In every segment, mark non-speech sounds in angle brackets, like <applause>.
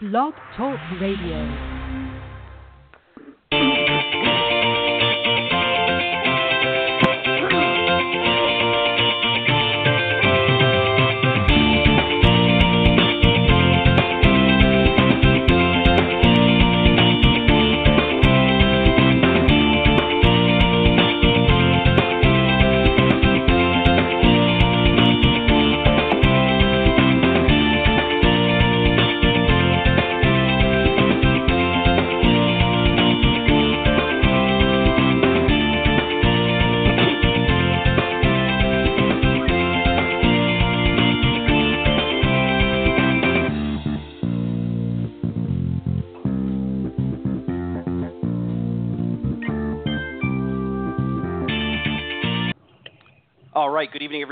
Blog Talk Radio.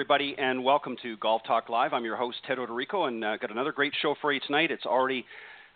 Everybody, and welcome to Golf Talk Live. I'm your host, Ted Oderico, and i uh, got another great show for you tonight. It's already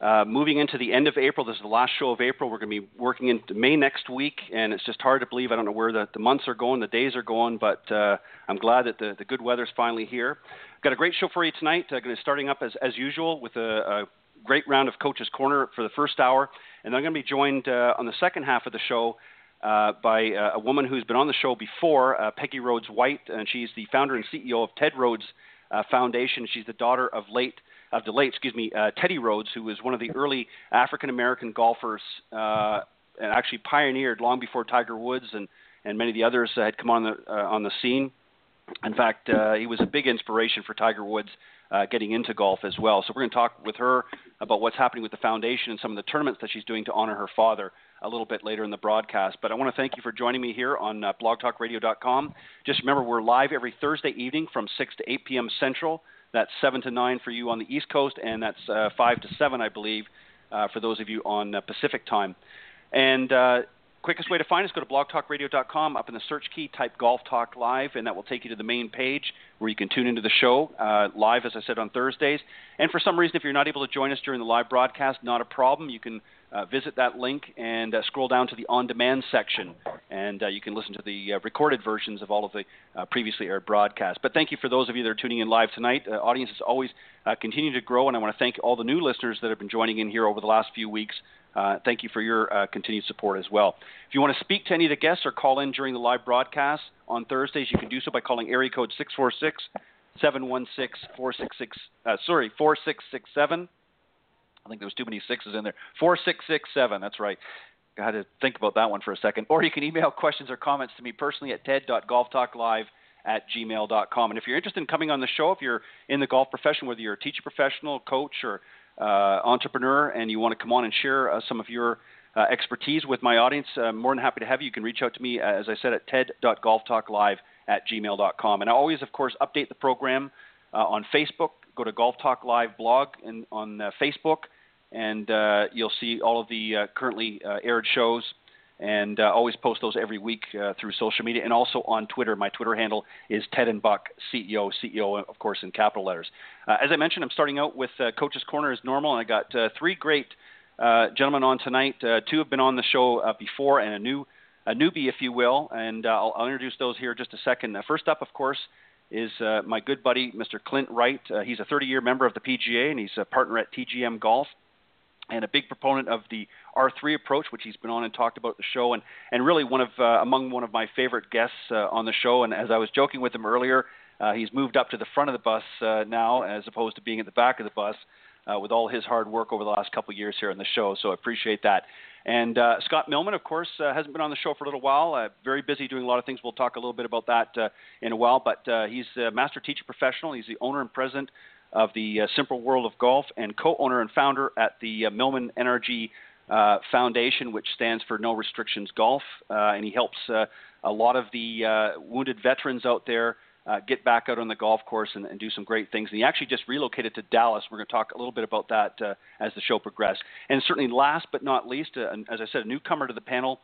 uh, moving into the end of April. This is the last show of April. We're going to be working into May next week, and it's just hard to believe. I don't know where the, the months are going, the days are going, but uh, I'm glad that the, the good weather's finally here. Got a great show for you tonight. Uh, going to be starting up as, as usual with a, a great round of Coach's Corner for the first hour, and I'm going to be joined uh, on the second half of the show uh, by uh, a woman who's been on the show before, uh, Peggy Rhodes White, and she's the founder and CEO of Ted Rhodes uh, Foundation. She's the daughter of late of the late, excuse me, uh, Teddy Rhodes, who was one of the early African American golfers uh, and actually pioneered long before Tiger Woods and, and many of the others had come on the on the scene. In fact, he was a big inspiration for Tiger Woods getting into golf as well. So we're going to talk with her about what's happening with the foundation and some of the tournaments that she's doing to honor her father a little bit later in the broadcast. But I want to thank you for joining me here on uh, blogtalkradio.com. Just remember, we're live every Thursday evening from 6 to 8 p.m. Central. That's 7 to 9 for you on the East Coast, and that's uh, 5 to 7, I believe, uh, for those of you on uh, Pacific time. And uh, quickest way to find us, go to blogtalkradio.com. Up in the search key, type Golf Talk Live, and that will take you to the main page where you can tune into the show uh, live, as I said, on Thursdays. And for some reason, if you're not able to join us during the live broadcast, not a problem. You can uh, visit that link and uh, scroll down to the on demand section, and uh, you can listen to the uh, recorded versions of all of the uh, previously aired broadcasts. But thank you for those of you that are tuning in live tonight. Uh, audience is always continuing to grow, and I want to thank all the new listeners that have been joining in here over the last few weeks. Thank you for your continued support as well. If you want to speak to any of the guests or call in during the live broadcast on Thursdays, you can do so by calling area code 646 716 466, uh, sorry, 4667. I think there was too many sixes in there. 4667, that's right. I had to think about that one for a second. Or you can email questions or comments to me personally at ted.golftalklive at gmail.com. And if you're interested in coming on the show, if you're in the golf profession, whether you're a teacher professional, coach, or uh, entrepreneur and you want to come on and share uh, some of your uh, expertise with my audience, I'm more than happy to have you. You can reach out to me, as I said, at ted.golftalklive at gmail.com. And I always, of course, update the program on Facebook. Go to Golf Talk Live blog and on Facebook, and you'll see all of the currently aired shows and uh, always post those every week uh, through social media and also on Twitter. My Twitter handle is Ted and Buck CEO, CEO of course in capital letters. Uh, as I mentioned, I'm starting out with uh, Coach's Corner as normal, and I got uh, three great uh, gentlemen on tonight. two have been on the show before, and a new a newbie, if you will, and I'll, I'll, introduce those here in just a second. first up, of course. Is my good buddy Mr. Clint Wright? he's a 30-year member of the PGA and he's a partner at TGM Golf and a big proponent of the R3 approach, which he's been on and talked about the show, and and really one of uh, among one of my favorite guests uh, on the show. And as I was joking with him earlier, uh, he's moved up to the front of the bus uh, now, as opposed to being at the back of the bus, uh, with all his hard work over the last couple of years here on the show. So I appreciate that. And uh, Scott Millman, of course, hasn't been on the show for a little while. Very busy doing a lot of things. We'll talk a little bit about that in a while. But he's a master teacher professional. He's the owner and president of the uh, Simple World of Golf and co-owner and founder at the uh, NRG uh, Foundation, which stands for No Restrictions Golf, uh, and he helps uh, a lot of the uh, wounded veterans out there. get back out on the golf course and, and, do some great things. And he actually just relocated to Dallas. We're going to talk a little bit about that as the show progresses. And certainly, last but not least, as I said, a newcomer to the panel,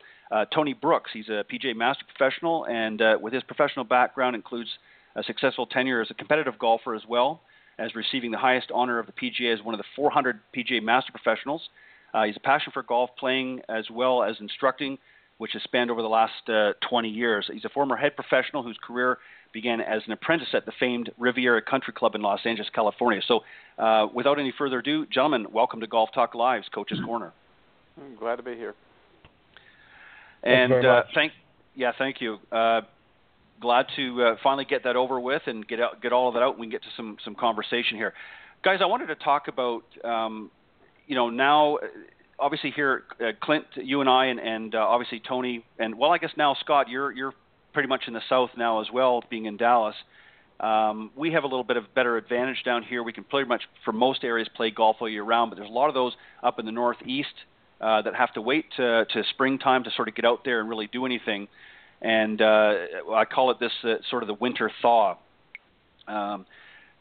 Tony Brooks. He's a PGA Master Professional, and with his professional background, includes a successful tenure as a competitive golfer as well as receiving the highest honor of the PGA as one of the 400 PGA Master Professionals. Uh, he's a passion for golf playing as well as instructing, which has spanned over the last uh, 20 years. He's a former head professional whose career began as an apprentice at the famed Riviera Country Club in Los Angeles, California. So, uh, without any further ado, gentlemen, welcome to Golf Talk Live's Coach's Corner. I'm glad to be here. And uh, thank, yeah, thank you. Uh, glad to uh, finally get that over with and get out, get all of that out. And we can get to some some conversation here, guys. I wanted to talk about, um, you know, now obviously here, uh, Clint, you and I, and, and uh, obviously Tony, and well, I guess now Scott, you're you're pretty much in the south now as well, being in Dallas. Um, we have a little bit of better advantage down here. We can pretty much, for most areas, play golf all year round. But there's a lot of those up in the northeast uh, that have to wait to, to springtime to sort of get out there and really do anything. And uh, I call it this uh, sort of the winter thaw. Um,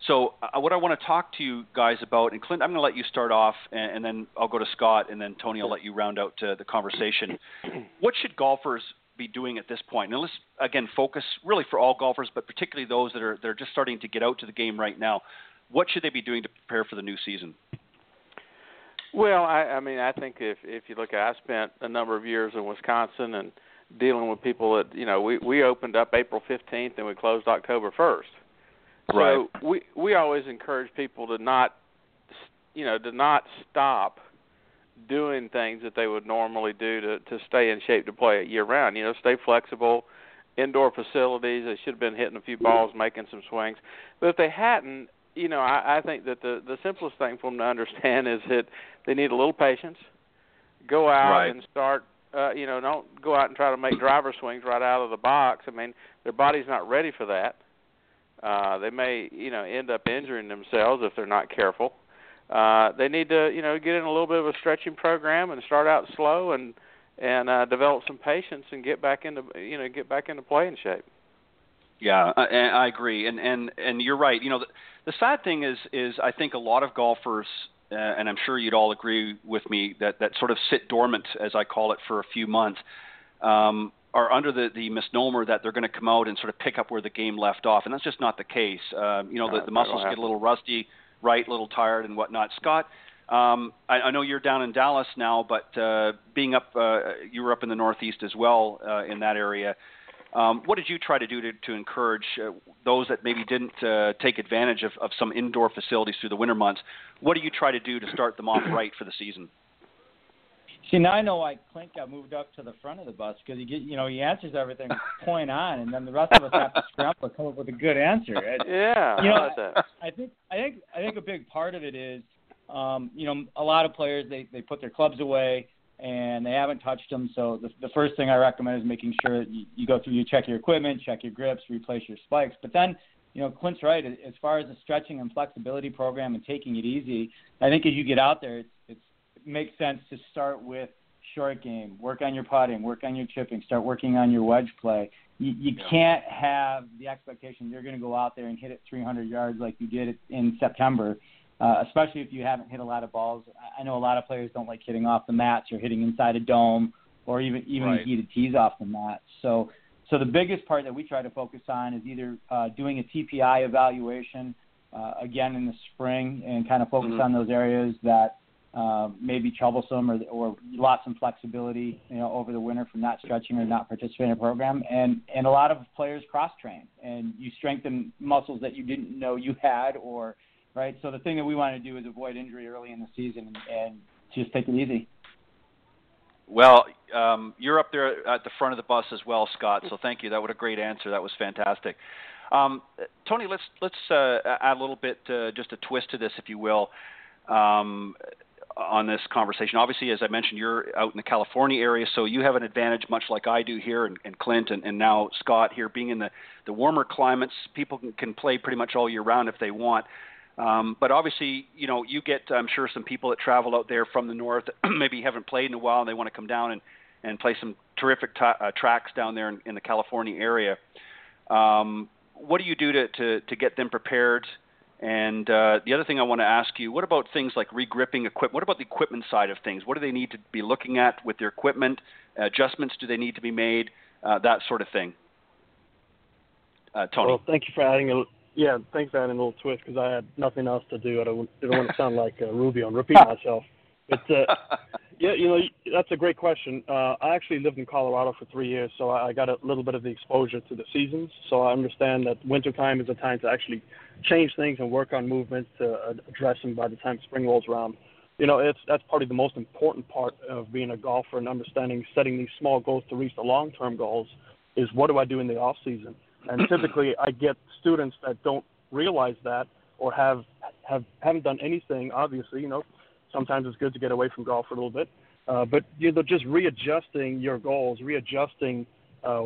so, uh, what I want to talk to you guys about, and Clint, I'm going to let you start off, and, and, then I'll go to Scott, and then Tony, I'll let you round out uh, the conversation. What should golfers be doing at this point? And let's again focus really for all golfers, but particularly those that are that are just starting to get out to the game right now. What should they be doing to prepare for the new season? Well, I, I mean, I think if if you look at, I spent a number of years in Wisconsin and dealing with people that you know we we opened up April 15th and we closed October 1st. Right. So we we always encourage people to not you know to not stop doing things that they would normally do to to stay in shape to play it year round. You know, stay flexible. Indoor facilities. They should have been hitting a few balls, making some swings. But if they hadn't, you know, I, I think that the the simplest thing for them to <laughs> understand is that they need a little patience. Go out right. and start. Uh, you know, don't go out and try to make driver swings right out of the box. I mean, their body's not ready for that. Uh, they may, you know, end up injuring themselves if they're not careful. Uh, they need to, you know, get in a little bit of a stretching program and start out slow and and uh, develop some patience and get back into, you know, get back into playing shape. Yeah, I, I agree, and and and you're right. You know, the, the sad thing is is I think a lot of golfers, uh, and I'm sure you'd all agree with me that that sort of sit dormant, as I call it, for a few months. Um, are under the, the misnomer that they're going to come out and sort of pick up where the game left off, and that's just not the case. Um, you know, the, the muscles get a little rusty, right, a little tired, and whatnot. Scott, um, I, I know you're down in Dallas now, but uh, being up, uh, you were up in the Northeast as well uh, in that area. Um, what did you try to do to, to encourage uh, those that maybe didn't uh, take advantage of, of some indoor facilities through the winter months? What do you try to do to start them off <clears throat> right for the season? See, now I know why Clint got moved up to the front of the bus because he get, you know, he answers everything <laughs> point on, and then the rest of us have to scramble to come up with a good answer. <laughs> yeah, you know, I, I think I think I think a big part of it is, um, you know, a lot of players they they put their clubs away and they haven't touched them. So the, the first thing I recommend is making sure you, you go through, you check your equipment, check your grips, replace your spikes. But then, you know, Clint's right. As far as the stretching and flexibility program and taking it easy, I think as you get out there, it's, it's makes sense to start with short game, work on your putting, work on your chipping, start working on your wedge play. You, you yeah. can't have the expectation you're going to go out there and hit it 300 yards like you did in September, uh, especially if you haven't hit a lot of balls. I know a lot of players don't like hitting off the mats or hitting inside a dome or even even right. heated tees off the mat. So so the biggest part that we try to focus on is either uh, doing a TPI evaluation uh, again in the spring and kind of focus mm-hmm. on those areas that uh, may be troublesome or, or lost some flexibility, you know, over the winter from not stretching or not participating in a program. And and a lot of players cross train, and you strengthen muscles that you didn't know you had, or right. So the thing that we want to do is avoid injury early in the season and, just take it easy. Well, um, you're up there at the front of the bus as well, Scott. So thank you. That was a great answer. That was fantastic. Um, Tony, let's let's uh, add a little bit, uh, just a twist to this, if you will. Um, on this conversation. Obviously, as I mentioned, you're out in the California area, so you have an advantage, much like I do here, and, and Clint, and, and now Scott here, being in the, the warmer climates. People can, can play pretty much all year round if they want. Um, but obviously, you know, you get, I'm sure, some people that travel out there from the north, <clears throat> maybe haven't played in a while, and they want to come down and, and play some terrific t- uh, tracks down there in, in the California area. Um, what do you do to, to, to get them prepared? And uh, the other thing I want to ask you, what about things like regripping equipment? What about the equipment side of things? What do they need to be looking at with their equipment? Adjustments do they need to be made? Uh, that sort of thing. Uh, Tony. Well, thank you for adding a yeah, thanks for adding a little twist because I had nothing else to do. I don't, I don't want to sound like uh, Rubio and repeat <laughs> myself. But uh, Yeah, you know that's a great question. Uh, I actually lived in Colorado for three years, so I got a little bit of the exposure to the seasons. So I understand that wintertime is a time to actually change things and work on movements to address them by the time spring rolls around. You know, it's that's probably the most important part of being a golfer and understanding setting these small goals to reach the long-term goals. Is what do I do in the off season? And typically, I get students that don't realize that or have have haven't done anything. Obviously, you know, sometimes it's good to get away from golf for a little bit. Uh, but you know, just readjusting your goals, readjusting uh,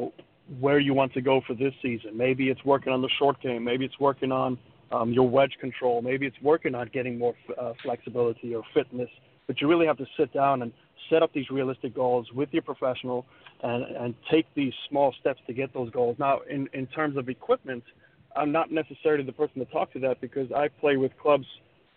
where you want to go for this season. Maybe it's working on the short game. Maybe it's working on um, your wedge control. Maybe it's working on getting more uh, flexibility or fitness. But you really have to sit down and set up these realistic goals with your professional and, and take these small steps to get those goals. Now, in, in terms of equipment, I'm not necessarily the person to talk to that because I play with clubs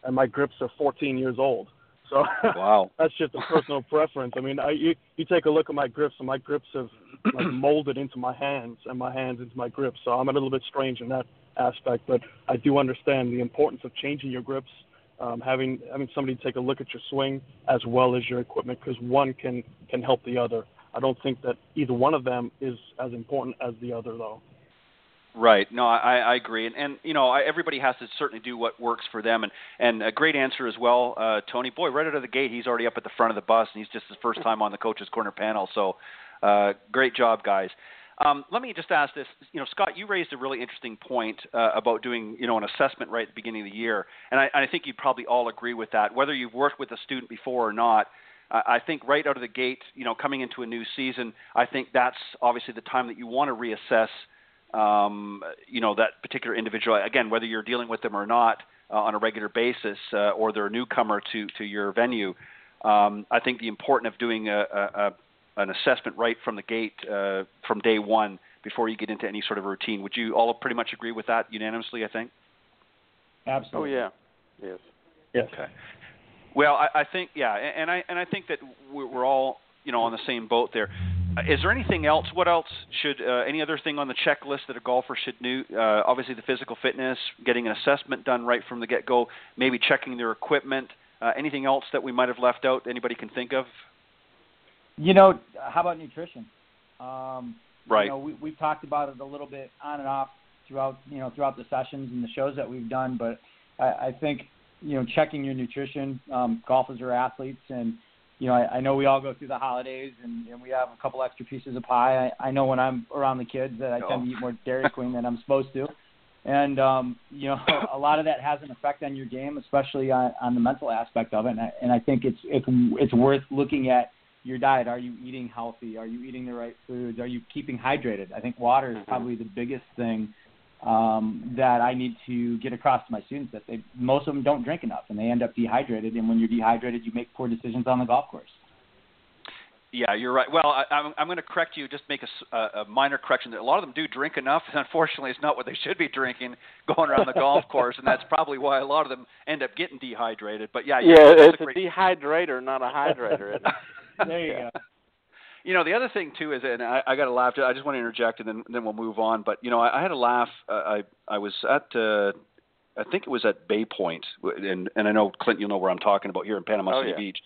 and my grips are 14 years old. So wow, <laughs> that's just a personal preference. I mean, I, you you take a look at my grips, and my grips have like <clears throat> molded into my hands, and my hands into my grips. So I'm a little bit strange in that aspect, but I do understand the importance of changing your grips, um, having having somebody take a look at your swing as well as your equipment, because one can can help the other. I don't think that either one of them is as important as the other, though. Right. No, I, I agree, and, and you know, I, everybody has to certainly do what works for them, and and a great answer as well, uh, Tony. Boy, right out of the gate, he's already up at the front of the bus, and he's just his first time on the coaches' corner panel. So, uh, great job, guys. Um, let me just ask this. You know, Scott, you raised a really interesting point uh, about doing, you know, an assessment right at the beginning of the year, and I, I think you probably all agree with that. Whether you've worked with a student before or not, I think right out of the gate, you know, coming into a new season, I think that's obviously the time that you want to reassess um, you know that particular individual. Again, whether you're dealing with them or not uh, on a regular basis, uh, or they're a newcomer to to your venue. Um, I think the importance of doing a, a, a an assessment right from the gate uh, from day one before you get into any sort of routine. Would you all pretty much agree with that unanimously? I think. Absolutely. Oh yeah. Yes. Yes. Okay. Well, I, I think yeah, and I and I think that we're all you know on the same boat there. Uh, is there anything else? What else should uh, any other thing on the checklist that a golfer should do? Uh, obviously, the physical fitness, getting an assessment done right from the get-go, maybe checking their equipment. Uh, anything else that we might have left out? Anybody can think of? You know, how about nutrition? Um, right. You know, we, we've talked about it a little bit on and off throughout you know throughout the sessions and the shows that we've done, but I, I think you know checking your nutrition. Um, golfers are athletes, and you know, I, I know we all go through the holidays and, and we have a couple extra pieces of pie. I, I know when I'm around the kids that I tend to eat more Dairy <laughs> Queen than I'm supposed to. And um, you know, a lot of that has an effect on your game, especially on, on the mental aspect of it. And I, and I think it's it's it's worth looking at your diet. Are you eating healthy? Are you eating the right foods? Are you keeping hydrated? I think water is mm-hmm. probably the biggest thing um, that I need to get across to my students that they most of them don't drink enough and they end up dehydrated. And when you're dehydrated, you make poor decisions on the golf course. Yeah, you're right. Well, I, I'm, I'm going to correct you. Just make a, a minor correction. That a lot of them do drink enough, and unfortunately, it's not what they should be drinking going around the golf <laughs> course, and that's probably why a lot of them end up getting dehydrated. But yeah, yeah, it's a, a dehydrator, not a hydrator. <laughs> there you go. You know, the other thing too is, and I, I got to laugh. I just want to interject, and then then we'll move on. But you know, I, I had a laugh. Uh, I I was at, uh, I think it was at Bay Point, and and I know Clint, you'll know where I'm talking about here in Panama oh, City yeah. Beach.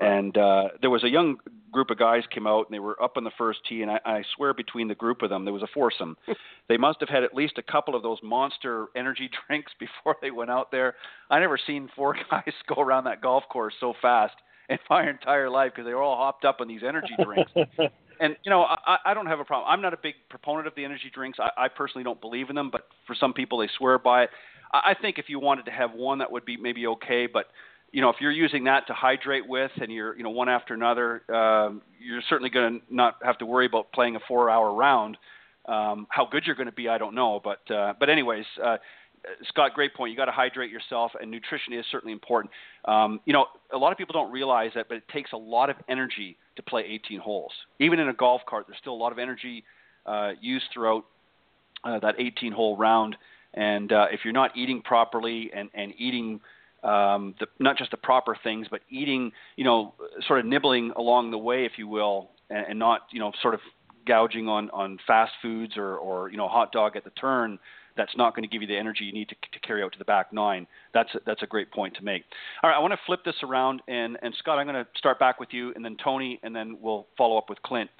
And uh, there was a young group of guys came out, and they were up on the first tee, and I, I swear between the group of them, there was a foursome. <laughs> they must have had at least a couple of those monster energy <laughs> drinks before they went out there. I never seen four <laughs> guys go around that golf course so fast <laughs> in my entire life because they were all hopped up on these energy drinks. <laughs> and you know, I, I don't have a problem. I'm not a big proponent of the energy drinks. I, I personally don't believe in them, but for some people, they swear by it. I, I think if you wanted to have one, that would be maybe okay. But you know, if you're using that to hydrate with, and you're you know one after another, um, you're certainly going to not have to worry about playing a four-hour round. Um, how good you're going to be, I don't know, but uh, but anyways, uh, Scott, great point. You got to hydrate yourself, and nutrition is certainly important. Um, you know, a lot of people don't realize that, but it takes a lot of energy to play 18 holes. Even in a golf cart, there's still a lot of energy uh, used throughout uh, that 18-hole round. And uh, if you're not eating properly and and eating um, the, not just the proper things, but eating, you know, sort of nibbling along the way, if you will, and, and not, you know, sort of gouging on on fast foods or or you know hot dog at the turn that's not going to give you the energy you need to, to carry out to the back nine. That's a, that's a great point to make. All right, I want to flip this around, and, and Scott, I'm going to start back with you, and then Tony, and then we'll follow up with Clint.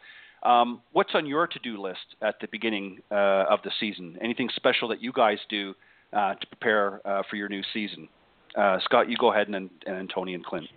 Um, what's on your to-do list at the beginning uh, of the season? Anything special that you guys do uh, to prepare uh, for your new season? Uh, Scott, you go ahead, and then, and then Tony and Clint.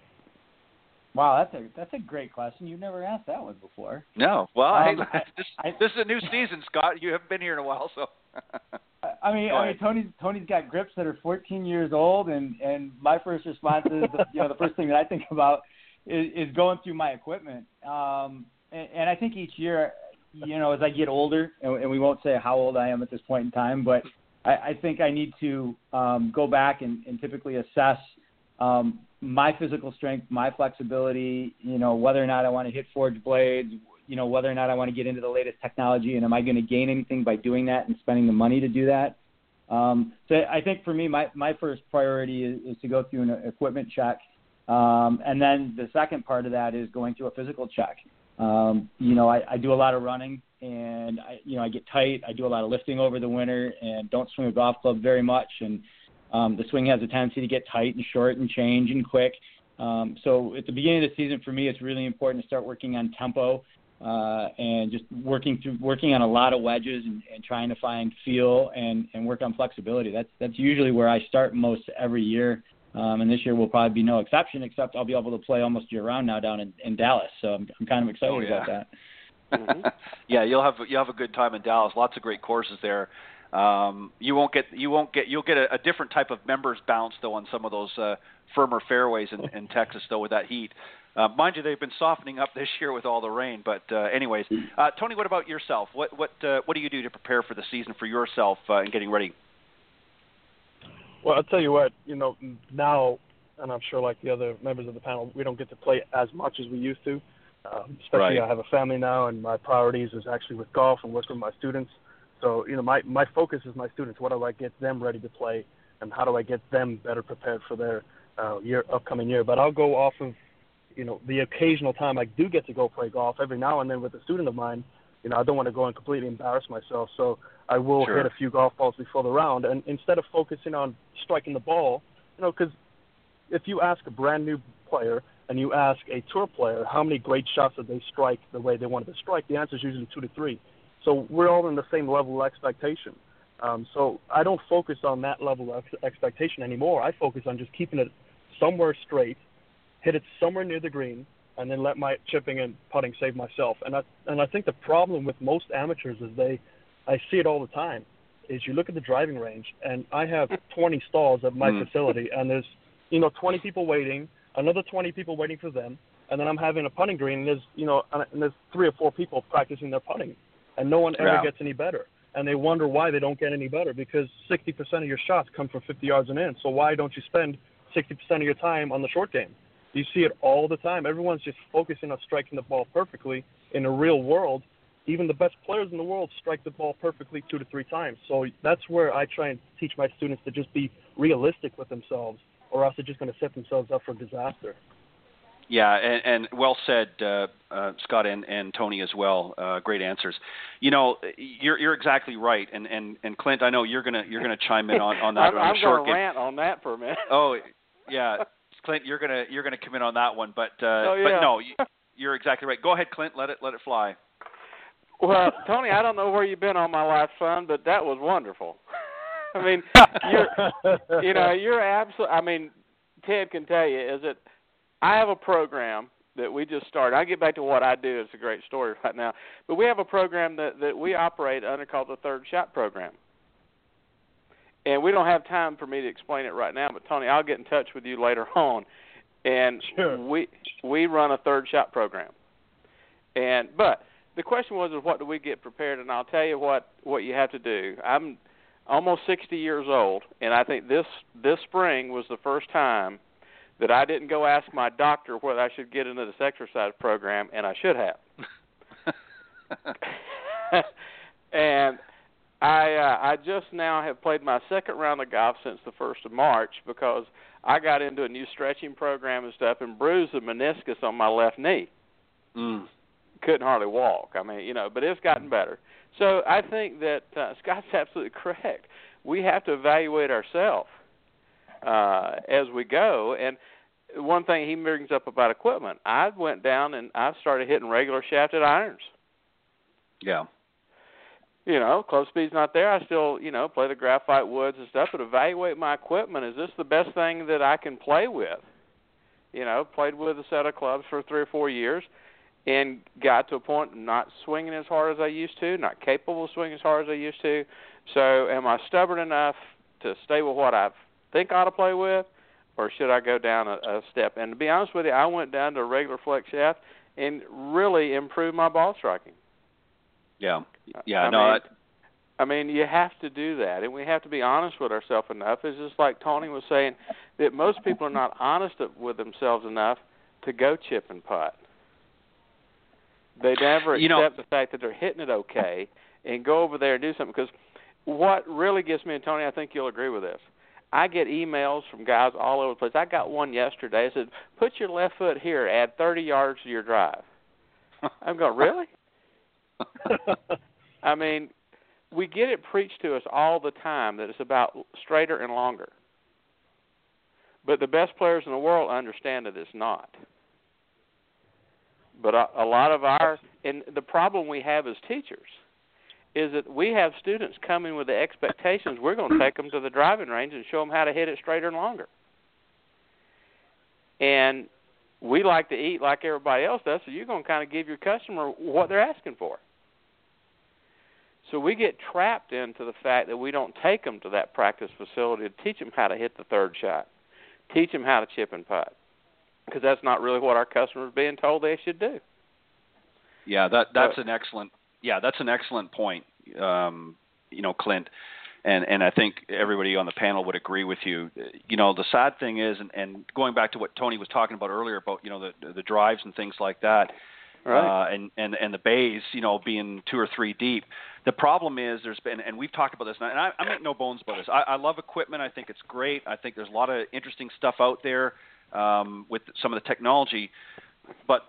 Wow, that's a that's a great question. You've never asked that one before. No, well, Um, hey, <laughs> this, I- this is a new season, Scott. You haven't been here in a while, so. <laughs> I mean, I mean. Tony's Tony's got grips that are 14 years old, and and my first response is, you know, the first thing that I think <laughs> about is, is going through my equipment. Um, and, and I think each year, you know, as I get older, and, and we won't say how old I am at this point in time, but I, I think I need to um, go back and, and typically assess um, my physical strength, my flexibility, you know, whether or not I want to hit forged blades, you know, whether or not I want to get into the latest technology and am I going to gain anything by doing that and spending the money to do that. Um, so I think for me, my, my first priority is, is to go through an equipment check. Um, and then the second part of that is going through a physical check. Um, you know, I, I do a lot of running and I, you know, I get tight. I do a lot of lifting over the winter and don't swing a golf club very much. And um, the swing has a tendency to get tight and short and change and quick. Um, so at the beginning of the season, for me, it's really important to start working on tempo uh, and just working through working on a lot of wedges and, and trying to find feel and, and work on flexibility. That's that's usually where I start most every year. Um, and this year will probably be no exception, except I'll be able to play almost year round now down in, in Dallas. So I'm, I'm kind of excited Oh, yeah. about that. Mm-hmm. yeah, you'll have you'll have a good time in Dallas. Lots of great courses there. Um, you won't get you won't get you'll get a, a different type of members bounce though on some of those uh, firmer fairways in, in Texas though with that heat. Uh, mind you, they've been softening up <laughs> this year with all the rain. But uh, anyways, uh, Tony, what about yourself? What what uh, what do you do to prepare for the season for yourself uh, and getting ready? Well, I'll tell you what, you know, now, and I'm sure like the other members of the panel, we don't get to play as much as we used to. Um, especially, Right. I have a family now, and my priorities is actually with golf and working with my students. So, you know, my my focus is my students. What do I get them ready to play, and how do I get them better prepared for their uh, year upcoming year? But I'll go off of, you know, the occasional time I do get to go play golf every now and then with a student of mine. You know, I don't want to go and completely embarrass myself, so I will Sure. hit a few golf balls before the round. And instead of focusing on striking the ball, you know, because if you ask a brand new player and you ask a tour player how many great shots did they strike the way they wanted to strike, the answer is usually two to three. So we're all in the same level of expectation. Um, so I don't focus on that level of ex- expectation anymore. I focus on just keeping it somewhere straight, hit it somewhere near the green, and then let my chipping and putting save myself. And I and I think the problem with most amateurs is they, I see it all the time, is you look at the driving range and I have <laughs> 20 stalls at my Mm. facility and there's you know 20 people waiting, another 20 people waiting for them, and then I'm having a putting green and there's you know and there's three or four people practicing their putting, and no one ever Yeah. gets any better. And they wonder why they don't get any better because 60% of your shots come from 50 yards and in. So why don't you spend 60% of your time on the short game? You see it all the time. Everyone's just focusing on striking the ball perfectly. In the real world, even the best players in the world strike the ball perfectly two to three times. So that's where I try and teach my students to just be realistic with themselves, or else they're just going to set themselves up for disaster. Yeah, and, and well said, uh, uh, Scott and, and Tony as well. Uh, great answers. You know, you're you're exactly right, and and and Clint, I know you're gonna you're gonna chime in on on that <laughs> I'm, I'm the short going to rant on that for a minute. Oh, yeah, Clint, you're gonna you're gonna come in on that one, but uh, Oh, but no, <laughs> you, you're exactly right. Go ahead, Clint. Let it let it fly. Well, Tony, I don't know where you've been all my life, son, but that was wonderful. <laughs> I mean, you're <laughs> you know, you're absolutely. I mean, Ted can tell you is that I have a program that we just started. I'll get back to what I do. It's a great story right now, but we have a program that that we operate under called the Third Shot Program. And we don't have time for me to explain it right now, but Tony, I'll get in touch with you later <laughs> on. And Sure. we we run a third shot program. And but the question was is what do we get prepared and I'll tell you what what you have to do. I'm almost 60 years old and I think this this spring was the first time that I didn't go ask my doctor whether I should get into this exercise program and I should have. <laughs> <laughs> and I uh, I just now have played my second round of golf since the first of March because I got into a new stretching program and stuff and bruised the meniscus on my left knee. Mm. Couldn't hardly walk. I mean, you know, but it's gotten better. So I think that uh, <laughs> Scott's absolutely correct. we have to evaluate ourselves uh, as we go. And one thing he brings up about equipment, I went down and I started hitting regular shafted irons. Yeah. You know, club speed's not there. I still, you know, play the graphite woods and stuff, but evaluate my equipment. Is this the best thing that I can play with? You know, played with a set of clubs for three or four years and got to a point not swinging as hard as I used to, not capable of swinging as hard as I used to. So, am I stubborn enough to stay with what I think I ought to play with, or should I go down a, a step? And to be honest with you, I went down to a regular flex shaft and really improved my ball striking. Yeah, yeah, I no. Mean, I mean, you have to do that, and we have to be honest with ourselves enough. It's just like Tony was saying that most people are not honest with themselves enough to go chip and putt. They never you accept know, the fact that they're hitting it okay and go over there and do something. Because what really gets me, and Tony, I think you'll agree with this. I get emails from guys all over the place. I got one yesterday. It said, "Put your left foot here. Add 30 yards to your drive." I'm going, really? <laughs> I mean, we get it preached to us all the time that it's about straighter and longer. But the best players in the world understand that it's not. But a, a lot of our and the problem we have as teachers is that we have students coming with the expectations we're going to take them to the driving range and show them how to hit it straighter and longer. And we like to eat like everybody else does, so you're going to kind of give your customer what they're asking for. So we get trapped into the fact that we don't take them to that practice facility to teach them how to hit the third shot, teach them how to chip and putt, because that's not really what our customers are being told they should do. Yeah, that that's an excellent. Yeah, that's an excellent point. Um, you know, Clint, and and I think everybody on the panel would agree with you. You know, the sad thing is, and, and going back to what Tony was talking about earlier about you know the the drives and things like that, right. uh, and and and the bays, you know, being two or three deep. The problem is there's been, and we've talked about this, and I, I make no bones about this. I, I love equipment. I think it's great. I think there's a lot of interesting stuff out there um, with some of the technology, but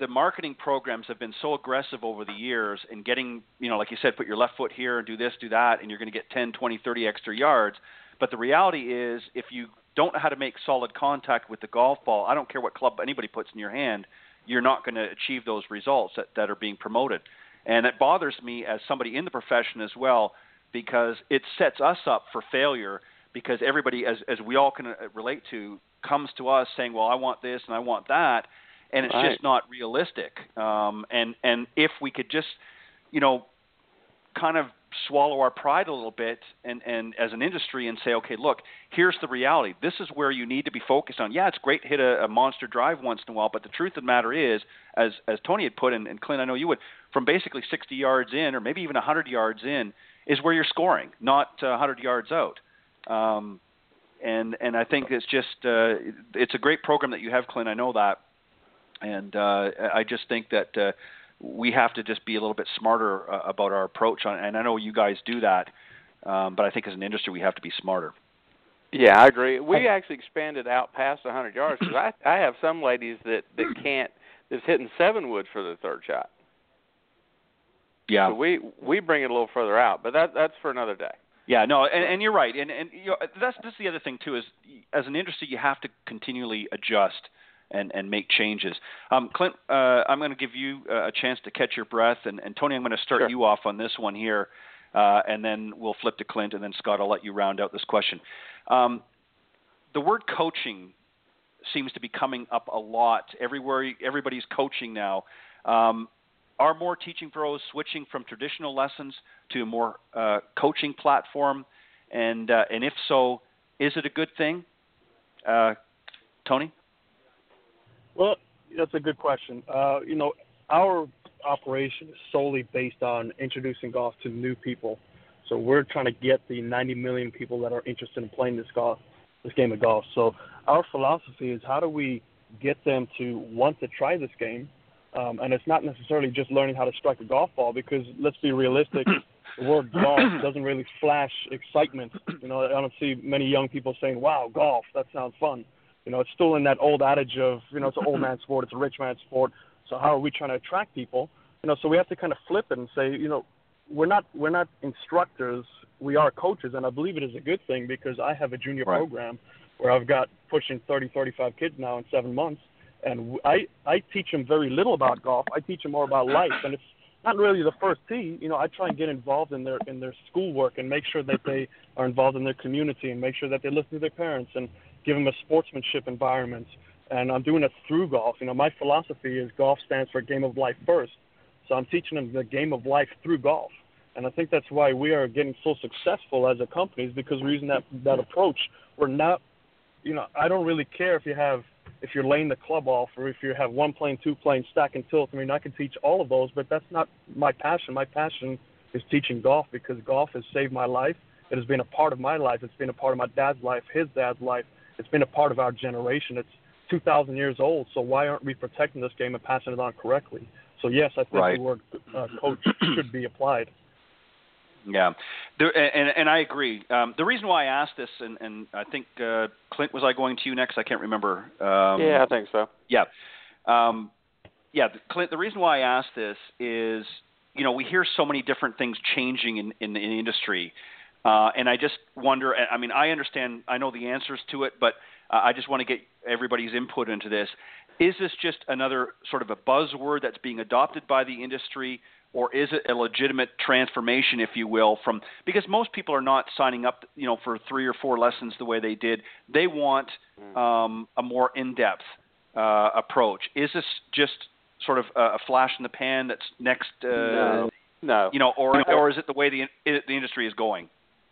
the marketing programs have been so aggressive over the years in getting, you know, like you said, put your left foot here and do this, do that, and you're going to get 10, 20, 30 extra yards. But the reality is, if you don't know how to make solid contact with the golf ball, I don't care what club anybody puts in your hand, you're not going to achieve those results that, that are being promoted. And it bothers me as somebody in the profession as well because it sets us up for failure because everybody, as, as we all can uh, relate to, comes to us saying, well, I want this and I want that and it's right. just not realistic. Um, and and if we could just, you know, kind of swallow our pride a little bit and and as an industry and say, okay, look, here's the reality. This is where you need to be focused on. Yeah, it's great to hit a, a monster drive once in a while, but the truth of the matter is, as as Tony had put in, and Clint, I know you would, from basically 60 yards in or maybe even 100 yards in is where you're scoring, not uh, 100 yards out. Um, and and I think it's just uh, it's a great program that you have, Clint. I know that and uh, I just think that uh, we have to just be a little bit smarter uh, about our approach on. And I know you guys do that, um, but I think as an industry we have to be smarter. Yeah, I agree. We actually expanded out past 100 yards because I I have some ladies that that <clears throat> can't that's hitting seven wood for the third shot. Yeah. So we we bring it a little further out, but that that's for another day. Yeah, no, and, and you're right, and and you know, that's that's the other thing too is as an industry you have to continually adjust and, and make changes. Um, Clint, uh, I'm going to give you a chance to catch your breath, and, and Tony, I'm going to start sure. you off on this one here, uh, and then we'll flip to Clint, and then Scott, I'll let you round out this question. Um, the word coaching seems to be coming up a lot everywhere. Everybody's coaching now. Um, are more teaching pros switching from traditional lessons to a more uh, coaching platform? And uh, and if so, is it a good thing? Uh, Tony? Well, that's a good question. Uh, you know, our operation is solely based on introducing golf to new people. So we're trying to get the 90 million people that are interested in playing this golf, this game of golf. So our philosophy is how do we get them to want to try this game? Um, and it's not necessarily just learning how to strike a golf ball because let's be realistic, <clears throat> the word golf doesn't really flash excitement. You know, I don't see many young people saying, "Wow, golf, that sounds fun." You know, it's still in that old adage of, you know, it's an old man sport, it's a rich man sport. So how are we trying to attract people? You know, so we have to kind of flip it and say, you know, we're not we're not instructors. We are coaches, and I believe it is a good thing because I have a junior right. program where I've got pushing 30, 35 kids now in seven months, and I I teach them very little about golf. I teach them more about life, and it's not really the first tee. You know, I try and get involved in their in their schoolwork and make sure that they are involved in their community and make sure that they listen to their parents and give them a sportsmanship environment. And I'm doing it through golf. You know, my philosophy is golf stands for game of life first. So I'm teaching them the game of life through golf. And I think that's why we are getting so successful as a company is because we're using that that approach. We're not, you know, I don't really care if you have if you're laying the club off or if you have one plane, two planes, stack and tilt. I mean, I can teach all of those, but that's not my passion. My passion is teaching golf because golf has saved my life. It has been a part of my life. It's been a part of my dad's life, his dad's life. It's been a part of our generation. It's 2,000 years old. So why aren't we protecting this game and passing it on correctly? So yes, I think right. the word uh, <clears throat> coach should be applied. Yeah, there, and and I agree. Um, the reason why I asked this, and, and I think uh, Clint, was I going to you next? I can't remember. Um, yeah, I think so. Yeah, um, yeah, Clint. The reason why I asked this is, you know, we hear so many different things changing in in the industry, uh, and I just wonder. I mean, I understand, I know the answers to it, but uh, I just want to get everybody's input into this. Is this just another sort of a buzzword that's being adopted by the industry? or is it a legitimate transformation, if you will, from because most people are not signing up, you know, for three or four lessons the way they did. They want mm. um, a more in-depth uh, approach. Is this just sort of a flash in the pan that's next? Uh, no, no. You know, or or is it the way the the industry is going?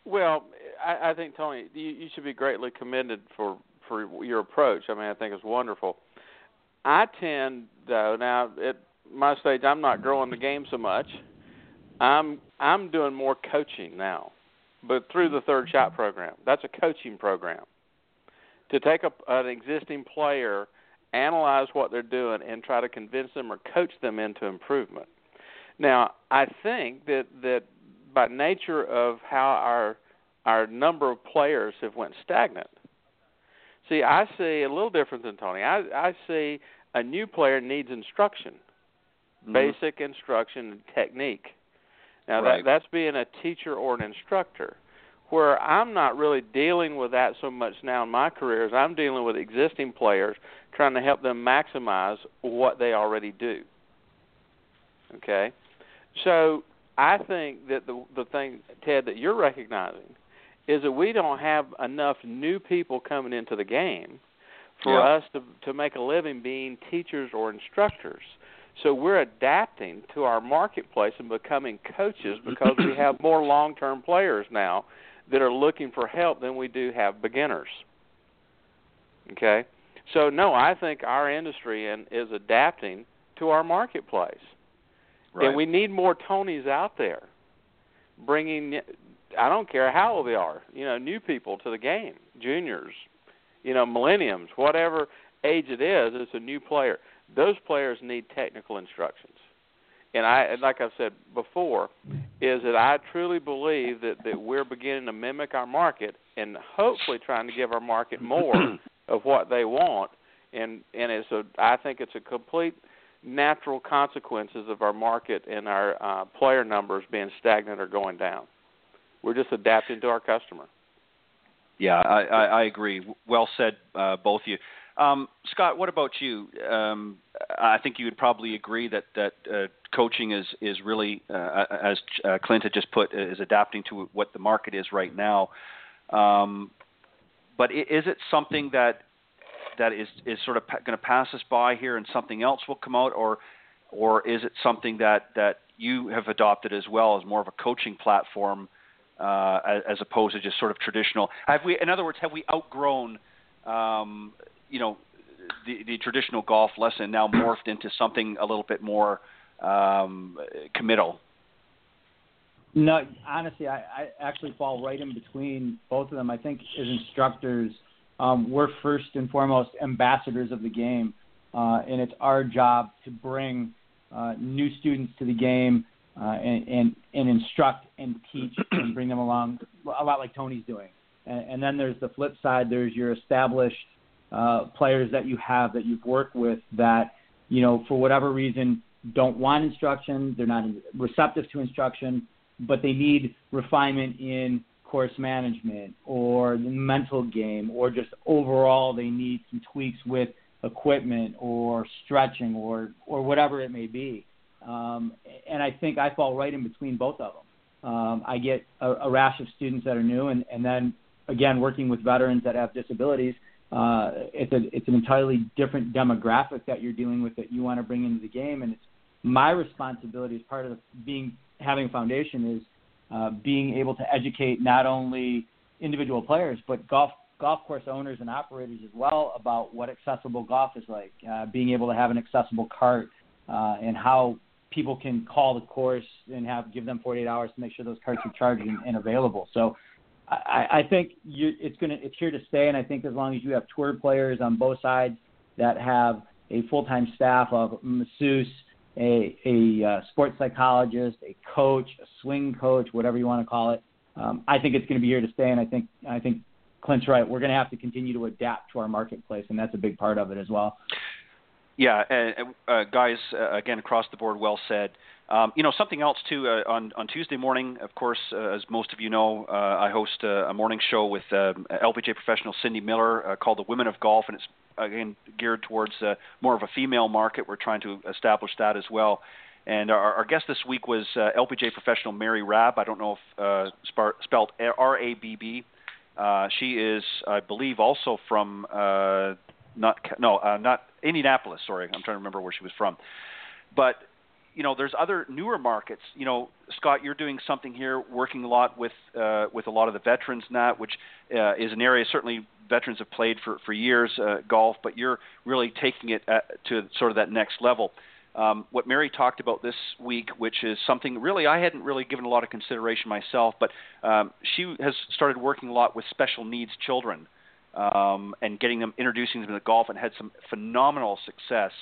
Well, I, I think Tony, you, you should be greatly commended for for your approach. I mean, I think it's wonderful. I tend, though, now it my stage, I'm not growing the game so much. I'm I'm doing more coaching now, but through the third shot program. That's a coaching program to take a, an existing player, analyze what they're doing, and try to convince them or coach them into improvement. Now, I think that that by nature of how our our number of players have went stagnant. See, I see a little different than Tony. I I see a new player needs instruction mm-hmm. basic instruction and technique. Now right. that that's being a teacher or an instructor. Where I'm not really dealing with that so much now in my career is I'm dealing with existing players trying to help them maximize what they already do. Okay? So I think that the the thing Ted that you're recognizing is that we don't have enough new people coming into the game for yeah. us to to make a living being teachers or instructors. So we're adapting to our marketplace and becoming coaches <clears throat> because we have more long-term players now that are looking for help than we do have beginners. Okay? So no, I think our industry is adapting to our marketplace. Right. And we need more Tonys out there bringing I don't care how old they are, you know, new people to the game, juniors, you know, millenniums, whatever age it is, it's a new player those players need technical instructions. And I, like I've said before, is that I truly believe that that we're beginning to mimic our market and hopefully trying to give our market more <clears throat> of what they want. And and it's a, I think it's a complete natural consequences of our market and our uh, player numbers being stagnant or going down. We're just adapting to our customer. Yeah, I, I, I agree. Well said, uh, both of you. Um, Scott, what about you? Um, I think you would probably agree that that uh, coaching is is really, uh, as uh, Clint had just put, is adapting to what the market is right now. Um, but is it something that that is is sort of going to pass us by here, and something else will come out, or or is it something that that you have adopted as well as more of a coaching platform uh, as, as opposed to just sort of traditional? Have we, in other words, have we outgrown um, you know, the, the traditional golf lesson now morphed into something a little bit more um, committal? No, honestly, I, I actually fall right in between both of them. I think as instructors, um, we're first and foremost ambassadors of the game, uh, and it's our job to bring uh, new students to the game uh, and, and, and instruct and teach <clears throat> and bring them along, a lot like Tony's doing. And, and then there's the flip side. There's your established uh, players that you have that you've worked with that you know for whatever reason don't want instruction, they're not receptive to instruction, but they need refinement in course management or the mental game or just overall they need some tweaks with equipment or stretching or or whatever it may be. Um, and I think I fall right in between both of them. Um, I get a, a rash of students that are new, and, and then again working with veterans that have disabilities. Uh, it's a it's an entirely different demographic that you're dealing with that you want to bring into the game, and it's my responsibility as part of being having a foundation is uh, being able to educate not only individual players but golf golf course owners and operators as well about what accessible golf is like, uh, being able to have an accessible cart, uh, and how people can call the course and have give them 48 hours to make sure those carts are charged and, and available. So. I, think it's gonna it's here to stay, and I think as long as you have tour players on both sides that have a full-time staff of masseuse, a, a uh, sports psychologist, a coach, a swing coach, whatever you want to call it. Um, I think it's going to be here to stay, and I think I think Clint's right. We're going to have to continue to adapt to our marketplace, and that's a big part of it as well. Yeah, and uh, guys, uh, again across the board, well said. Um, you know something else too. Uh, on on Tuesday morning, of course, uh, as most of you know, uh, I host a, a morning show with uh, LPGA professional Cindy Miller uh, called the Women of Golf, and it's again geared towards uh, more of a female market. We're trying to establish that as well. And our, our guest this week was uh, LPGA professional Mary Rabb. I don't know if uh, sp- spelled R A B B. Uh, she is, I believe, also from uh, not no uh, not Indianapolis. Sorry, I'm trying to remember where she was from. But you know, there's other newer markets. You know, Scott, you're doing something here, working a lot with uh, with a lot of the veterans that, which uh, is an area certainly veterans have played for for years uh, golf, but you're really taking it at, to sort of that next level um, what Mary talked about this week, which is something really I hadn't really given a lot of consideration myself, but um, she has started working a lot with special needs children um, and getting them, introducing them to golf, and had some phenomenal success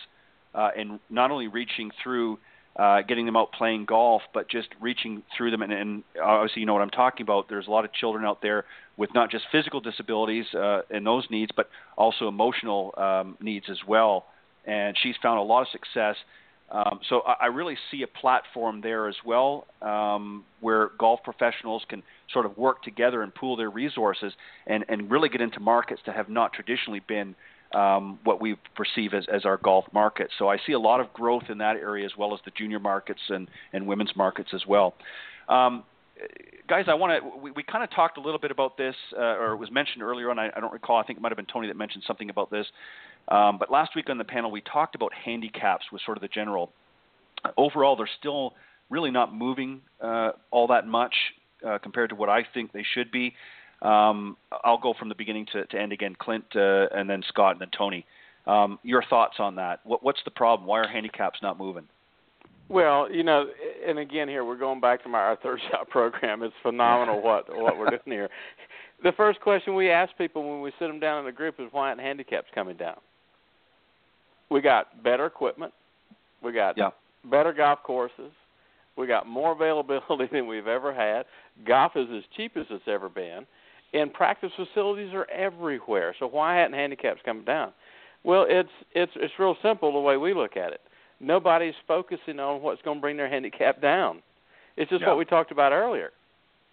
uh, in not only reaching through. Uh, getting them out playing golf, but just reaching through them. And, and obviously, you know what I'm talking about. There's a lot of children out there with not just physical disabilities uh, and those needs, but also emotional um, needs as well. And she's found a lot of success um, so I, I really see a platform there as well, um, where golf professionals can sort of work together and pool their resources and, and really get into markets that have not traditionally been um, what we perceive as, as our golf market. So I see a lot of growth in that area as well as the junior markets and, and women's markets as well. Um, guys, I want to. We, we kind of talked a little bit about this, uh, or it was mentioned earlier on. I, I don't recall. I think it might have been Tony that mentioned something about this. Um, but last week on the panel, we talked about handicaps with sort of the general. Overall, they're still really not moving uh, all that much uh, compared to what I think they should be. Um, I'll go from the beginning to, to end again. Clint, uh, and then Scott, and then Tony. Um, your thoughts on that? What, what's the problem? Why are handicaps not moving? Well, you know, and again here we're going back to my our third <laughs> shot program. It's phenomenal what what we're doing here. <laughs> The first question we ask people when we sit them down in a group is why aren't handicaps coming down? We got better equipment, we got yeah. better golf courses, we got more availability <laughs> than we've ever had. Golf is as cheap as it's ever been, and practice facilities are everywhere. So why hadn't handicaps come down? Well, it's it's it's real simple the way we look at it. Nobody's focusing on what's going to bring their handicap down. It's just yeah. what we talked about earlier.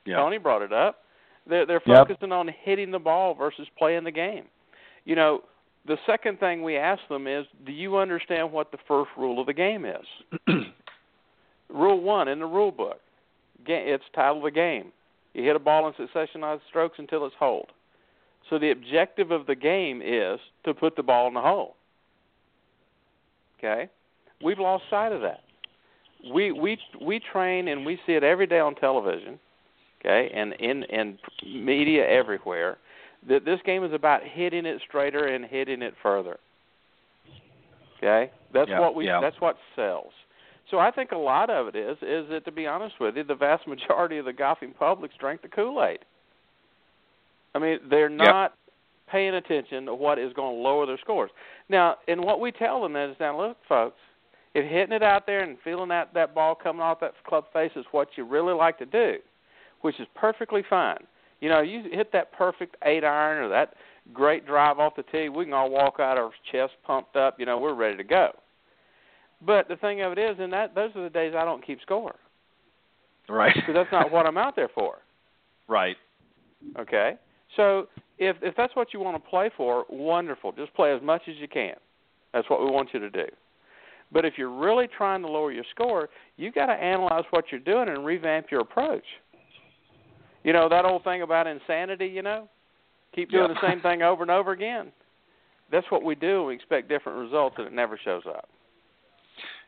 Yeah. Tony brought it up. They're they're yep. focusing on hitting the ball versus playing the game. You know, the second thing we ask them is, do you understand what the first rule of the game is? <clears throat> rule one in the rule book. It's titled the game. You hit a ball in succession of strokes until it's holed. So the objective of the game is to put the ball in the hole. Okay? We've lost sight of that. We we we train and we see it every day on television, okay, and in in media everywhere that this game is about hitting it straighter and hitting it further. Okay, that's yeah, what we. Yeah. That's what sells. So I think a lot of it is is that to be honest with you, the vast majority of the golfing public's drank the Kool Aid. I mean, they're not paying attention to what is going to lower their scores. Now, and what we tell them is, now look, folks, if hitting it out there and feeling that that ball coming off that club face is what you really like to do, which is perfectly fine. You know, you hit that perfect eight iron or that great drive off the tee, we can all walk out our chest pumped up. You know, we're ready to go. But the thing of it is, and that those are the days I don't keep score. Right. <laughs> Because that's not what I'm out there for. Right. Okay. So if if that's what you want to play for, wonderful. Just play as much as you can. That's what we want you to do. But if you're really trying to lower your score, you've got to analyze what you're doing and revamp your approach. You know that old thing about insanity. You know, keep doing Yeah. the same thing over and over again. That's what we do. We expect different results, and it never shows up.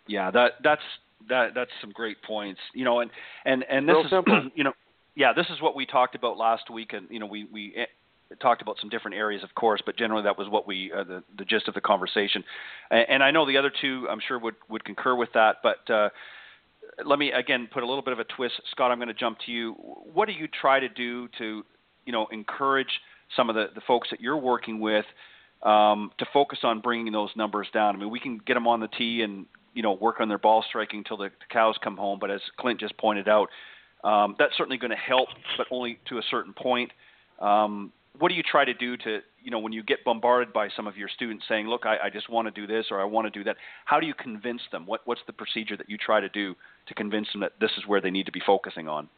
Yeah, that that's that that's some great points. You know, and and and this Real is simple. <clears throat> you know, yeah, this is what we talked about last week, and you know, we we eh, talked about some different areas, of course, but generally that was what we uh, the the gist of the conversation. And, and I know the other two, I'm sure would would concur with that, but. uh let me again put a little bit of a twist, Scott. I'm going to jump to you. What do you try to do to, you know, encourage some of the, the folks that you're working with um, to focus on bringing those numbers down? I mean, we can get them on the tee and you know work on their ball striking until the, the cows come home. But as Clint just pointed out, um, that's certainly going to help, but only to a certain point. Um, what do you try to do to, you know, when you get bombarded by some of your students saying, "Look, I, I just want to do this or I want to do that," how do you convince them? What, what's the procedure that you try to do to convince them that this is where they need to be focusing on?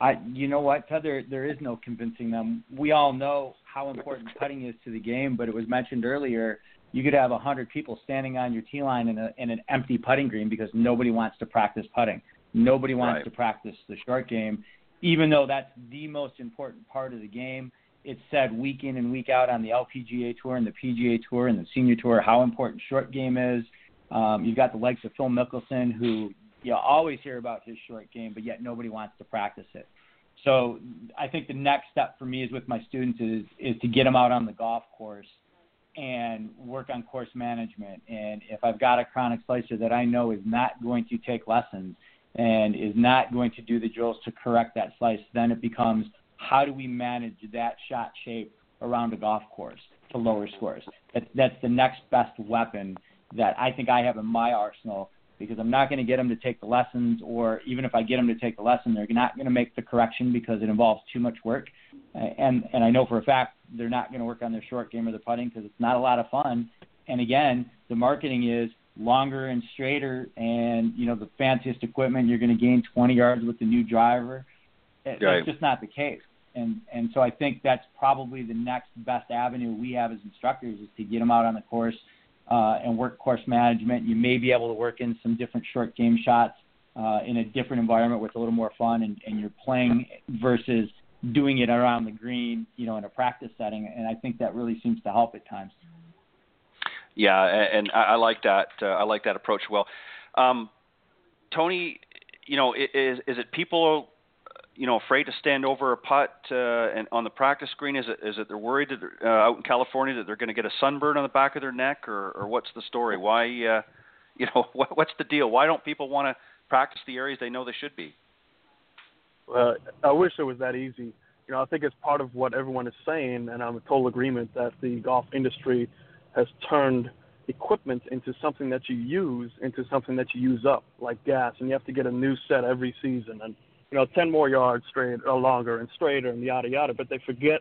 I, you know what, Ted, there, there is no convincing them. We all know how important <laughs> putting is to the game, but it was mentioned earlier. You could have a hundred people standing on your tee line in, a, in an empty putting green because nobody wants to practice putting. Nobody wants Right. to practice the short game, even though that's the most important part of the game. It's said week in and week out on the LPGA tour and the PGA tour and the senior tour how important short game is. Um, you've got the likes of Phil Mickelson, who you always hear about his short game, but yet nobody wants to practice it. So I think the next step for me is with my students is is to get them out on the golf course and work on course management. And if I've got a chronic slicer that I know is not going to take lessons and is not going to do the drills to correct that slice, then it becomes how do we manage that shot shape around a golf course to lower scores? That, that's the next best weapon that I think I have in my arsenal because I'm not going to get them to take the lessons, or even if I get them to take the lesson, they're not going to make the correction because it involves too much work. And and I know for a fact they're not going to work on their short game or their putting because it's not a lot of fun. And again, the marketing is longer and straighter, and you know the fanciest equipment. You're going to gain 20 yards with the new driver. It- Right. That's just not the case. And and so I think that's probably the next best avenue we have as instructors is to get them out on the course uh, and work course management. You may be able to work in some different short game shots uh, in a different environment with a little more fun, and, and you're playing versus doing it around the green, you know, in a practice setting. And I think that really seems to help at times. Yeah, and I, like that. Uh, I like that approach. Well, um, Tony, you know, is is it people, you know, afraid to stand over a putt uh, and on the practice green? Is it is it they're worried that they're, uh, out in California that they're going to get a sunburn on the back of their neck, or or what's the story? Why, uh, <laughs> you know, what, what's the deal? Why don't people want to practice the areas they know they should be? Uh, I wish it was that easy. You know, I think it's part of what everyone is saying, and I'm in total agreement that the golf industry has turned equipment into something that you use into something that you use up, like gas, and you have to get a new set every season, and you know, 10 more yards straight or longer and straighter and yada yada. But they forget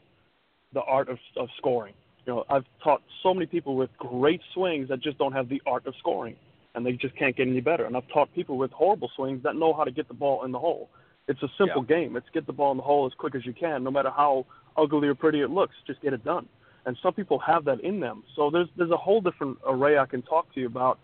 the art of, of scoring. You know, I've taught so many people with great swings that just don't have the art of scoring, and they just can't get any better. And I've taught people with horrible swings that know how to get the ball in the hole. It's a simple game. It's get the ball in the hole as quick as you can, no matter how ugly or pretty it looks. Just get it done. And some people have that in them. So there's there's a whole different array I can talk to you about.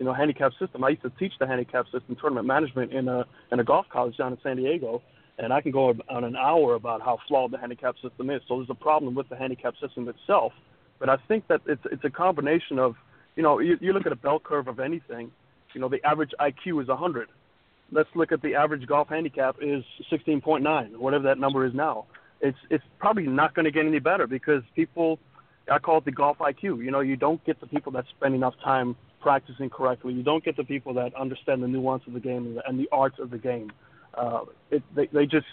You know, handicap system. I used to teach the handicap system, tournament management in a in a golf college down in San Diego, and I can go on an hour about how flawed the handicap system is. So there's a problem with the handicap system itself. But I think that it's it's a combination of, you know, you, you look at a bell curve of anything. You know, the average IQ is 100 let's look at the average golf handicap is 16.9, whatever that number is now. It's it's probably not going to get any better because people, I call it the golf IQ. You know, you don't get the people that spend enough time practicing correctly. You don't get the people that understand the nuance of the game and the, and the arts of the game. Uh, it, they they just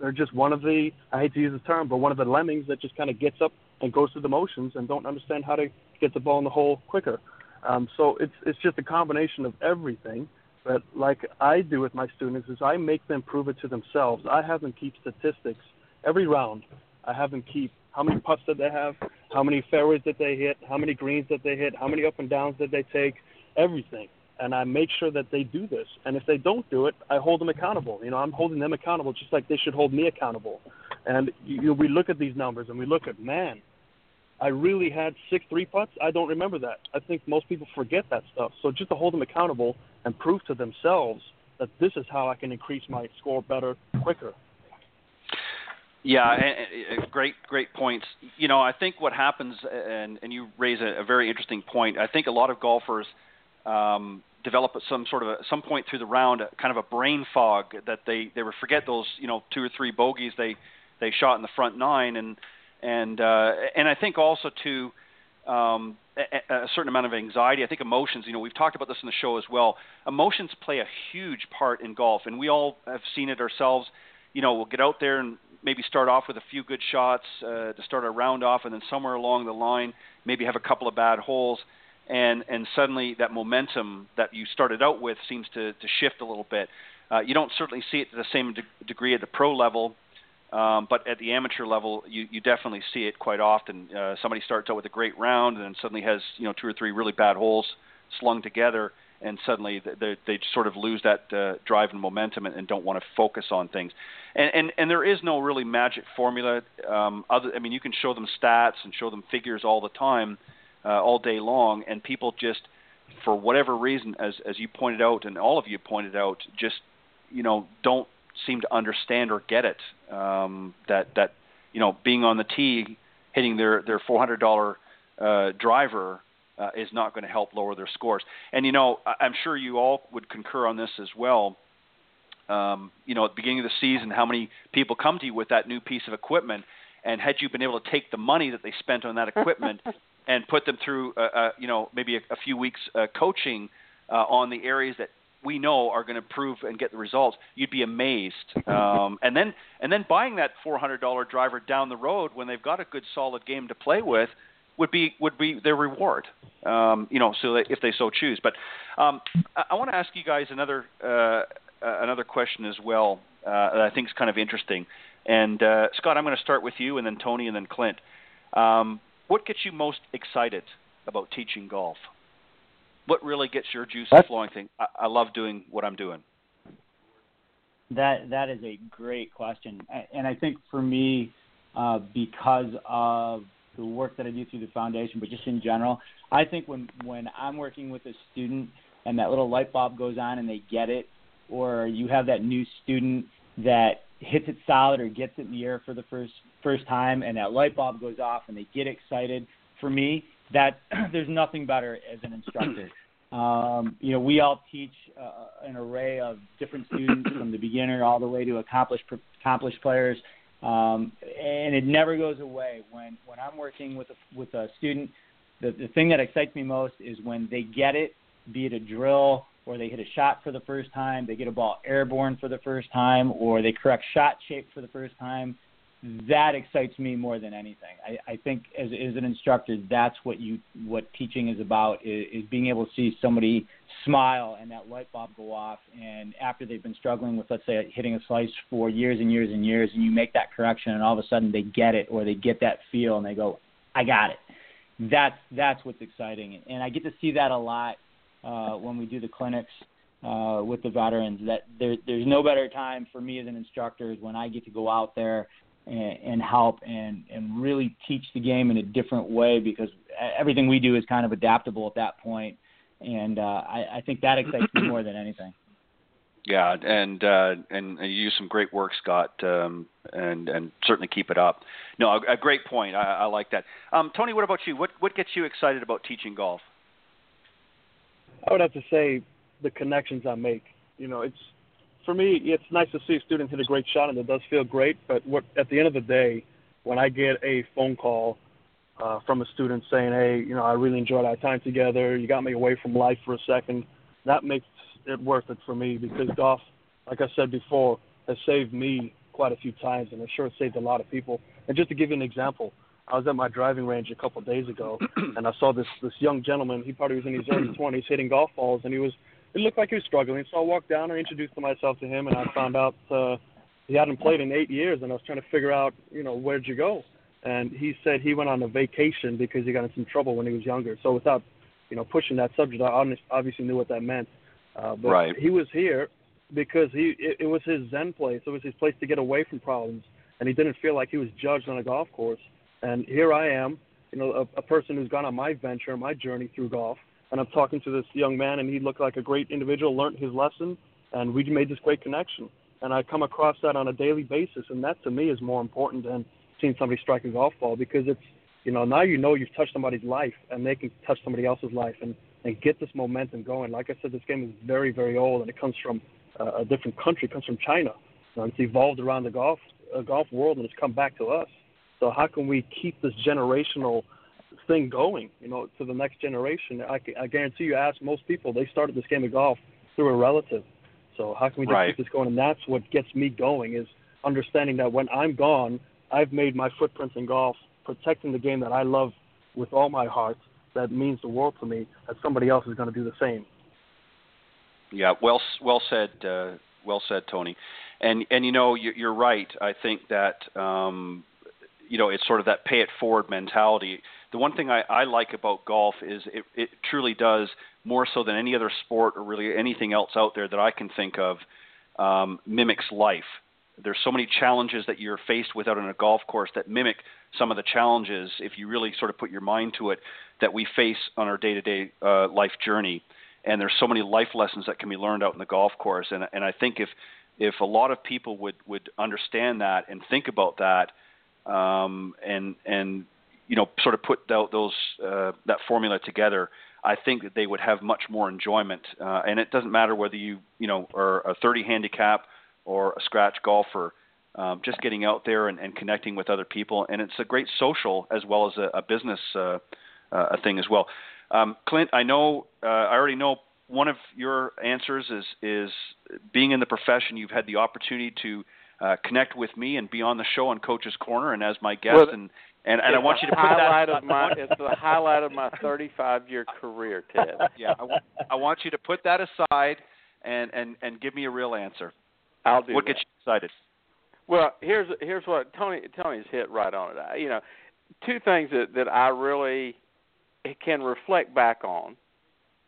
they're just one of the I hate to use the term, but one of the lemmings that just kind of gets up and goes through the motions and don't understand how to get the ball in the hole quicker. Um, so it's it's just a combination of everything. But like I do with my students is I make them prove it to themselves. I have them keep statistics every round. I have them keep how many putts did they have, how many fairways did they hit, how many greens did they hit, how many up and downs did they take, everything. and I make sure that they do this. And if they don't do it, I hold them accountable. You know, I'm holding them accountable just like they should hold me accountable. And you know, we look at these numbers and we look at man, I really had six three putts. I don't remember that. I think most people forget that stuff. So just to hold them accountable and prove to themselves that this is how I can increase my score better, quicker. Yeah, and, and great, great points. You know, I think what happens, and and you raise a, a very interesting point. I think a lot of golfers um, develop at some sort of a, some point through the round, kind of a brain fog that they they forget those you know two or three bogeys they they shot in the front nine, and and uh, and I think also to um, a, a certain amount of anxiety. I think emotions. You know, we've talked about this in the show as well. Emotions play a huge part in golf, and we all have seen it ourselves. You know, we'll get out there and maybe start off with a few good shots uh, to start a round off, and then somewhere along the line, maybe have a couple of bad holes, and and suddenly that momentum that you started out with seems to to shift a little bit. Uh, you don't certainly see it to the same de- degree at the pro level, um, but at the amateur level, you, you definitely see it quite often. Uh, somebody starts out with a great round and then suddenly has you know two or three really bad holes slung together, and suddenly they, they sort of lose that uh, drive and momentum and, and don't want to focus on things. And, and and there is no really magic formula. Um, other, I mean, you can show them stats and show them figures all the time, uh, all day long, and people just, for whatever reason, as as you pointed out and all of you pointed out, just you know don't seem to understand or get it. Um, that that you know being on the tee, hitting their their four hundred dollar uh, driver uh, is not going to help lower their scores. And you know I'm sure you all would concur on this as well. Um, you know at the beginning of the season, how many people come to you with that new piece of equipment, and had you been able to take the money that they spent on that <laughs> equipment and put them through, uh, uh, you know, maybe a, a few weeks uh, coaching uh, on the areas that we know are going to prove and get the results, you'd be amazed. Um, and then and then buying that four hundred dollar driver down the road when they've got a good solid game to play with would be would be their reward. Um, you know, so that if they so choose. But um, I, I want to ask you guys another uh, another question as well uh, that I think is kind of interesting. And uh, Scott, I'm going to start with you, and then Tony, and then Clint. Um, what gets you most excited about teaching golf? what really gets your juices flowing? Thing I, I love doing what I'm doing. That that is a great question, and I think for me, uh, because of the work that I do through the foundation, but just in general, I think when when I'm working with a student and that little light bulb goes on and they get it, or you have that new student that hits it solid or gets it in the air for the first first time and that light bulb goes off and they get excited. For me, that <clears throat> there's nothing better as an instructor. <clears throat> Um, you know, we all teach uh, an array of different students from the beginner all the way to accomplished accomplished players, um, and it never goes away. When when I'm working with a, with a student, the the thing that excites me most is when they get it, be it a drill or they hit a shot for the first time, they get a ball airborne for the first time, or they correct shot shape for the first time that excites me more than anything. I, I think as, as an instructor, that's what you what teaching is about is, is being able to see somebody smile and that light bulb go off. And after they've been struggling with, let's say, hitting a slice for years and years and years, and you make that correction, and all of a sudden they get it or they get that feel and they go, "I got it." That's that's what's exciting, and I get to see that a lot uh, when we do the clinics uh, with the veterans. That there, there's no better time for me as an instructor is when I get to go out there and, and help and and really teach the game in a different way because everything we do is kind of adaptable at that point, and uh, I, I think that excites me more than anything. Yeah, and uh, and you use some great work, Scott, um, and and certainly keep it up. No, a, a great point. I, I like that. Um, Tony, what about you? What what gets you excited about teaching golf? I would have to say the connections I make. You know, it's for me, it's nice to see a student hit a great shot, and it does feel great. But what at the end of the day, when I get a phone call uh, from a student saying, "Hey, you know, I really enjoyed our time together. You got me away from life for a second, that makes it worth it for me because golf, like I said before, has saved me quite a few times, and I'm sure it saved a lot of people. And just to give you an example, I was at my driving range a couple of days ago, <clears throat> and I saw this this young gentleman. He probably was in his early 20s, hitting golf balls, and he was it looked like he was struggling. So I walked down and introduced myself to him, and I found out uh, he hadn't played in eight years, and I was trying to figure out, you know, where'd you go? And he said he went on a vacation because he got in some trouble when he was younger. So without you know, pushing that subject. I obviously knew what that meant. Uh, but right. he was here because he it, it was his zen place. It was his place to get away from problems, and he didn't feel like he was judged on a golf course. And here I am, you know, a, a person who's gone on my venture, my journey through golf, and I'm talking to this young man, and he looked like a great individual, learned his lesson, and we made this great connection. And I come across that on a daily basis, and that to me is more important than seeing somebody strike a golf ball because it's, you know, now you know you've touched somebody's life, and they can touch somebody else's life, and and get this momentum going. Like I said, this game is very, very old, and it comes from uh, a different country. It comes from China. You it's evolved around the golf uh, golf world, and it's come back to us. So how can we keep this generational thing going? You know, to the next generation. I, I guarantee you, ask most people, they started this game of golf through a relative. So how can we just right. keep this going? And that's what gets me going is understanding that when I'm gone, I've made my footprints in golf, protecting the game that I love with all my heart. That means the world to me. That somebody else is going to do the same. Yeah, well, well said, uh, well said, Tony. And and you know you, you're right. I think that um, you know it's sort of that pay it forward mentality. The one thing I, I like about golf is it, it truly does more so than any other sport or really anything else out there that I can think of um, mimics life. There's so many challenges that you're faced with out on a golf course that mimic some of the challenges, if you really sort of put your mind to it, that we face on our day-to-day uh, life journey. And there's so many life lessons that can be learned out in the golf course. And and I think if if a lot of people would would understand that and think about that, um, and and you know sort of put those uh, that formula together, I think that they would have much more enjoyment. Uh, and it doesn't matter whether you you know are a 30 handicap or a scratch golfer. Um, just getting out there and, and connecting with other people, and it's a great social as well as a, a business uh, uh, a thing as well. Um, Clint, I know uh, I already know one of your answers is is being in the profession. You've had the opportunity to uh, connect with me and be on the show on Coach's Corner and as my guest, well, and and, and I want you to put that. Of my, it's the highlight of my 35 year career, Ted. <laughs> Yeah, I want you to put that aside and and and give me a real answer. I'll do what that. gets you excited? Well, here's here's what Tony Tony's hit right on it. I, you know, two things that that I really can reflect back on,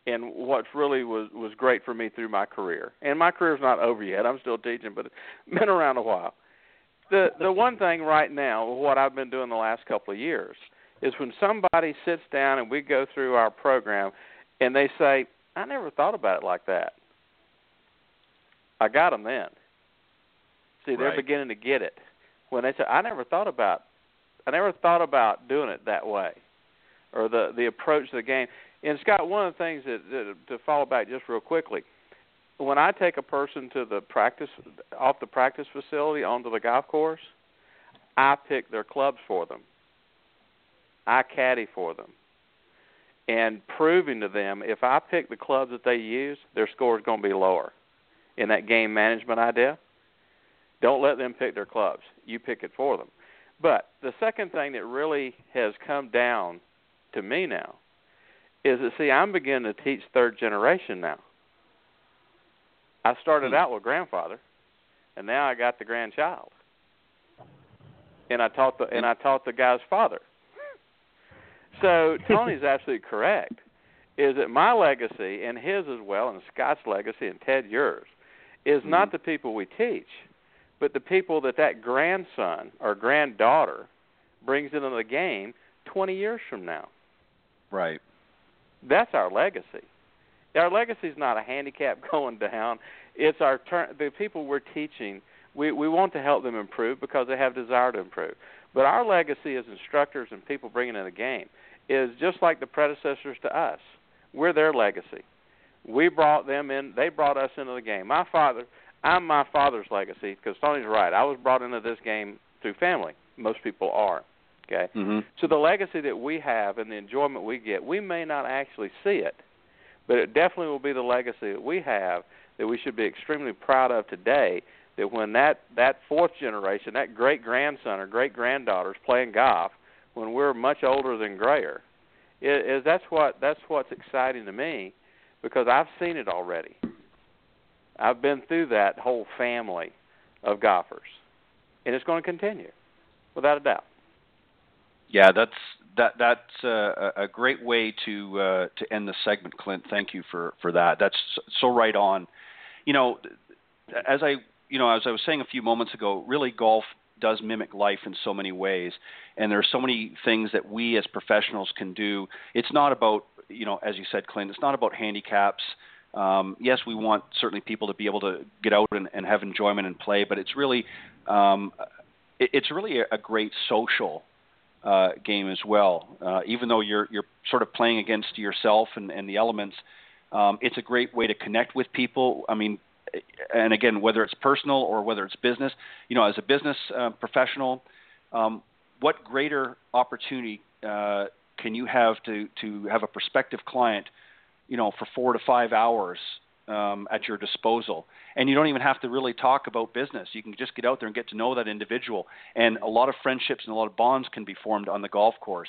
and what really was was great for me through my career. And my career's not over yet. I'm still teaching, but it's been around a while. The the one thing right now, what I've been doing the last couple of years, is when somebody sits down and we go through our program, and they say, "I never thought about it like that." I got them then. See, they're Right. beginning to get it when they say, "I never thought about, I never thought about doing it that way," or the the approach to the game. And Scott, one of the things that, that to follow back just real quickly, when I take a person to the practice off the practice facility onto the golf course, I pick their clubs for them. I caddy for them. And proving to them if I pick the clubs that they use, their score is going to be lower. In that game management idea, don't let them pick their clubs. You pick it for them. But the second thing that really has come down to me now is that see, I'm beginning to teach third generation now. I started Hmm. out with grandfather, and now I got the grandchild, and I taught the and I taught the guy's father. So <laughs> Tony's absolutely correct. Is that my legacy and his as well, and Scott's legacy and Ted yours, is Mm-hmm. not the people we teach, but the people that that grandson or granddaughter brings into the game 20 years from now. Right. That's our legacy. Our legacy is not a handicap <laughs> going down. It's our turn. The people we're teaching, we we want to help them improve because they have desire to improve. But our legacy as instructors and people bringing in the game is just like the predecessors to us. We're their legacy. We brought them in. They brought us into the game. My father, I'm my father's legacy because Tony's right. I was brought into this game through family. Most people are. Okay. Mm-hmm. So the legacy that we have and the enjoyment we get, we may not actually see it, but it definitely will be the legacy that we have that we should be extremely proud of today. That when that that fourth generation, that great grandson or great granddaughter is playing golf, when we're much older than grayer, is that's what that's what's exciting to me, because I've seen it already. I've been through that whole family of golfers, and it's going to continue, without a doubt. Yeah, that's that that's a, a great way to uh, to end the segment, Clint. Thank you for for that. That's so right on. You know, as I you know as I was saying a few moments ago, really golf does mimic life in so many ways, and there are so many things that we as professionals can do. It's not about you know, as you said, Clint. It's not about handicaps. Um, yes, we want certainly people to be able to get out and, and have enjoyment and play, but it's really um, it, it's really a, a great social uh, game as well. Uh, even though you're you're sort of playing against yourself and, and the elements, um, it's a great way to connect with people. I mean, and again, whether it's personal or whether it's business, you know, as a business uh, professional, um, what greater opportunity uh, can you have to to have a prospective client, you know, for four to five hours um, at your disposal. And you don't even have to really talk about business. You can just get out there and get to know that individual. And a lot of friendships and a lot of bonds can be formed on the golf course.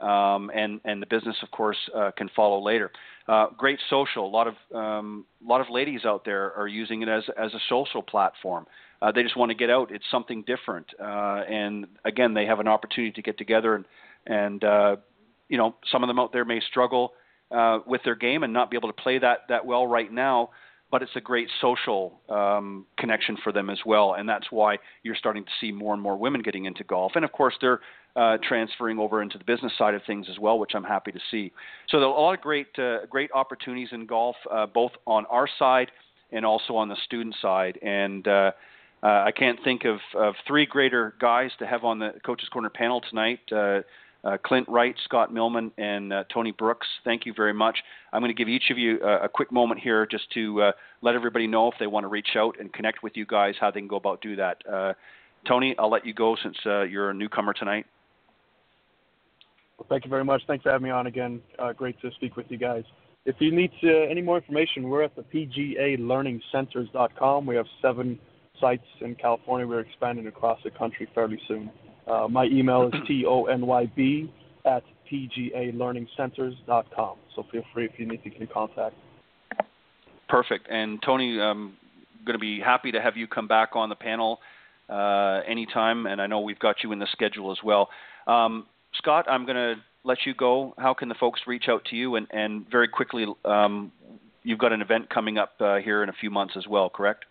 Um, and and the business, of course, uh, can follow later. Uh, great social. A lot of um, lot of ladies out there are using it as as a social platform. Uh, they just want to get out. It's something different. Uh, and again, they have an opportunity to get together and and uh, you know some of them out there may struggle uh, with their game and not be able to play that that well right now. But it's a great social um, connection for them as well, and that's why you're starting to see more and more women getting into golf. And of course, they're uh, transferring over into the business side of things as well, which I'm happy to see. So there are a lot of great uh, great opportunities in golf, uh, both on our side and also on the student side. And uh, uh, I can't think of, of three greater guys to have on the Coaches Corner panel tonight. Uh, uh, Clint Wright, Scott Millman, and uh, Tony Brooks. Thank you very much. I'm going to give each of you a, a quick moment here just to uh, let everybody know if they want to reach out and connect with you guys, how they can go about do that. Uh, Tony, I'll let you go since uh, you're a newcomer tonight. Well, thank you very much. Thanks for having me on again. Uh, great to speak with you guys. If you need any more information, we're at the PGALearningCenters.com. We have seven sites in California. We're expanding across the country fairly soon. Uh, my email is tonyb at pgalearningcenters.com. So feel free if you need to get in contact. Perfect. And Tony, I'm going to be happy to have you come back on the panel uh, anytime, and I know we've got you in the schedule as well. Um, Scott, I'm going to let you go. How can the folks reach out to you? And, and very quickly, um, you've got an event coming up uh, here in a few months as well, correct?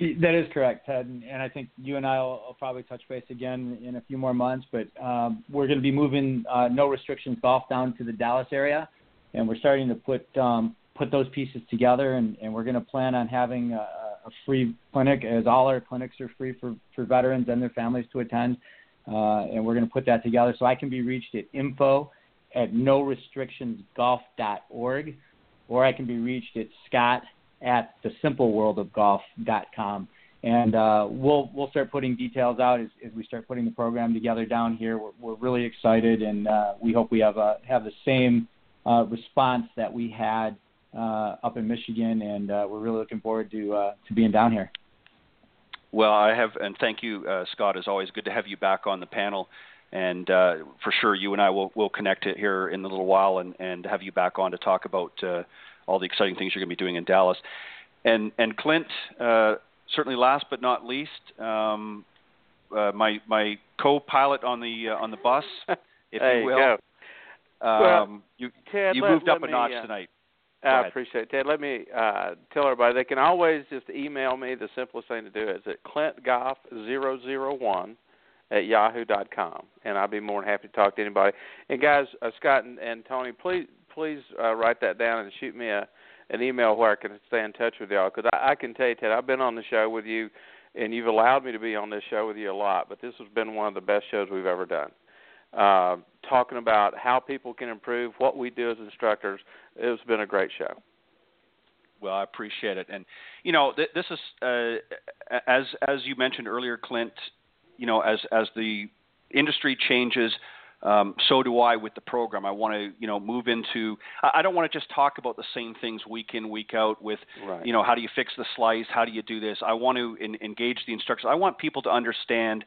That is correct, Ted. And I think you and I will, will probably touch base again in a few more months. But um, we're going to be moving uh, no restrictions golf down to the Dallas area, and we're starting to put um, put those pieces together. And, and we're going to plan on having a, a free clinic, as all our clinics are free for for veterans and their families to attend. Uh, and we're going to put that together. So I can be reached at info at no restrictionsgolf.org, or I can be reached at scott at thesimpleworldofgolf.com. And uh, we'll we'll start putting details out as, as we start putting the program together down here. We're, we're really excited, and uh, we hope we have a, have the same uh, response that we had uh, up in Michigan, and uh, we're really looking forward to uh, to being down here. Well, I have, and thank you, Scott. It's always good to have you back on the panel, and uh, for sure, you and I will will connect it here in a little while, and and have you back on to talk about uh, all the exciting things you're going to be doing in Dallas. And and Clint, uh, certainly last but not least, um, uh, my my co-pilot on the uh, on the bus, <laughs> if you will. You um, well, you Ted, you let, moved let up me, a notch uh, tonight. I appreciate it. Ted, let me uh, tell everybody they can always just email me. The simplest thing to do is at clintgoff001 at yahoo.com, and I'll be more than happy to talk to anybody. And guys, uh, Scott and, and Tony, please please uh, write that down and shoot me a an email where I can stay in touch with y'all because I, I can tell you, Ted, I've been on the show with you, and you've allowed me to be on this show with you a lot. But this has been one of the best shows we've ever done. Uh, talking about how people can improve, what we do as instructors. It's been a great show. Well, I appreciate it, and you know, th- this is uh, as as you mentioned earlier, Clint. You know, as as the industry changes, um, so do I with the program. I want to, you know, move into. I don't want to just talk about the same things week in, week out. With, right. you know, how do you fix the slice? How do you do this? I want to in, engage the instructors. I want people to understand.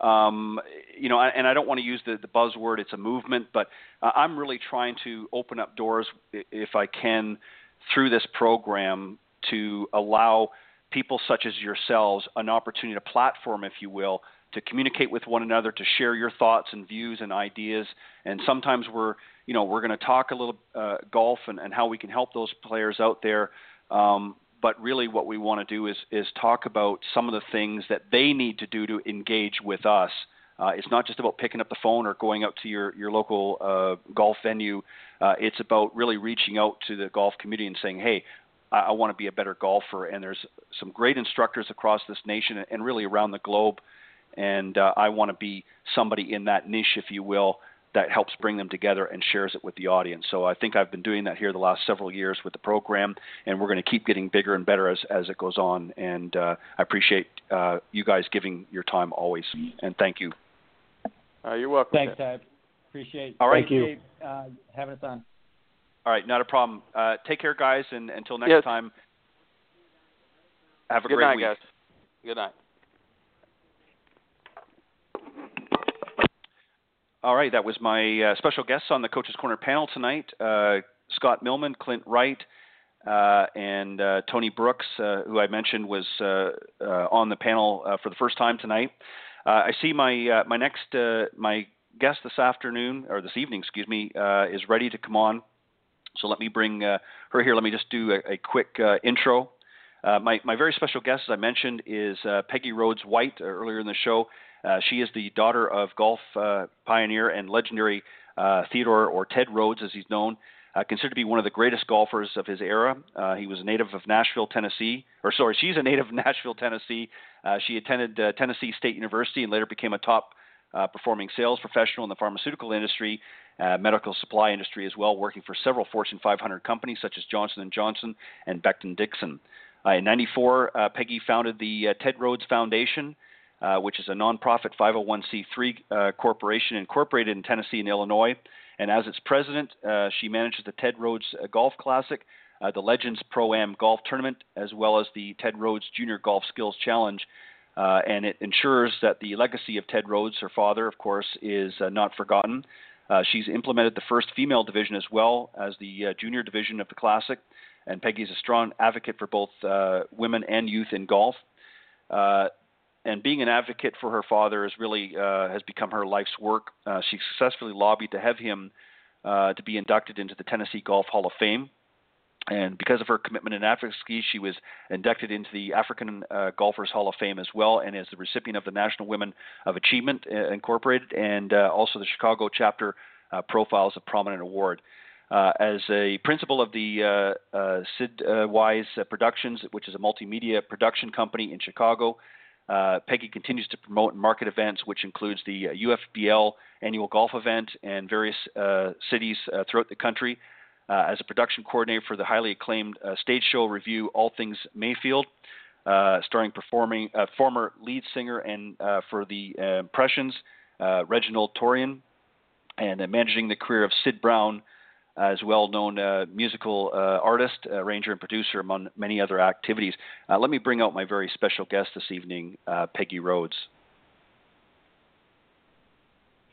Um, you know, and I don't want to use the, the buzzword. It's a movement, but I'm really trying to open up doors, if I can, through this program to allow people such as yourselves an opportunity, a platform, if you will, to communicate with one another, to share your thoughts and views and ideas. And sometimes we're, you know, we're going to talk a little uh, golf and, and how we can help those players out there. Um, but really, what we want to do is is talk about some of the things that they need to do to engage with us. Uh, it's not just about picking up the phone or going out to your your local uh, golf venue. Uh, it's about really reaching out to the golf community and saying, "Hey, I, I want to be a better golfer." And there's some great instructors across this nation and really around the globe and uh, I want to be somebody in that niche, if you will, that helps bring them together and shares it with the audience. So I think I've been doing that here the last several years with the program, and we're going to keep getting bigger and better as as it goes on. And uh, I appreciate uh, you guys giving your time always, and thank you. Uh, you're welcome. Thanks, Ted. Appreciate. All right. Thank you. Appreciate, uh, having us on. All right, not a problem. Uh, take care, guys, and until next Yes. time, have a Good great night, week. guys. Good night. All right, that was my uh, special guests on the Coaches Corner panel tonight uh, Scott Millman, Clint Wright, uh, and uh, Tony Brooks, uh, who I mentioned was uh, on the panel for the first time tonight. I see my my next my guest this afternoon or this evening, excuse me, is ready to come on. So let me bring her here. Let me just do a, a quick intro. Uh, my, my very special guest, as I mentioned, is uh, Peggy Rhodes White uh, earlier in the show. Uh, she is the daughter of golf uh, pioneer and legendary Theodore, or Ted Rhodes as he's known, considered to be one of the greatest golfers of his era. He was a native of Nashville, Tennessee, or sorry, <laughs> she's a native of Nashville, Tennessee. She attended Tennessee State University and later became a top performing sales professional in the pharmaceutical industry, medical supply industry as well, working for several Fortune 500 companies such as Johnson & Johnson and Becton Dixon. Uh, in 94, uh, Peggy founded the uh, Ted Rhodes Foundation, which is a nonprofit 501c3 uh, corporation incorporated in Tennessee and Illinois. And as its president, she manages the Ted Rhodes Golf Classic, the Legends Pro Am Golf Tournament, as well as the Ted Rhodes Junior Golf Skills Challenge. Uh, and it ensures that the legacy of Ted Rhodes, her father, of course, is uh, not forgotten. Uh, she's implemented the first female division as well as the junior division of the Classic, and Peggy is a strong advocate for both uh, women and youth in golf. Uh, and being an advocate for her father is really uh, has become her life's work. Uh, she successfully lobbied to have him uh, to be inducted into the Tennessee Golf Hall of Fame. And because of her commitment and advocacy, she was inducted into the African uh, Golfers Hall of Fame as well, and is the recipient of the National Women of Achievement Incorporated, and also the Chicago chapter Profiles of Prominent Award. Uh, as a principal of the uh, uh, Sid uh, Wise Productions, which is a multimedia production company in Chicago, Peggy continues to promote and market events, which includes the UFBL annual golf event and various cities throughout the country. As a production coordinator for the highly acclaimed stage show revue All Things Mayfield, uh, starring performing uh, former lead singer and uh, for the Impressions, Reginald Torian, and managing the career of Sid Brown, as well-known uh, musical uh, artist, uh, arranger, and producer, among many other activities. Uh, let me bring out my very special guest this evening, uh, Peggy Rhodes.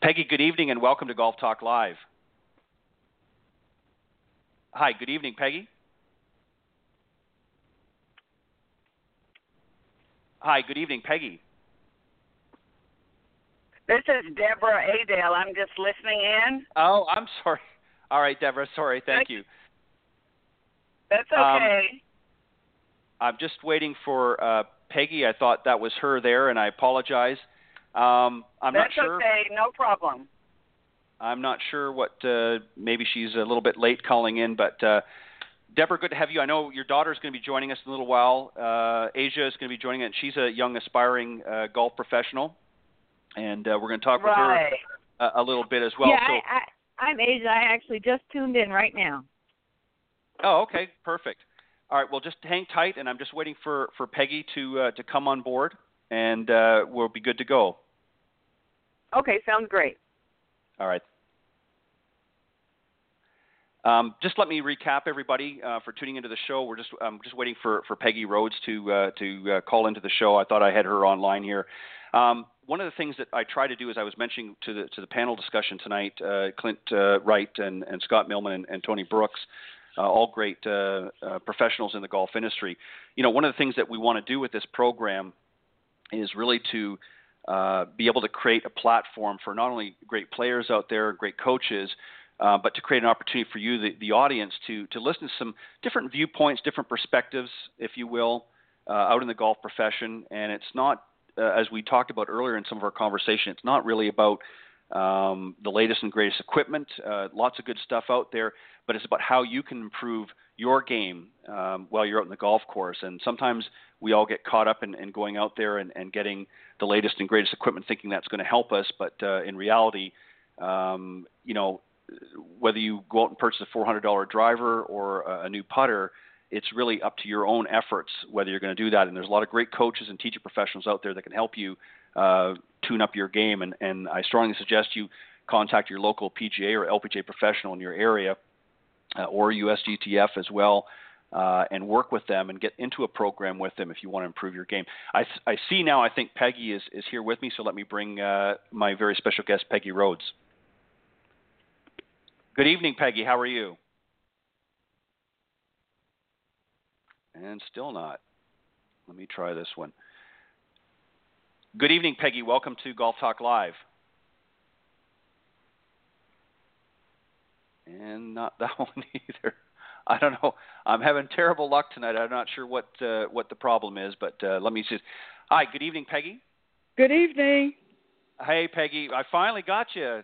Peggy, good evening and welcome to Golf Talk Live. Hi, good evening, Peggy. Hi, good evening, Peggy. This is Deborah Adale. I'm just listening in. Oh, I'm sorry. All right, Deborah. Sorry. Thank you. That's Um, okay. I'm just waiting for uh, Peggy. I thought that was her there, and I apologize. Um, I'm That's not sure. That's okay. No problem. I'm not sure what. Uh, maybe she's a little bit late calling in, but uh, Deborah, good to have you. I know your daughter's going to be joining us in a little while. Uh, Asia is going to be joining us. She's a young, aspiring uh, golf professional, and uh, we're going to talk with her a, a little bit as well. yeah, so, I, I, I'm Asia. I actually just tuned in right now. oh, okay, perfect. All right, well, just hang tight, and I'm just waiting for for Peggy to uh, to come on board, and uh, we'll be good to go. Okay, sounds great. All right. Um, just let me recap everybody uh, for tuning into the show. We're just I'm just waiting for, for Peggy Rhodes to uh, to uh, call into the show. I thought I had her online here. Um, one of the things that I try to do, as I was mentioning to the to the panel discussion tonight, uh, Clint uh, Wright and, and Scott Millman and, and Tony Brooks, uh, all great uh, uh, professionals in the golf industry. You know, one of the things that we want to do with this program is really to uh, be able to create a platform for not only great players out there, great coaches, uh, but to create an opportunity for you, the, the audience, to to listen to some different viewpoints, different perspectives, if you will, uh, out in the golf profession. And it's not, uh, as we talked about earlier in some of our conversation, it's not really about um, the latest and greatest equipment. Uh, lots of good stuff out there, but it's about how you can improve your game um, while you're out in the golf course. And sometimes we all get caught up in, in going out there and, and getting the latest and greatest equipment, thinking that's going to help us. But uh, in reality, um, you know, whether you go out and purchase a $400 driver or a, a new putter, it's really up to your own efforts whether you're going to do that. And there's a lot of great coaches and teaching professionals out there that can help you uh, tune up your game. And, and I strongly suggest you contact your local PGA or LPGA professional in your area uh, or USGTF as well. Uh, and work with them and get into a program with them if you want to improve your game. I, I see now. I think Peggy is, is here with me, so let me bring uh, my very special guest, Peggy Rhodes. Good evening, Peggy. How are you? And still not. Let me try this one. Good evening, Peggy. Welcome to Golf Talk Live. And not <laughs> that one either. I don't know. I'm having terrible luck tonight. I'm not sure what uh, what the problem is, but uh, let me see. Hi, good evening, Peggy. Good evening. Hey, Peggy. I finally got you.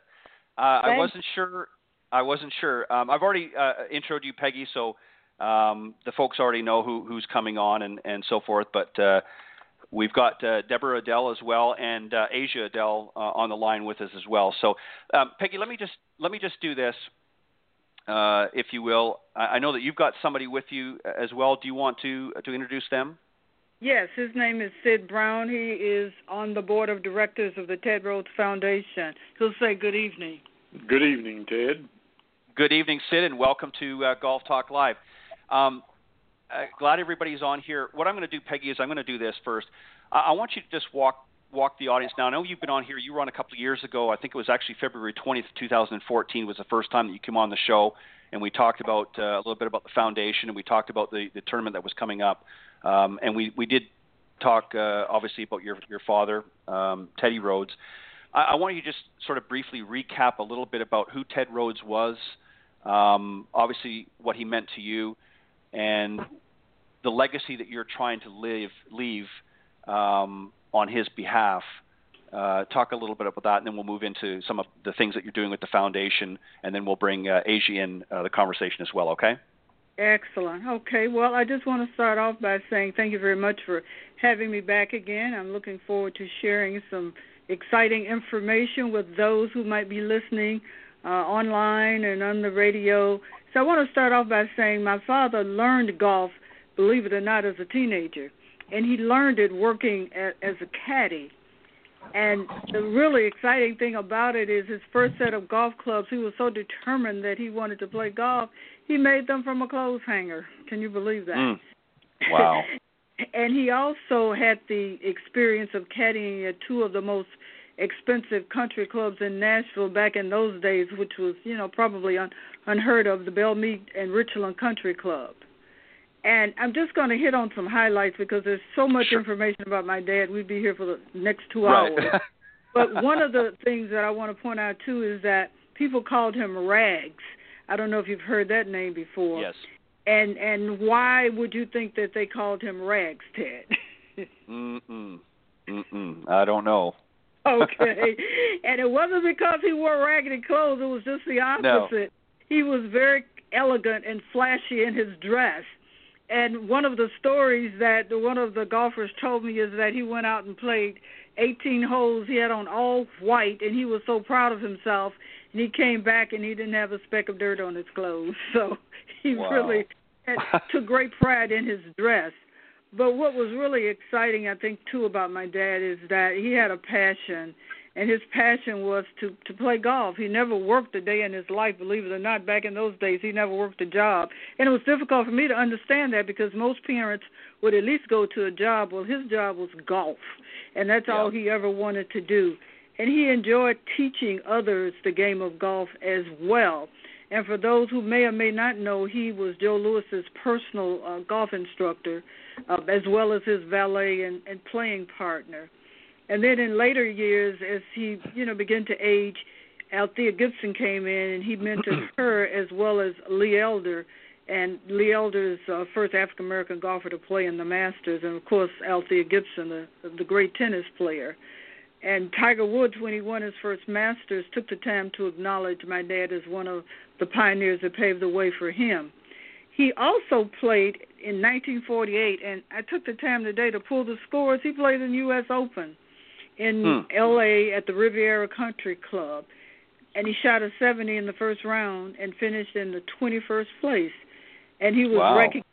Uh, I wasn't sure. I wasn't sure. Um, I've already uh, introed you, Peggy, so um, the folks already know who, who's coming on and, and so forth. But uh, we've got uh, Deborah Adele as well and uh, Asia Adele uh, on the line with us as well. So, um, Peggy, let me just let me just do this, uh, if you will. I, I, know that you've got somebody with you as well. Do you want to to introduce them? Yes, his name is Sid Brown. He is on the board of directors of the Ted Rhodes Foundation. He'll say good evening. Good evening, Ted. Good evening, Sid, and welcome to uh, Golf Talk Live. Um, uh, glad everybody's on here. What I'm going to do, Peggy, is I'm going to do this first. I, I want you to just walk walk the audience now. I know you've been on here. You were on a couple of years ago. I think it was actually February 20th, 2014 was the first time that you came on the show, and we talked about uh, a little bit about the foundation, and we talked about the, the tournament that was coming up, um, and we we did talk uh, obviously about your your father, um, Teddy Rhodes. I, I want you to just sort of briefly recap a little bit about who Ted Rhodes was um, obviously what he meant to you, and the legacy that you're trying to live, leave um, on his behalf. Uh, talk a little bit about that, and then we'll move into some of the things that you're doing with the foundation, and then we'll bring uh, Asia in uh, the conversation as well. Okay? Excellent. Okay. Well, I just want to start off by saying thank you very much for having me back again. I'm looking forward to sharing some exciting information with those who might be listening uh, online and on the radio. So I want to start off by saying my father learned golf, believe it or not, as a teenager, and he learned it working at, as a caddy. And the really exciting thing about it is his first set of golf clubs. He was so determined that he wanted to play golf, he made them from a clothes hanger. Can you believe that? Mm. <laughs> Wow. and he also had the experience of caddying at two of the most expensive country clubs in Nashville back in those days, which was you know probably un, unheard of, the Belle Meade and Richland Country Club. And I'm just going to hit on some highlights because there's so much sure. information about my dad. We'd be here for the next two right. hours. but one of the <laughs> things that I want to point out too is that people called him Rags. I don't know if you've heard that name before. Yes. And and why would you think that they called him Rags, Ted? <laughs> mm mm. Mm mm. I don't know. Okay. and it wasn't because he wore raggedy clothes, it was just the opposite. No. He was very elegant and flashy in his dress. And one of the stories that one of the golfers told me is that he went out and played 18 holes. He had on all white, and he was so proud of himself. And he came back and he didn't have a speck of dirt on his clothes. <laughs> So he wow. really had, <laughs> took great pride in his dress. But what was really exciting, I think, too, about my dad is that he had a passion, and his passion was to to play golf. He never worked a day in his life, believe it or not. Back in those days, he never worked a job, and it was difficult for me to understand that because most parents would at least go to a job. Well, his job was golf, and that's yeah. all he ever wanted to do. And he enjoyed teaching others the game of golf as well. And for those who may or may not know, he was Joe Louis's personal uh, golf instructor, uh, as well as his valet and, and playing partner. And then in later years, as he you know began to age, Althea Gibson came in and he mentored <clears throat> her as well as Lee Elder. And Lee Elder's uh, first African American golfer to play in the Masters, and of course Althea Gibson, the the great tennis player. And Tiger Woods, when he won his first Masters, took the time to acknowledge my dad as one of the pioneers that paved the way for him. He also played in 1948, and I took the time today to pull the scores. He played in the U.S. Open in Hmm. L.A. at the Riviera Country Club, and he shot a 70 in the first round and finished in the 21st place. And he was Wow. recognized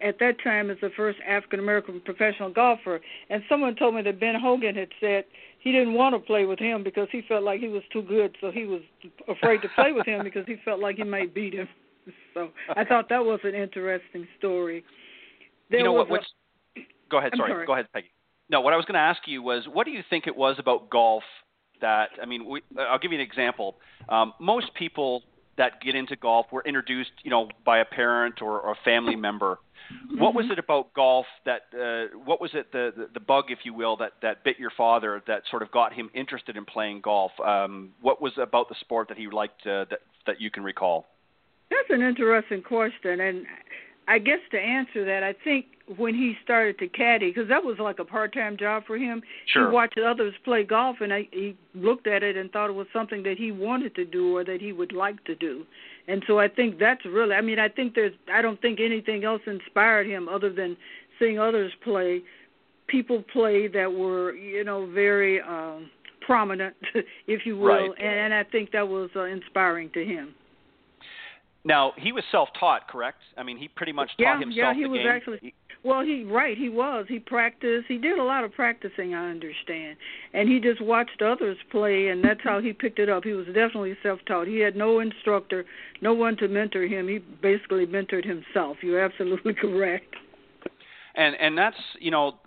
at that time as the first African American professional golfer. And someone told me that Ben Hogan had said he didn't want to play with him because he felt like he was too good, so he was afraid to play with him <laughs> because he felt like he might beat him. <laughs> So I thought that was an interesting story. There you know what? a- go ahead. Sorry. sorry. Go ahead, Peggy. No, what I was going to ask you was, what do you think it was about golf that? I mean, we, I'll give you an example. Um, most people that get into golf were introduced, you know, by a parent or, or a family member. What was it about golf that? Uh, what was it the, the the bug, if you will, that that bit your father that sort of got him interested in playing golf? Um, what was about the sport that he liked uh, that that you can recall? That's an interesting question, and I guess to answer that, I think when he started to caddy, because that was like a part-time job for him. Sure. He watched others play golf, and I, he looked at it and thought it was something that he wanted to do or that he would like to do. And so I think that's really. I mean, I think there's. I don't think anything else inspired him other than seeing others play. People play that were, you know, very um prominent, <laughs> if you will, Right. and, and I think that was uh, inspiring to him. Now he was self-taught, correct? I mean, he pretty much Yeah, taught himself yeah, he the was game. actually- Well, he right, he was. He practiced. He did a lot of practicing, I understand. And he just watched others play and that's how he picked it up. He was definitely self-taught. He had no instructor, no one to mentor him. He basically mentored himself. You're absolutely <laughs> correct. and and that's you know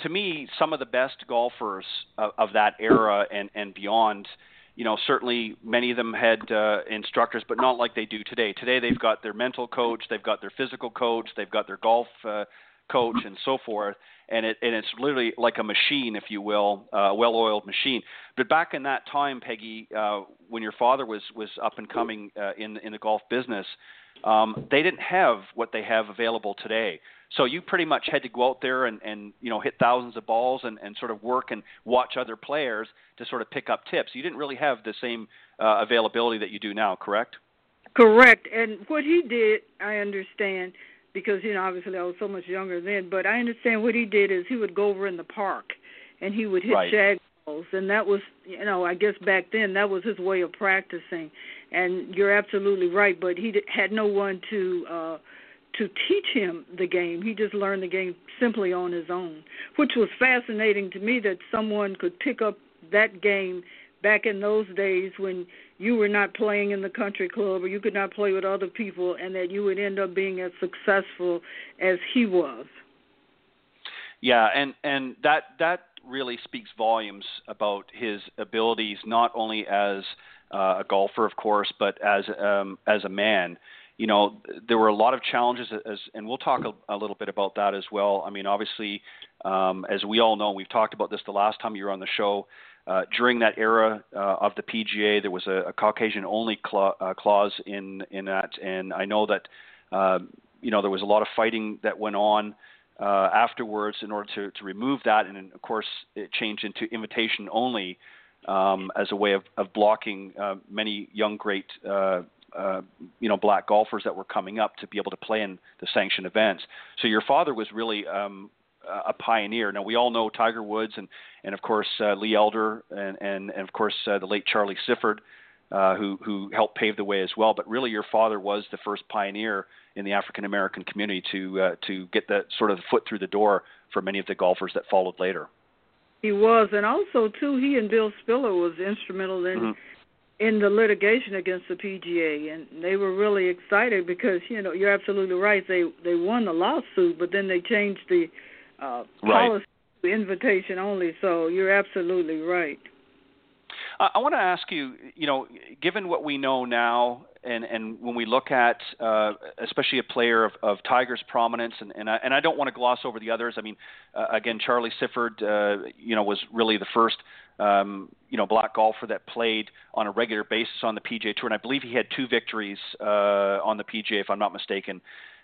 to me some of the best golfers of, of that era and and beyond you know certainly many of them had uh, instructors but not like they do today. Today they've got their mental coach they've got their physical coach they've got their golf uh, coach and so forth and it and it's literally like a machine if you will uh, a well-oiled machine but back in that time Peggy uh, when your father was was up and coming uh, in in the golf business um, they didn't have what they have available today. So you pretty much had to go out there and, and you know hit thousands of balls and, and sort of work and watch other players to sort of pick up tips. You didn't really have the same uh, availability that you do now, correct? Correct. And what he did, I understand, because you know obviously I was so much younger then, but I understand what he did is he would go over in the park and he would hit Right. shag balls, and that was you know I guess back then that was his way of practicing. And you're absolutely right, but he had no one to uh to teach him the game. He just learned the game simply on his own, which was fascinating to me that someone could pick up that game back in those days when you were not playing in the country club or you could not play with other people and that you would end up being as successful as he was. Yeah, and and that that really speaks volumes about his abilities, not only as uh, a golfer, of course, but as um, as a man. You know, there were a lot of challenges, as, and we'll talk a, a little bit about that as well. I mean, obviously, um, as we all know, we've talked about this the last time you were on the show. Uh, during that era uh, of the PGA, there was a, a Caucasian-only uh, clause in in that, and I know that uh, you know there was a lot of fighting that went on uh, afterwards in order to, to remove that, and of course it changed into invitation only um, as a way of, of blocking uh, many young great uh, uh, you know black golfers that were coming up to be able to play in the sanctioned events. So your father was really um, a pioneer. Now we all know Tiger Woods and and of course uh, Lee Elder and and, and of course uh, the late Charlie Sifford. Uh, who who helped pave the way as well, but really your father was the first pioneer in the African American community to uh, to get that sort of foot through the door for many of the golfers that followed later. He was, and also too, he and Bill Spiller was instrumental in Mhm. in the litigation against the PGA, and they were really excited because you know you're absolutely right. They they won the lawsuit, but then they changed the uh, Right. policy invitation only. So you're absolutely right. Uh, I want to ask you, you know, given what we know now, and and when we look at uh, especially a player of, of Tiger's prominence, and and I, and I don't want to gloss over the others. I mean, uh, again, Charlie Sifford, uh, you know, was really the first. Um, you know, black golfer that played on a regular basis on the PGA Tour, and I believe he had two victories uh, on the PGA, if I'm not mistaken.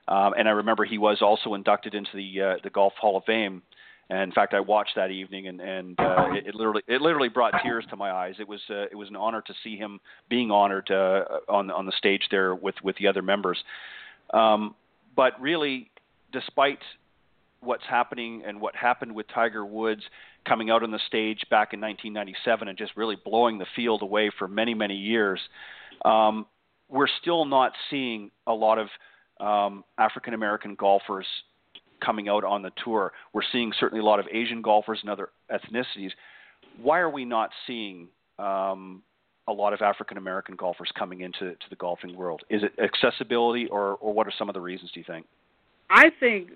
Um, and I remember he was also inducted into the uh, the Golf Hall of Fame. And in fact, I watched that evening, and and uh, it, it literally it literally brought tears to my eyes. It was uh, it was an honor to see him being honored uh, on on the stage there with with the other members. Um, but really, despite what's happening and what happened with Tiger Woods coming out on the stage back in 1997 and just really blowing the field away for many many years, um, we're still not seeing a lot of um, African American golfers coming out on the tour. We're seeing certainly a lot of Asian golfers and other ethnicities. Why are we not seeing um, a lot of African American golfers coming into to the golfing world? Is it accessibility, or, or what are some of the reasons? Do you think? I think,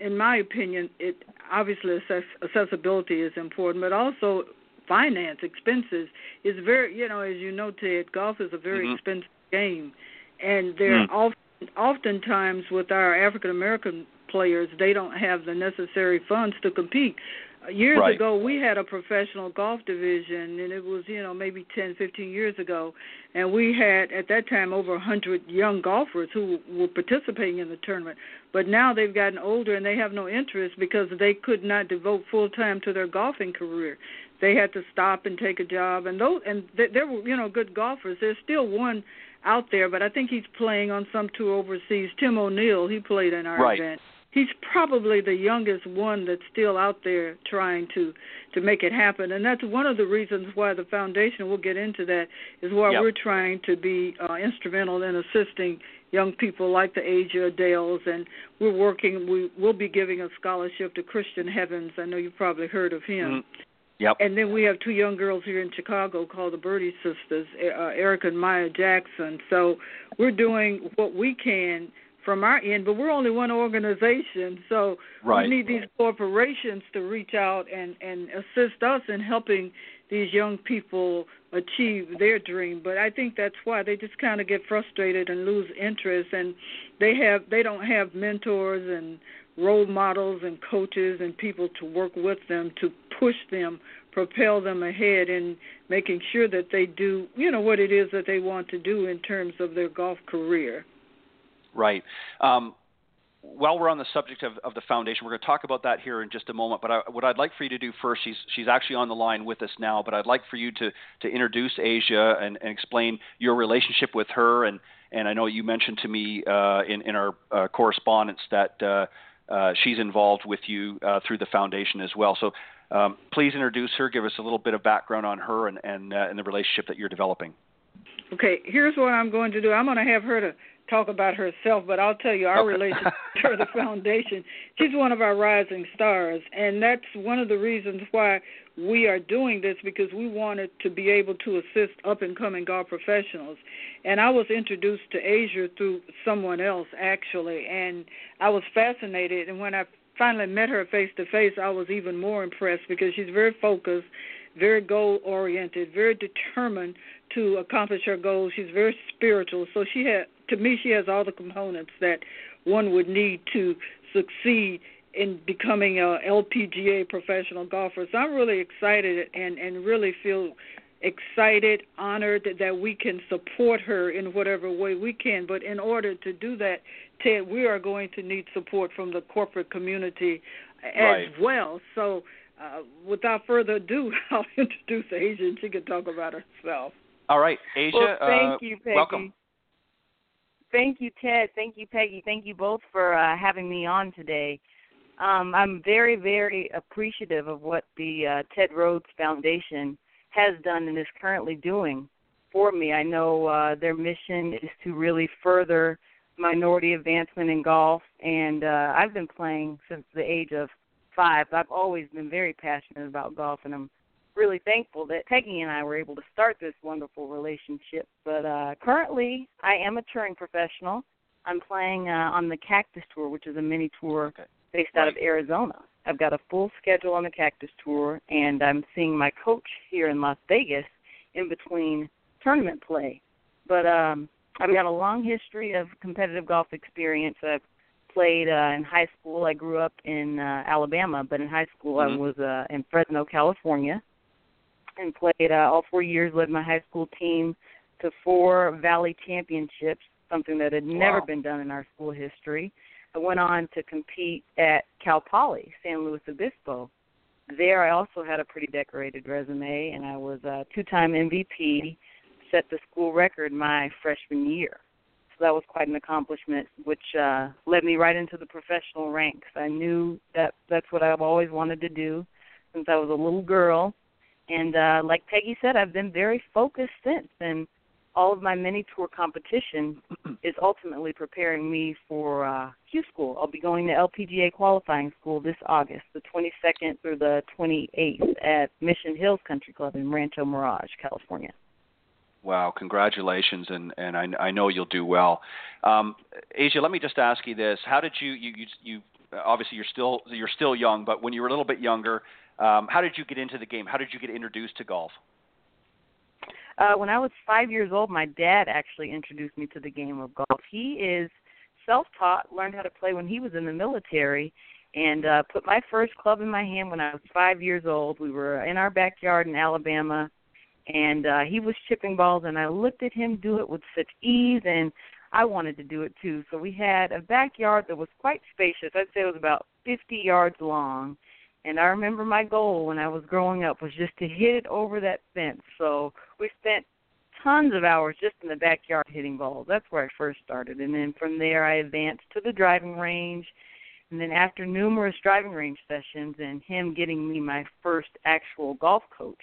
in my opinion, it obviously accessibility is important, but also finance expenses is very. You know, as you know, Ted, golf is a very mm-hmm. expensive game, and there mm. often, oftentimes with our African American players, they don't have the necessary funds to compete. Years right. ago, we had a professional golf division, and it was, you know, maybe 10, 15 years ago. And we had, at that time, over a 100 young golfers who were participating in the tournament. But now they've gotten older and they have no interest because they could not devote full time to their golfing career. They had to stop and take a job. And those, and they, they were, you know, good golfers. There's still one out there, but I think he's playing on some tour overseas. Tim O'Neal, he played in our right. event he's probably the youngest one that's still out there trying to to make it happen and that's one of the reasons why the foundation we'll get into that is why yep. we're trying to be uh, instrumental in assisting young people like the Asia Dales and we're working we will be giving a scholarship to Christian Heavens I know you've probably heard of him mm-hmm. Yep. And then we have two young girls here in Chicago called the Birdie Sisters, uh, Erica and Maya Jackson. So we're doing what we can from our end, but we're only one organization, so right. we need these corporations to reach out and and assist us in helping these young people achieve their dream. But I think that's why they just kind of get frustrated and lose interest, and they have they don't have mentors and role models and coaches and people to work with them to push them propel them ahead in making sure that they do you know what it is that they want to do in terms of their golf career Right. Um, while we're on the subject of, of the foundation, we're going to talk about that here in just a moment. But I, what I'd like for you to do first, she's she's actually on the line with us now. But I'd like for you to to introduce Asia and, and explain your relationship with her. And and I know you mentioned to me uh, in in our uh, correspondence that uh, uh she's involved with you uh, through the foundation as well. So um, please introduce her. Give us a little bit of background on her and and, uh, and the relationship that you're developing. Okay, here's what I'm going to do. I'm going to have her to talk about herself, but I'll tell you our okay. relationship <laughs> to the foundation. She's one of our rising stars, and that's one of the reasons why we are doing this because we wanted to be able to assist up and coming golf professionals. And I was introduced to Asia through someone else actually, and I was fascinated. And when I finally met her face to face, I was even more impressed because she's very focused, very goal oriented, very determined to accomplish her goals. She's very spiritual, so she had to me, she has all the components that one would need to succeed in becoming a LPGA professional golfer. So I'm really excited and and really feel excited, honored that we can support her in whatever way we can. But in order to do that, Ted, we are going to need support from the corporate community as right. well. So uh, without further ado, <laughs> I'll introduce Asia and she can talk about herself. All right, Asia. Well, thank uh, you, Peggy. Welcome. Thank you, Ted. Thank you, Peggy. Thank you both for uh, having me on today. Um, I'm very, very appreciative of what the uh, Ted Rhodes Foundation has done and is currently doing for me. I know uh, their mission is to really further minority advancement in golf, and uh, I've been playing since the age of five. I've always been very passionate about golf, and I'm really thankful that Peggy and I were able to start this wonderful relationship. But uh, currently, I am a touring professional. I'm playing uh, on the Cactus Tour, which is a mini tour okay. based right. out of Arizona. I've got a full schedule on the Cactus Tour, and I'm seeing my coach here in Las Vegas. in between tournament play. But um, I've got a long history of competitive golf experience. I've played uh, in high school. I grew up in uh, Alabama, but in high school mm-hmm. I was uh, in Fresno, California, and played uh, all four years. Led my high school team to four Valley championships, something that had never Wow. been done in our school history. I went on to compete at Cal Poly, San Luis Obispo. There, I also had a pretty decorated resume, and I was a two-time MVP, set the school record my freshman year. So that was quite an accomplishment, which uh, led me right into the professional ranks. I knew that that's what I've always wanted to do since I was a little girl, and uh, like Peggy said, I've been very focused since. And all of my mini tour competition <clears throat> is ultimately preparing me for uh, Q school. I'll be going to LPGA qualifying school this August, the 22nd through the 28th at Mission Hills Country Club in Rancho Mirage, California. Wow, congratulations, and and I, I know you'll do well. Um, Asia, let me just ask you this: How did you you you, you obviously you're still you're still young, but when you were a little bit younger, um, how did you get into the game? How did you get introduced to golf? Uh, when I was five years old, my dad actually introduced me to the game of golf. He is self-taught, learned how to play when he was in the military, and uh, put my first club in my hand when I was five years old. We were in our backyard in Alabama, and uh, he was chipping balls, and I looked at him do it with such ease, and I wanted to do it too. So we had a backyard that was quite spacious. I'd say it was about 50 yards long. And I remember my goal when I was growing up was just to hit it over that fence. So we spent tons of hours just in the backyard hitting balls. That's where I first started. And then from there I advanced to the driving range. And then after numerous driving range sessions and him getting me my first actual golf coach,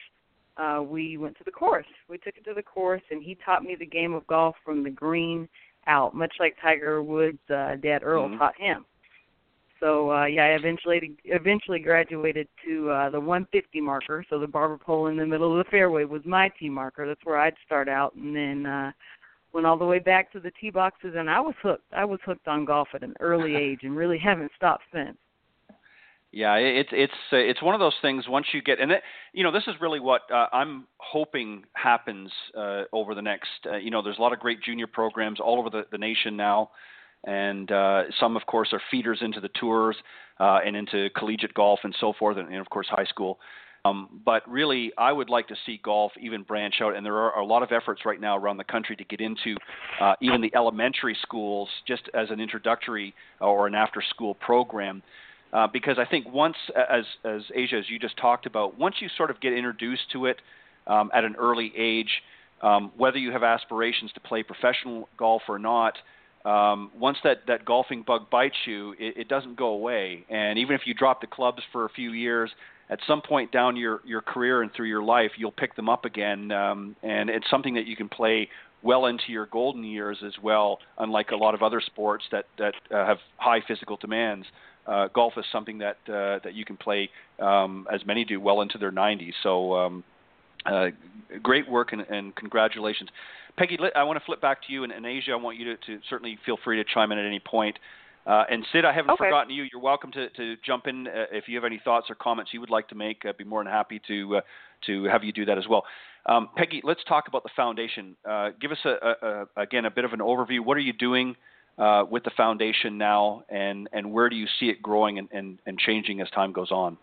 uh, we went to the course. We took it to the course and he taught me the game of golf from the green out, much like Tiger Woods' uh, dad Earl Mhm. taught him. So uh, yeah, I eventually eventually graduated to uh, the 150 marker. So the barber pole in the middle of the fairway was my tee marker. That's where I'd start out, and then uh, went all the way back to the tee boxes. And I was hooked. I was hooked on golf at an early <laughs> age, and really haven't stopped since. Yeah, it's it's uh, it's one of those things. Once you get, and it, you know, this is really what uh, I'm hoping happens uh, over the next. Uh, you know, there's a lot of great junior programs all over the, the nation now, and uh, some, of course, are feeders into the tours uh, and into collegiate golf and so forth, and, and of course, high school. Um, but really, I would like to see golf even branch out, and there are a lot of efforts right now around the country to get into uh, even the elementary schools, just as an introductory or an after-school program. Uh, because I think once, as as Asia, as you just talked about, once you sort of get introduced to it um, at an early age, um, whether you have aspirations to play professional golf or not, um, once that that golfing bug bites you, it, it doesn't go away. And even if you drop the clubs for a few years, at some point down your your career and through your life, you'll pick them up again, um, and it's something that you can play well into your golden years as well. Unlike a lot of other sports that that uh, have high physical demands, uh, golf is something that uh, that you can play, um, as many do, well into their 90s. So, um, uh, great work and, and congratulations, Peggy. I want to flip back to you, and, and Asia, I want you to, to certainly feel free to chime in at any point. Uh, and Sid, I haven't Okay. forgotten you. You're welcome to, to jump in uh, if you have any thoughts or comments you would like to make. I'd be more than happy to uh, to have you do that as well. Um, Peggy, let's talk about the foundation. Uh, give us a, a, a, again a bit of an overview. What are you doing uh, with the foundation now, and, and where do you see it growing and, and, and changing as time goes on?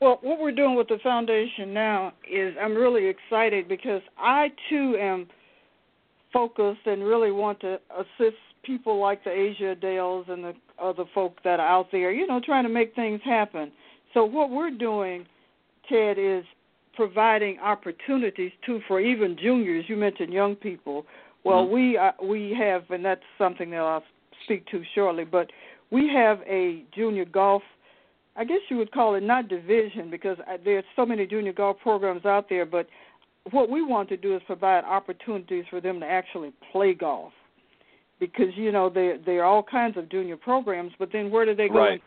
Well, what we're doing with the foundation now is I'm really excited because I too am focused and really want to assist people like the Asia Dales and the other folk that are out there, you know, trying to make things happen. So what we're doing, Ted, is providing opportunities too for even juniors. You mentioned young people. Well, Mhm. we uh, we have, and that's something that I'll speak to shortly. But we have a junior golf. I guess you would call it not division because there's so many junior golf programs out there. But what we want to do is provide opportunities for them to actually play golf because you know there there are all kinds of junior programs. But then where do they go Right.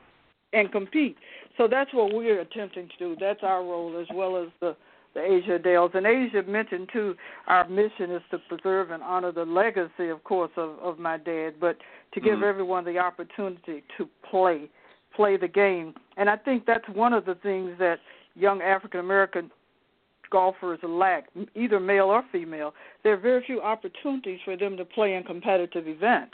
and compete? So that's what we're attempting to do. That's our role as well as the the Asia Dales. And Asia mentioned too, our mission is to preserve and honor the legacy, of course, of, of my dad, but to give Mhm. everyone the opportunity to play, play the game. And I think that's one of the things that young African American golfers lack, either male or female. There are very few opportunities for them to play in competitive events.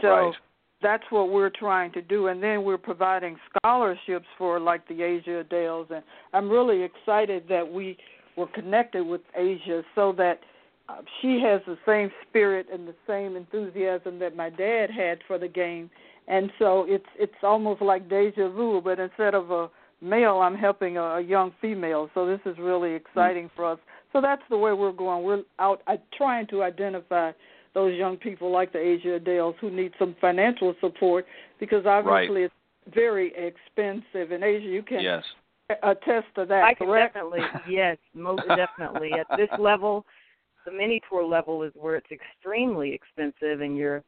So right. that's what we're trying to do, and then we're providing scholarships for like the Asia Dales, and I'm really excited that we were connected with Asia so that uh, she has the same spirit and the same enthusiasm that my dad had for the game, and so it's it's almost like deja vu, but instead of a male, I'm helping a, a young female. So this is really exciting for us. So that's the way we're going. We're out uh, trying to identify those young people like the Asia Dales who need some financial support because obviously right. it's very expensive. In Asia, you can yes. attest to that. I correct? can definitely, yes, most definitely. At this <laughs> level, the mini tour level is where it's extremely expensive, and you're,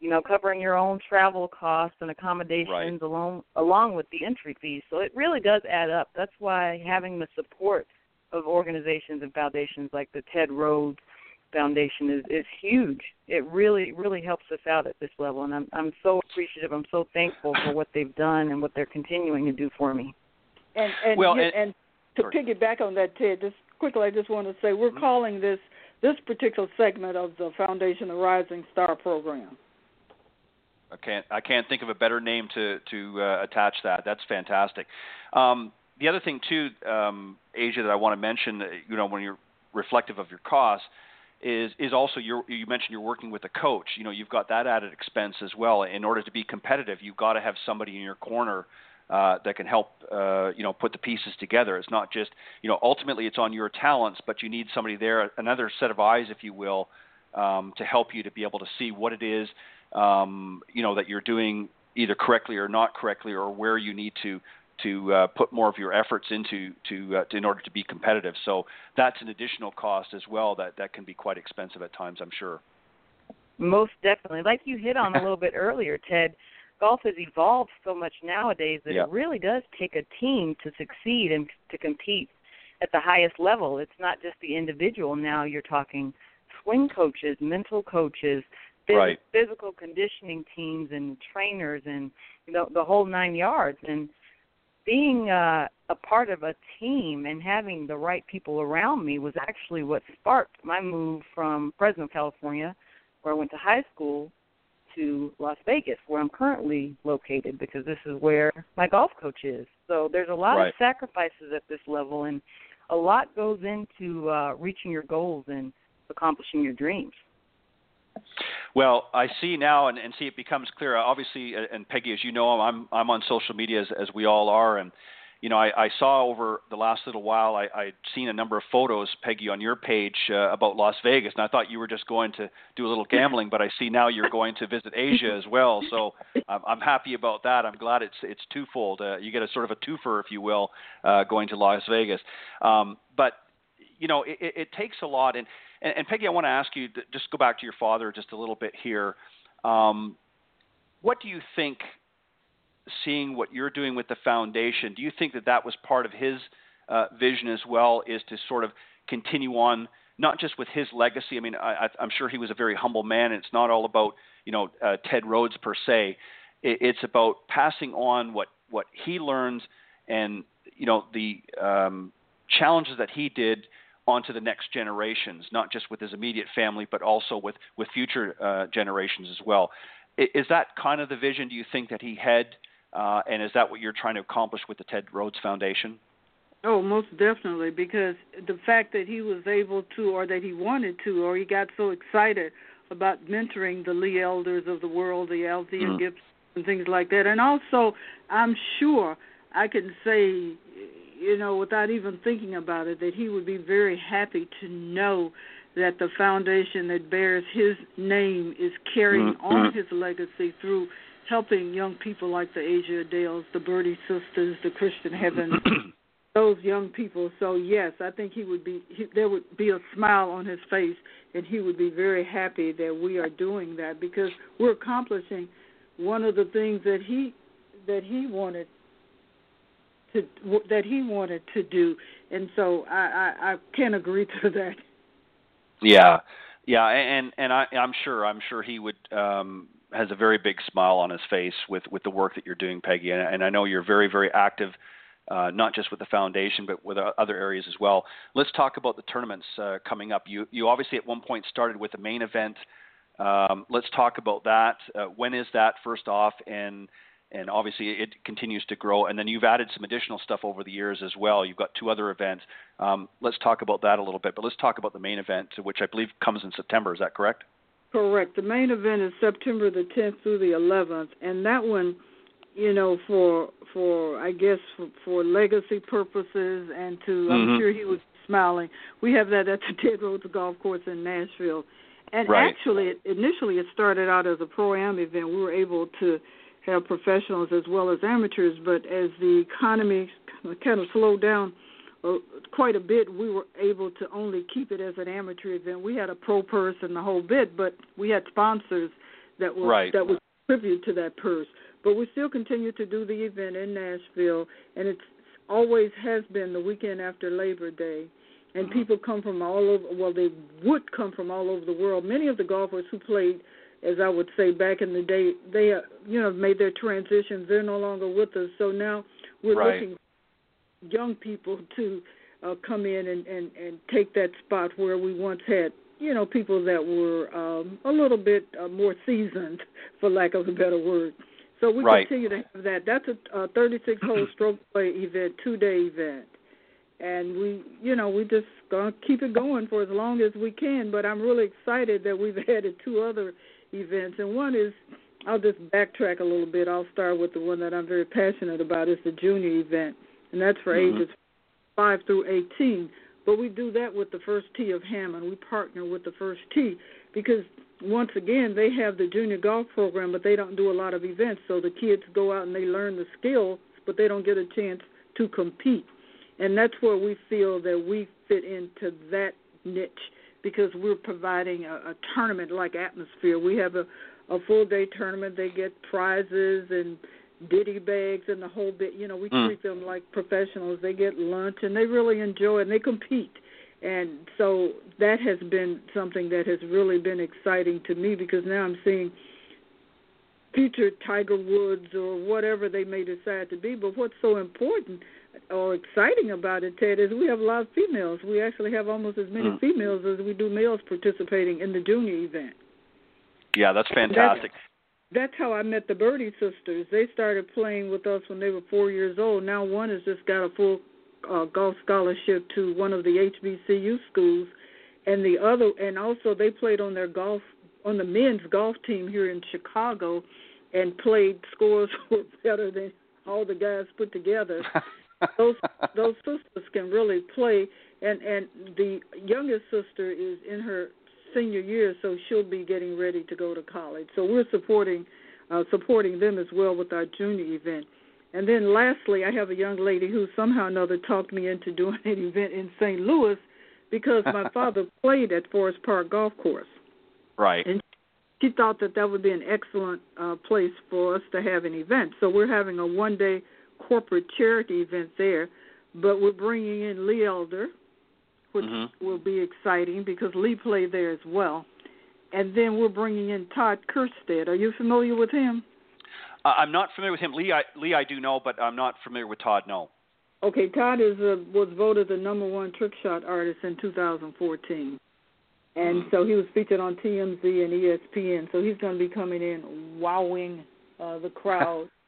you know, covering your own travel costs and accommodations right. along along with the entry fees. So it really does add up. That's why having the support of organizations and foundations like the Ted Rhodes Foundation is is huge. It really really helps us out at this level, and I'm I'm so appreciative. I'm so thankful for what they've done and what they're continuing to do for me. And and well, and, and to sorry. piggyback on that, Ted, just quickly, I just want to say we're Mm-hmm. calling this this particular segment of the Foundation the Rising Star program. I can't I can't think of a better name to to uh, attach that. That's fantastic. Um, the other thing too, um, Asia, that I want to mention, uh, you know, when you're reflective of your costs, is is also you you mentioned you're working with a coach. You know, you've got that added expense as well. In order to be competitive, you've got to have somebody in your corner. Uh, that can help, uh, you know, put the pieces together. It's not just, you know, ultimately it's on your talents, but you need somebody there, another set of eyes, if you will, um, to help you to be able to see what it is, um, you know, that you're doing either correctly or not correctly, or where you need to to uh, put more of your efforts into to, uh, to in order to be competitive. So that's an additional cost as well that that can be quite expensive at times, I'm sure. Most definitely, like you hit on a little bit <laughs> earlier, Ted. Golf has evolved so much nowadays that Yeah. it really does take a team to succeed and to compete at the highest level. It's not just the individual. Now you're talking swing coaches, mental coaches, phys- Right. physical conditioning teams, and trainers, and you know the whole nine yards. And being uh, a part of a team and having the right people around me was actually what sparked my move from Fresno, California, where I went to high school, to Las Vegas, where I'm currently located, because this is where my golf coach is. So there's a lot Right. of sacrifices at this level, and a lot goes into uh, reaching your goals and accomplishing your dreams. Well, I see now, and, and see it becomes clear. Obviously, and Peggy, as you know, I'm I'm on social media as, as we all are, and you know, I, I saw over the last little while, I, I'd seen a number of photos, Peggy, on your page uh, about Las Vegas, and I thought you were just going to do a little <laughs> gambling, but I see now you're going to visit Asia as well. So I'm, I'm happy about that. I'm glad it's it's twofold. Uh, you get a sort of a twofer, if you will, uh, going to Las Vegas. Um, but you know, it, it, it takes a lot, and, and and Peggy, I want to ask you, to just go back to your father just a little bit here. Um, what do you think? Seeing what you're doing with the foundation, do you think that that was part of his uh, vision as well? Is to sort of continue on, not just with his legacy. I mean, I, I'm sure he was a very humble man. And it's not all about you know uh, Ted Rhodes per se. It, it's about passing on what what he learns and you know the um, challenges that he did onto the next generations, not just with his immediate family, but also with with future uh, generations as well. Is that kind of the vision? Do you think that he had? Uh, and is that what you're trying to accomplish with the Ted Rhodes Foundation? Oh, most definitely, because the fact that he was able to, or that he wanted to, or he got so excited about mentoring the Lee Elders of the world, the Althea Mm. Gibson, and things like that. And also, I'm sure I can say, you know, without even thinking about it, that he would be very happy to know that the foundation that bears his name is carrying Mhm. on his legacy through helping young people like the Asia Dales, the Birdie Sisters, the Christian Heavens, <clears throat> those young people. So yes, I think he would be he, there would be a smile on his face, and he would be very happy that we are doing that because we're accomplishing one of the things that he that he wanted to that he wanted to do, and so I I, I can agree <laughs> to that. Yeah, yeah, and and I, I'm sure I'm sure he would um, has a very big smile on his face with with the work that you're doing, Peggy, and, and I know you're very very active uh, not just with the foundation, but with other areas as well. Let's talk about the tournaments uh, coming up. You, you obviously at one point started with the main event. Um, let's talk about that. Uh, when is that first off? And and obviously it continues to grow. And then you've added some additional stuff over the years as well. You've got two other events. Um, let's talk about that a little bit. But let's talk about the main event, which I believe comes in September. Is that correct? Correct. The main event is September the 10th through the 11th, and that one, you know, for for I guess for, for legacy purposes and to mm-hmm. I'm sure he was smiling. We have that at the <laughs> Ted Rhodes Golf Course in Nashville. And right. actually, initially it started out as a pro am event. We were able to have professionals as well as amateurs, but as the economy kind of slowed down uh, quite a bit, we were able to only keep it as an amateur event. We had a pro purse and the whole bit, but we had sponsors that were right. that would contribute to that purse. But we still continue to do the event in Nashville, and it's always has been the weekend after Labor Day. And mm-hmm. people come from all over. Well, they would come from all over the world. Many of the golfers who played as I would say back in the day, they uh, you know made their transitions. They're no longer with us, so now we're right. looking young people to uh, come in and, and and take that spot where we once had you know people that were um, a little bit uh, more seasoned, for lack of a better word. So we right. continue to have that. That's a, a 36 hole <clears throat> stroke play event, two day event, and we you know we just gonna keep it going for as long as we can. But I'm really excited that we've <laughs> added two other events, and one is I'll just backtrack a little bit. I'll start with the one that I'm very passionate about. It's the junior event, and that's for mm-hmm. ages five through 18. But we do that with the first tee of Hammond. We partner with the first tee because once again they have the junior golf program, but they don't do a lot of events. So the kids go out and they learn the skills, but they don't get a chance to compete. And that's where we feel that we fit into that niche because we're providing a, a tournament like atmosphere. We have a, a full day tournament. They get prizes and ditty bags and the whole bit. You know, we mm. treat them like professionals. They get lunch and they really enjoy it and they compete. And so that has been something that has really been exciting to me because now I'm seeing future Tiger Woods or whatever they may decide to be. But what's so important or exciting about it, Ted, is we have a lot of females. We actually have almost as many mm. females as we do males participating in the junior event. Yeah, that's fantastic. That's, that's how I met the Birdie sisters. They started playing with us when they were four years old. Now one has just got a full uh, golf scholarship to one of the HBCU schools, and the other, and also they played on their golf on the men's golf team here in Chicago, and played scores <laughs> were better than all the guys put together. <laughs> those those sisters can really play and and the youngest sister is in her senior year so she'll be getting ready to go to college. So we're supporting uh supporting them as well with our junior event. And then lastly i have a young lady who somehow or another talked me into <laughs> doing an event in st louis because my <laughs> father played at forest park golf course. Right. And she thought that that would be an excellent uh place for us to have an event. So we're having a one day corporate charity event there, but we're bringing in Lee Elder, which mm-hmm. will be exciting because Lee played there as well. And then we're bringing in Todd Kerstead. Are you familiar with him? Uh, I'm not familiar with him. Lee, I, Lee, I do know, but I'm not familiar with Todd. No. Okay, Todd is uh, was voted the number one trick shot artist in 2014, and mm. so he was featured on TMZ and ESPN. So he's going to be coming in, wowing uh, the crowd <laughs>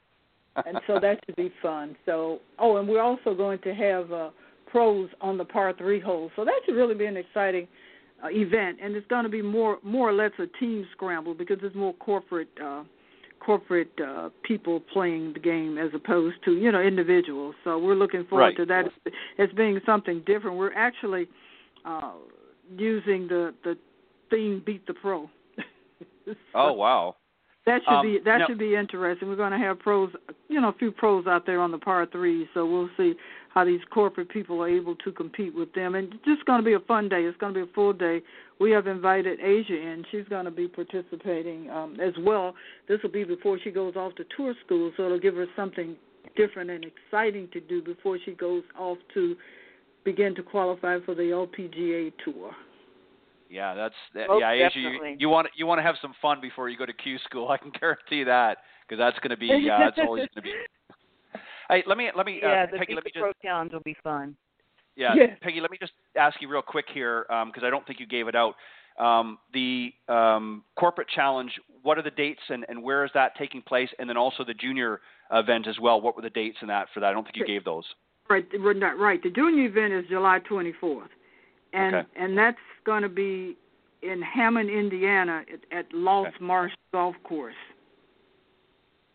and so that should be fun. So, oh, and we're also going to have uh, pros on the par three holes. So that should really be an exciting uh, event, and it's going to be more more or less a team scramble because there's more corporate uh, corporate uh, people playing the game as opposed to you know individuals. So we're looking forward right. to that as being something different. We're actually uh, using the the theme "Beat the Pro." so, <laughs> oh wow! That should um, be that no. should be interesting. We're going to have pros, you know, a few pros out there on the par three, so we'll see how these corporate people are able to compete with them. And it's just going to be a fun day. It's going to be a full day. We have invited Asia in. She's going to be participating um, as well. This will be before she goes off to tour school, so it'll give her something different and exciting to do before she goes off to begin to qualify for the LPGA tour. Yeah, that's that, Most yeah, Asia. You, you want you want to have some fun before you go to Q school. <laughs> I can guarantee that because that's going to be uh, that's always going to be. <laughs> Hey, let me let me yeah, uh, the Peggy, let me just Challenge will be fun. yeah, <laughs> Yes. Peggy, let me just ask you real quick here because I don't think you gave it out. Um, the um, corporate challenge, what are the dates and, and where is that taking place? And then also the junior event as well. What were the dates in that for that? I don't think you gave those. Right, right. The junior event is July 24th, and Okay. and that's going to be in Hammond, Indiana, at, at Lost Okay. Marsh Golf Course.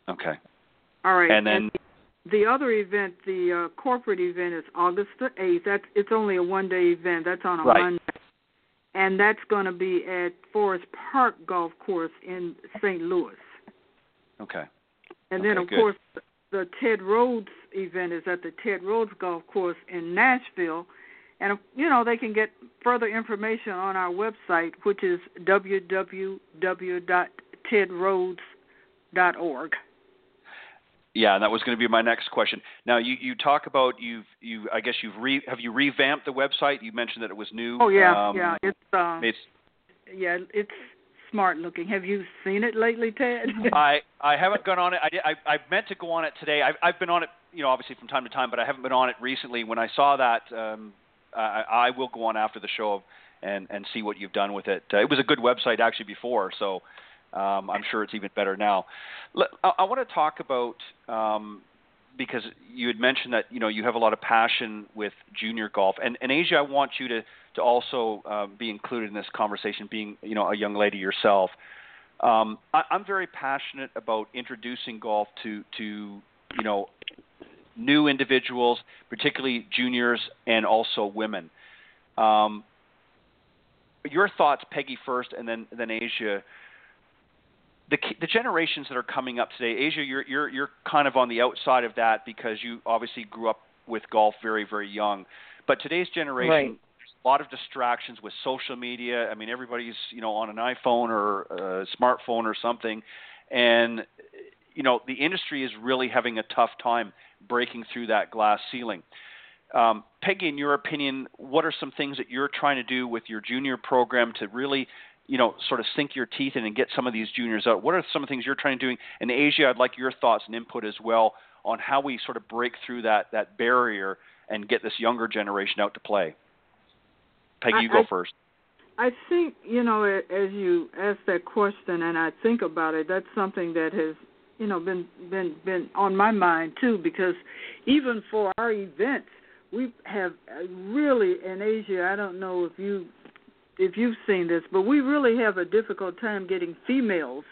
Okay. All right. And then the other event, the uh, corporate event, is August the 8th. That's it's only a one-day event. That's on a Right. Monday, and that's going to be at Forest Park Golf Course in St. Louis. okay. And then, of good. course, the Ted Rhodes event is at the Ted Rhodes Golf Course in Nashville. And, you know, they can get further information on our website, which is www.tedrhodes.org. Yeah, and that was going to be my next question. Now you, you talk about you've you I guess you've re, have you revamped the website? You mentioned that it was new. Oh, yeah, um, yeah. It's, uh, It's yeah, it's smart looking. Have you seen it lately, Ted? <laughs> I I haven't gone on it. I did, I I meant to go on it today. I've I've been on it, you know, obviously from time to time, but I haven't been on it recently. When I saw that, um, I, I will go on after the show and and see what you've done with it. Uh, it was a good website actually before, so um, I'm sure it's even better now. Let, I, I want to talk about um, because you had mentioned that you know you have a lot of passion with junior golf, and and Asia, I want you to to also uh, be included in this conversation, being you know a young lady yourself. Um, I, I'm very passionate about introducing golf to to you know new individuals, particularly juniors and also women. Um, your thoughts, Peggy, first, and then then Asia. The the generations that are coming up today, Asia, you're you're you're kind of on the outside of that because you obviously grew up with golf very very young. But today's generation, Right. there's a lot of distractions with social media. I mean, everybody's you know on an iPhone or a smartphone or something, and you know the industry is really having a tough time breaking through that glass ceiling. Um, Peggy, in your opinion, what are some things that you're trying to do with your junior program to really, you know, sort of sink your teeth in and get some of these juniors out? What are some of the things you're trying to do? In Asia, I'd like your thoughts and input as well on how we sort of break through that that barrier and get this younger generation out to play. Peggy, I- you go I- first. I think you know, as you ask that question, and I think about it, that's something that has, you know, been been been on my mind too. Because even for our events, we have really in Asia. I don't know if you if you've seen this, but we really have a difficult time getting females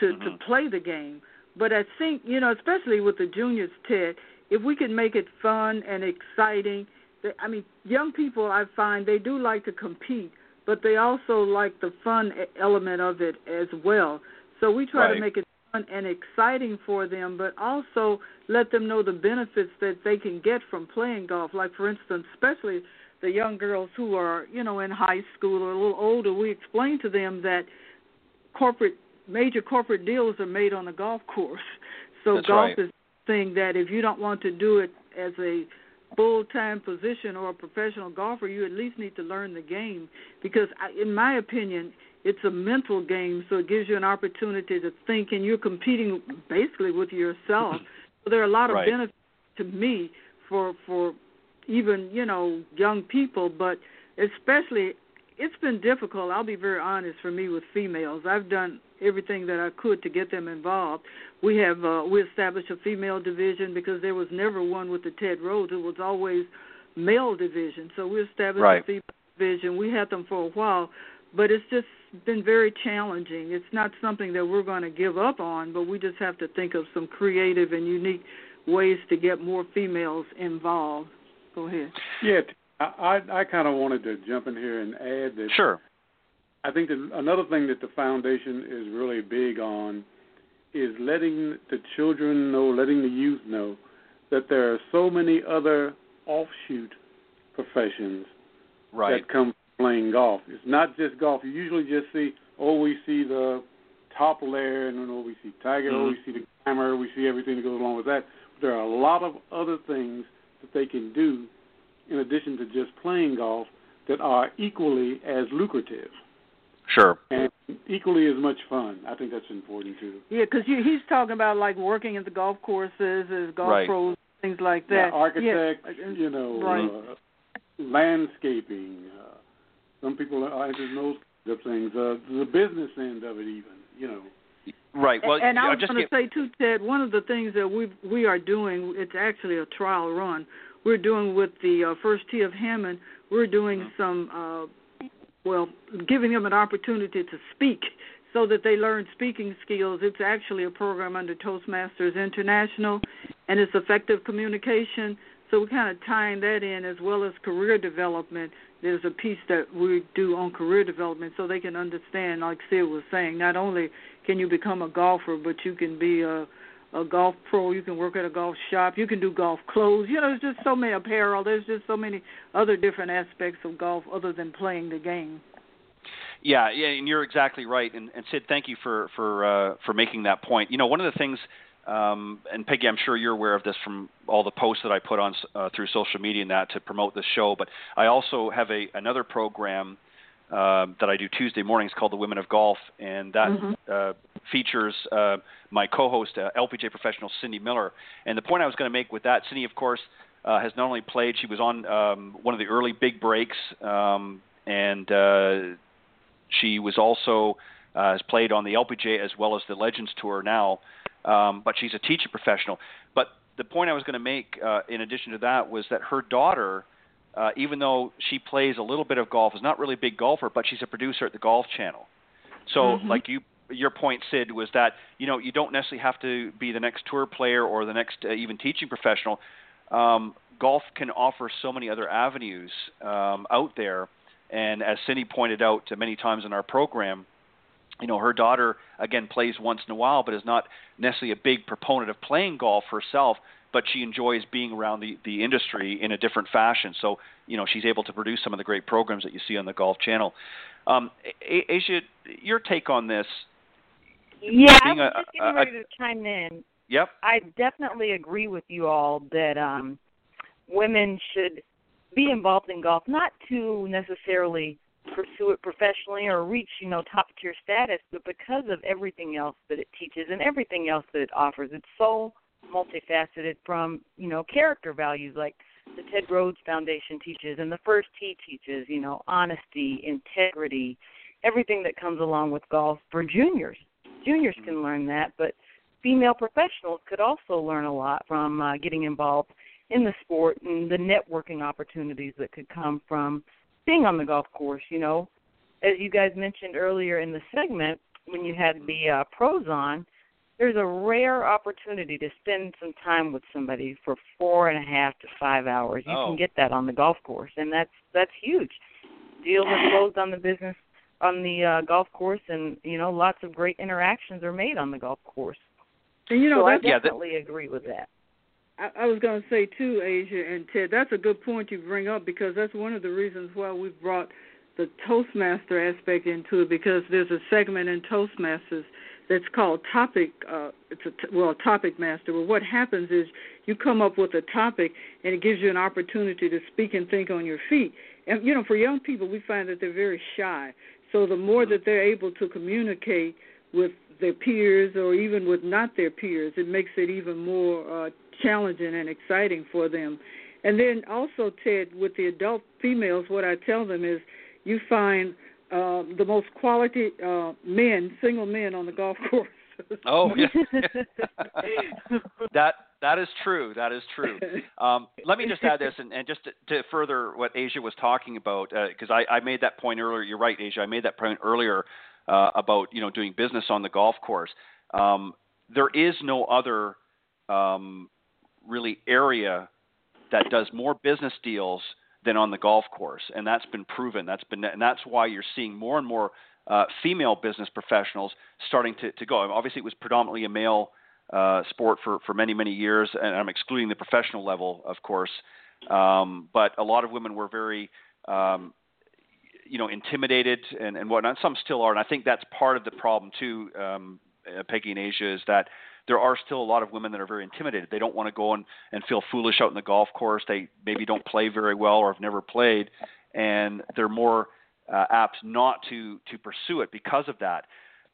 to to Mhm. play the game. But I think you know, especially with the juniors, Ted, if we can make it fun and exciting. the- I mean, young people, I find they do like to compete, but they also like the fun element of it as well. So we try Right. to make it fun and exciting for them, but also let them know the benefits that they can get from playing golf. Like for instance, especially the young girls who are, you know, in high school or a little older, we explain to them that corporate major corporate deals are made on the golf course. <laughs> So That's golf right. is thing that if you don't want to do it as a full time position or a professional golfer, you at least need to learn the game because, I, in my opinion, it's a mental game, so it gives you an opportunity to think, and you're competing basically with yourself. <laughs> so there are a lot of Right. benefits to me for for even you know young people, but especially it's been difficult. I'll be very honest for me with females. I've done everything that I could to get them involved. We have uh, we established a female division because there was never one with the Ted Rhodes. It was always male division. So we established Right. a female division. We had them for a while, but it's just been very challenging. It's not something that we're going to give up on, but we just have to think of some creative and unique ways to get more females involved. Go ahead. Yeah, I kind of wanted to jump in here and add that Sure. I think that another thing that the foundation is really big on is letting the children know, letting the youth know that there are so many other offshoot professions Right. that come from playing golf. It's not just golf. You usually just see, oh, we see the top layer, and then oh, we see Tiger, oh, Mhm. we see the glamour, we see everything that goes along with that. But there are a lot of other things that they can do in addition to just playing golf that are equally as lucrative Sure. and equally as much fun. I think that's important too. Yeah, because he's talking about like working at the golf courses as golf Right. pros things like that. Yeah, architect, yeah. you know, right. uh, landscaping. Uh, some people are interested in those kinds of things. Uh, the business end of it, even, you know. Right. Well, and I was going to say too, Ted. One of the things that we we are doing, it's actually a trial run. We're doing with the uh, first tee of Hammond. We're doing mm-hmm. some, uh, well, giving them an opportunity to speak so that they learn speaking skills. It's actually a program under Toastmasters International, and it's effective communication. So we're kind of tying that in as well as career development. There's a piece that we do on career development so they can understand, like Sid was saying, not only can you become a golfer, but you can be a a golf pro, you can work at a golf shop, you can do golf clothes. You know, there's just so many apparel. There's just so many other different aspects of golf other than playing the game. Yeah, yeah, and you're exactly right. And, and Sid, thank you for for uh, for making that point. You know, one of the things, um, and Peggy, I'm sure you're aware of this from all the posts that I put on uh, through social media and that to promote this show. But I also have a another program uh, that I do Tuesday mornings called the Women of Golf, and that mm-hmm. uh, features uh, my co-host, uh, LPGA professional Cindy Miller. And the point I was going to make with that, Cindy, of course, uh, has not only played; she was on um, one of the early big breaks, um, and uh, she was also uh, has played on the LPGA as well as the Legends Tour now, um, but she's a teaching professional. But the point I was going to make, uh, in addition to that, was that her daughter, uh, even though she plays a little bit of golf, is not really a big golfer, but she's a producer at the Golf Channel. So, mm-hmm. like you, your point, Sid, was that you know you don't necessarily have to be the next tour player or the next uh, even teaching professional. Um, golf can offer so many other avenues um, out there and as Cindy pointed out many times in our program, you know, her daughter again plays once in a while, but is not necessarily a big proponent of playing golf herself. But she enjoys being around the the industry in a different fashion. So you know, she's able to produce some of the great programs that you see on the Golf Channel. Um, Asia, your take on this? Yeah, I was a, just getting ready to chime in. Yep. I definitely agree with you all that um, women should be involved in golf, not to necessarily pursue it professionally or reach, you know, top tier status, but because of everything else that it teaches and everything else that it offers. It's so multifaceted from, you know, character values like the Ted Rhodes Foundation teaches and the First Tee teaches, you know, honesty, integrity, everything that comes along with golf for juniors. Juniors can learn that, but female professionals could also learn a lot from uh, getting involved in the sport and the networking opportunities that could come from being on the golf course. You know, as you guys mentioned earlier in the segment when you had the uh, pros on, there's a rare opportunity to spend some time with somebody for four and a half to five hours. You oh. can get that on the golf course, and that's that's huge. Deals <sighs> are closed on the business on the uh, golf course, and you know lots of great interactions are made on the golf course. And you know, so I definitely yeah, that, agree with that. I, I was going to say too, Asia and Ted. That's a good point you bring up because that's one of the reasons why we've brought the Toastmaster aspect into it because there's a segment in Toastmasters that's called topic. Uh, it's a well, topic master. But what happens is you come up with a topic and it gives you an opportunity to speak and think on your feet. And you know, for young people, we find that they're very shy. So the more that they're able to communicate with their peers or even with not their peers, it makes it even more uh, challenging and exciting for them. And then also, Ted, with the adult females, what I tell them is you find uh, the most quality uh, men, single men on the golf <laughs> course. oh yeah, <laughs> that that is true. That is true. Um, let me just add this, and, and just to, to, further what Asia was talking about, because uh, I, I made that point earlier. You're right, Asia. I made that point earlier uh, about you know doing business on the golf course. Um, there is no other um, really area that does more business deals than on the golf course, and that's been proven. That's been, and that's why you're seeing more and more uh, female business professionals starting to, to go. Obviously, it was predominantly a male uh, sport for, for many many years, and I'm excluding the professional level, of course. Um, but a lot of women were very, um, you know, intimidated and, and whatnot. Some still are, and I think that's part of the problem too. Um, Peggy in Asia is that there are still a lot of women that are very intimidated. They don't want to go and, and feel foolish out in the golf course. They maybe don't play very well or have never played, and they're more uh, apt not to to pursue it because of that.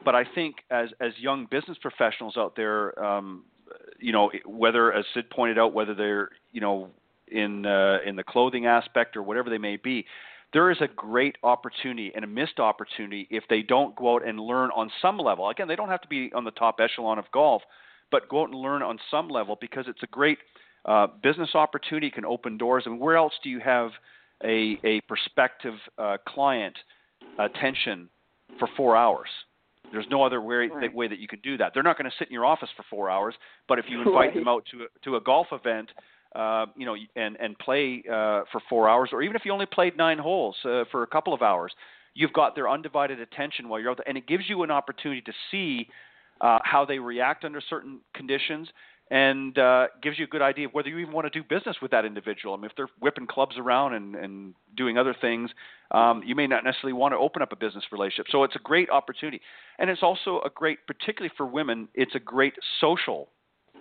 But I think as as young business professionals out there, um, you know whether as Sid pointed out whether they're you know in uh, in the clothing aspect or whatever they may be there is a great opportunity and a missed opportunity if they don't go out and learn on some level. Again, they don't have to be on the top echelon of golf, but go out and learn on some level because it's a great uh, business opportunity. Can open doors. I and mean, where else do you have a a prospective uh, client attention for four hours? There's no other way, right. way that you could do that. They're not going to sit in your office for four hours, but if you invite right. them out to a, to a golf event uh, you know, and and play uh, for four hours, or even if you only played nine holes uh, for a couple of hours, you've got their undivided attention while you're out there, and it gives you an opportunity to see uh, how they react under certain conditions, and uh, gives you a good idea of whether you even want to do business with that individual. I mean, if they're whipping clubs around and, and doing other things, um, you may not necessarily want to open up a business relationship. So it's a great opportunity, and it's also a great, particularly for women, it's a great social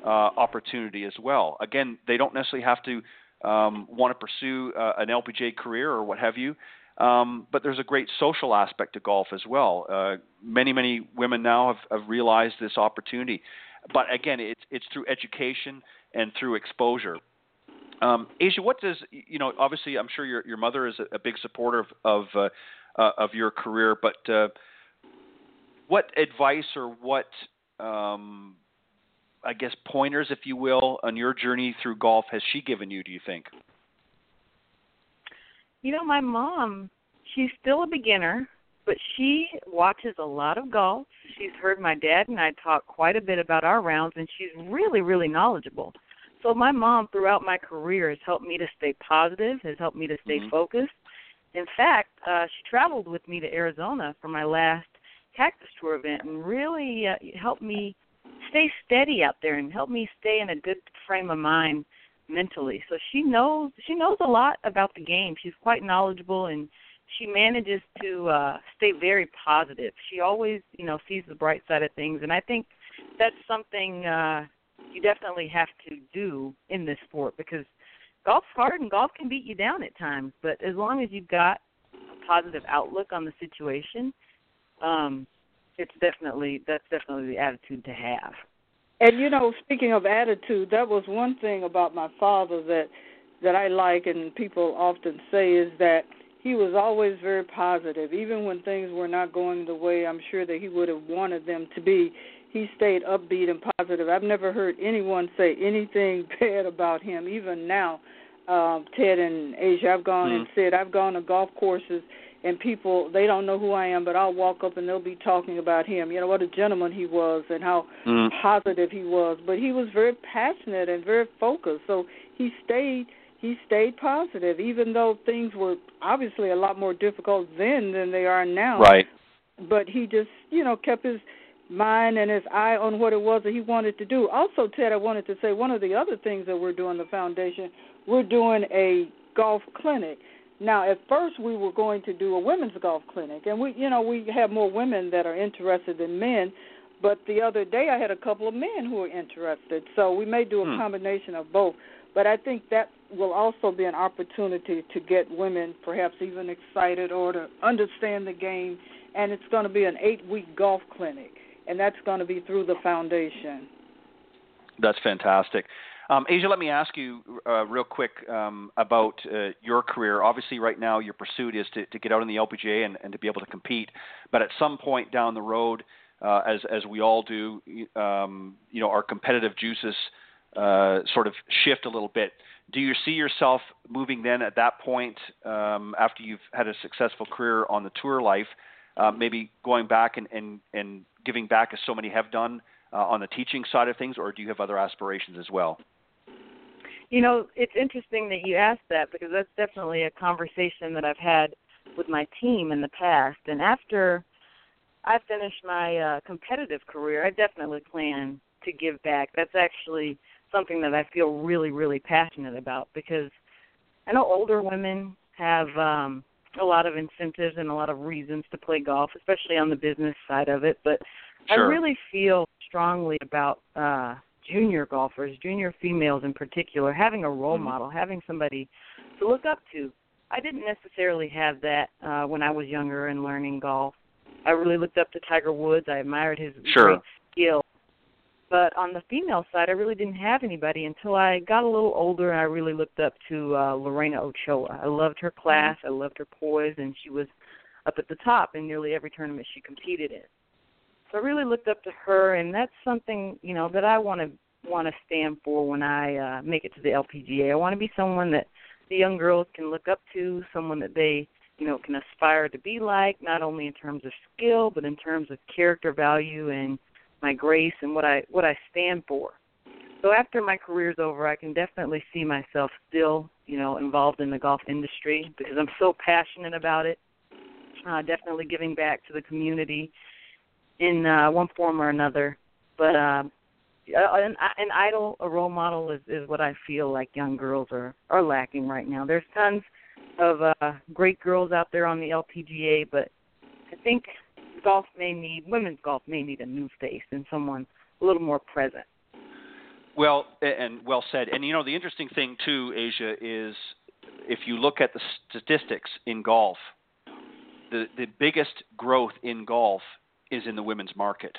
uh, opportunity as well. Again, they don't necessarily have to um, want to pursue uh, an LPGA career or what have you. Um, but there's a great social aspect to golf as well. Uh, many, many women now have, have realized this opportunity. But again, it's, it's through education and through exposure. Um, Asia, what does you know? Obviously, I'm sure your your mother is a, a big supporter of of, uh, uh, of your career, but uh, what advice or what um, I guess, pointers, if you will, on your journey through golf has she given you? Do you think? You know, my mom, she's still a beginner, but she watches a lot of golf. She's heard my dad and I talk quite a bit about our rounds, and she's really, really knowledgeable. So my mom, throughout my career, has helped me to stay positive, has helped me to stay mm-hmm. focused. In fact, uh, she traveled with me to Arizona for my last Cactus Tour event and really uh, helped me stay steady out there and help me stay in a good frame of mind mentally. So she knows she knows a lot about the game. She's quite knowledgeable and she manages to uh stay very positive. She always, you know, sees the bright side of things and I think that's something uh you definitely have to do in this sport because golf's hard and golf can beat you down at times, but as long as you've got a positive outlook on the situation, um it's definitely that's definitely the attitude to have. And you know, speaking of attitude, that was one thing about my father that that I like and people often say is that he was always very positive. Even when things were not going the way I'm sure that he would have wanted them to be, he stayed upbeat and positive. I've never heard anyone say anything <laughs> bad about him. Even now, um, Ted and Asia, I've gone mm. and said I've gone to golf courses and people they don't know who I am, but I'll walk up and they'll be talking about him. You know what a gentleman he was and how mm. positive he was. But he was very passionate and very focused. So he stayed he stayed positive, even though things were obviously a lot more difficult then than they are now. Right. But he just you know kept his mind and his eye on what it was that he wanted to do. Also, Ted, I wanted to say one of the other things that we're doing the foundation, we're doing a golf clinic now, at first, we were going to do a women's golf clinic, and we, you know, we have more women that are interested than men. But the other day, I had a couple of men who were interested, so we may do a hmm. combination of both. But I think that will also be an opportunity to get women perhaps even excited or to understand the game. And it's going to be an eight-week golf clinic, and that's going to be through the foundation. That's fantastic. Um, Asia, let me ask you uh, real quick um, about uh, your career. Obviously, right now your pursuit is to, to get out in the LPGA and, and, to be able to compete. But at some point down the road, uh, as as we all do, um, you know, our competitive juices uh, sort of shift a little bit. Do you see yourself moving then at that point um, after you've had a successful career on the tour life, uh, maybe going back and, and, and giving back as so many have done uh, on the teaching side of things, or do you have other aspirations as well? You know, it's interesting that you asked that because that's definitely a conversation that I've had with my team in the past. And after I finish my uh, competitive career, I definitely plan to give back. That's actually something that I feel really, really passionate about because I know older women have um, a lot of incentives and a lot of reasons to play golf, especially on the business side of it. But sure. I really feel strongly about uh, junior golfers, junior females in particular, having a role mm-hmm. model, having somebody to look up to. I didn't necessarily have that uh, when I was younger and learning golf. I really looked up to Tiger Woods. I admired his sure. great skill. But on the female side, I really didn't have anybody until I got a little older and I really looked up to uh, Lorena Ochoa. I loved her class, I loved her poise, and she was up at the top in nearly every tournament she competed in. So I really looked up to her, and that's something you know that I want to want to stand for when I uh, make it to the LPGA. I want to be someone that the young girls can look up to, someone that they you know can aspire to be like, not only in terms of skill but in terms of character value and my grace and what I what I stand for. So after my career's over, I can definitely see myself still, you know, involved in the golf industry because I'm so passionate about it. Uh, definitely giving back to the community in uh, one form or another. But uh, an, an idol, a role model, is is what I feel like young girls are are lacking right now. There's tons of uh, great girls out there on the LPGA, but I think golf may need women's golf may need a new face and someone a little more present. Well, and well said. And you know, the interesting thing too, Asia, is if you look at the statistics in golf, the the biggest growth in golf is in the women's market.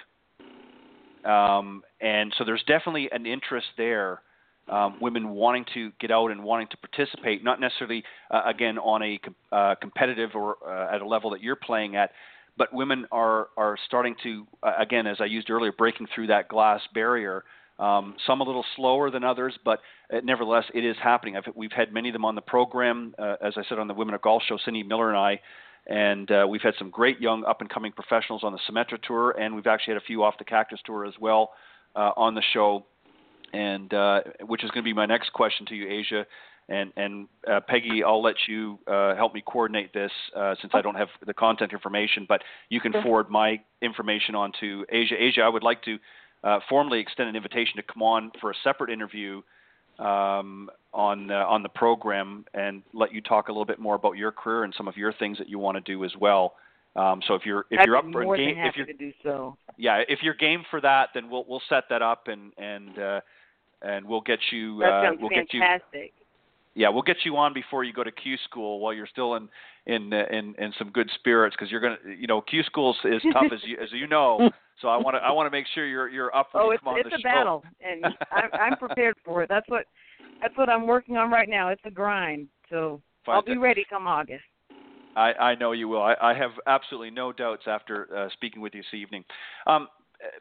Um, and so there's definitely an interest there. Um, women wanting to get out and wanting to participate, not necessarily uh, again on a uh, competitive or uh, at a level that you're playing at, but women are are starting to uh, again, as I used earlier, breaking through that glass barrier. Um, some a little slower than others, but uh, nevertheless, it is happening. I've, we've had many of them on the program, uh, as I said on the Women of Golf show. Cindy Miller and I and uh, we've had some great young up and coming professionals on the Symetra Tour, and we've actually had a few off the Cactus Tour as well uh, on the show. And uh, which is going to be my next question to you, Asia. And and uh, Peggy, I'll let you uh, help me coordinate this uh, since I don't have the content information, but you can forward my information on to Asia. Asia, I would like to formally extend an invitation to come on for a separate interview um, on uh, on the program and let you talk a little bit more about your career and some of your things that you want to do as well. Um, so if you're if I'd you're up for game, if you're to do so. yeah, if you're game for that, then we'll we'll set that up and and uh, and we'll get you that uh, sounds we'll fantastic. get you yeah, we'll get you on before you go to Q school while you're still in in uh, in, in some good spirits because you're gonna you know Q school is <laughs> tough as you as you know. So I want to I want to make sure you're you're up when oh, you it's, come on it's the a show. battle, and I'm, I'm prepared for it. That's what that's what I'm working on right now. It's a grind, so I'll be ready come August. I, I know you will. I, I have absolutely no doubts after uh, speaking with you this evening. Um,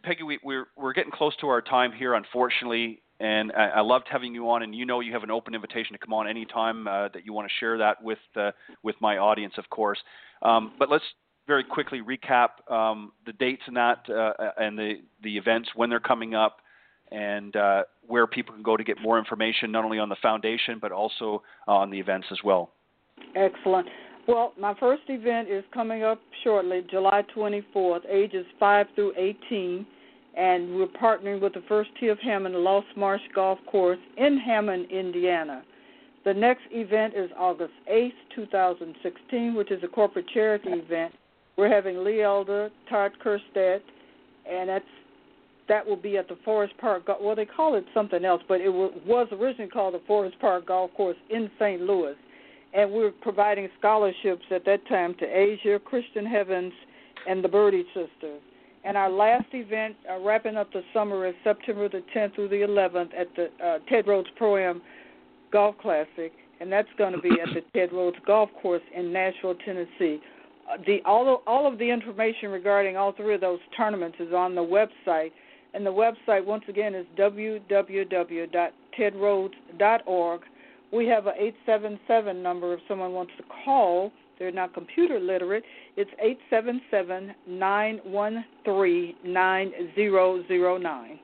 Peggy, we, we're we're getting close to our time here, unfortunately, and I, I loved having you on. And you know, you have an open invitation to come on anytime uh, that you want to share that with uh, with my audience, of course. Um, but let's very quickly recap um, the dates and that, uh, and the the events when they're coming up, and uh, where people can go to get more information, not only on the foundation but also on the events as well. Excellent. Well, my first event is coming up shortly, July 24th, ages 5 through 18, and we're partnering with the First Tee of Hammond Lost Marsh Golf Course in Hammond, Indiana. The next event is August 8th, 2016, which is a corporate charity event. We're having Lee Elder, Todd Kerstedt, and that's that will be at the Forest Park. Well, they call it something else, but it was originally called the Forest Park Golf Course in St. Louis and we are providing scholarships at that time to Asia, Christian Heavens, and the Birdie Sisters. And our last event, uh, wrapping up the summer, is September the 10th through the 11th at the uh, Ted Rhodes Pro Am Golf Classic, and that's going to be at the <laughs> Ted Rhodes Golf Course in Nashville, Tennessee. Uh, the all of, all of the information regarding all three of those tournaments is on the website, and the website once again is www.tedrhodes.org we have an 877 number if someone wants to call. They're not computer literate. It's 877 913 9009.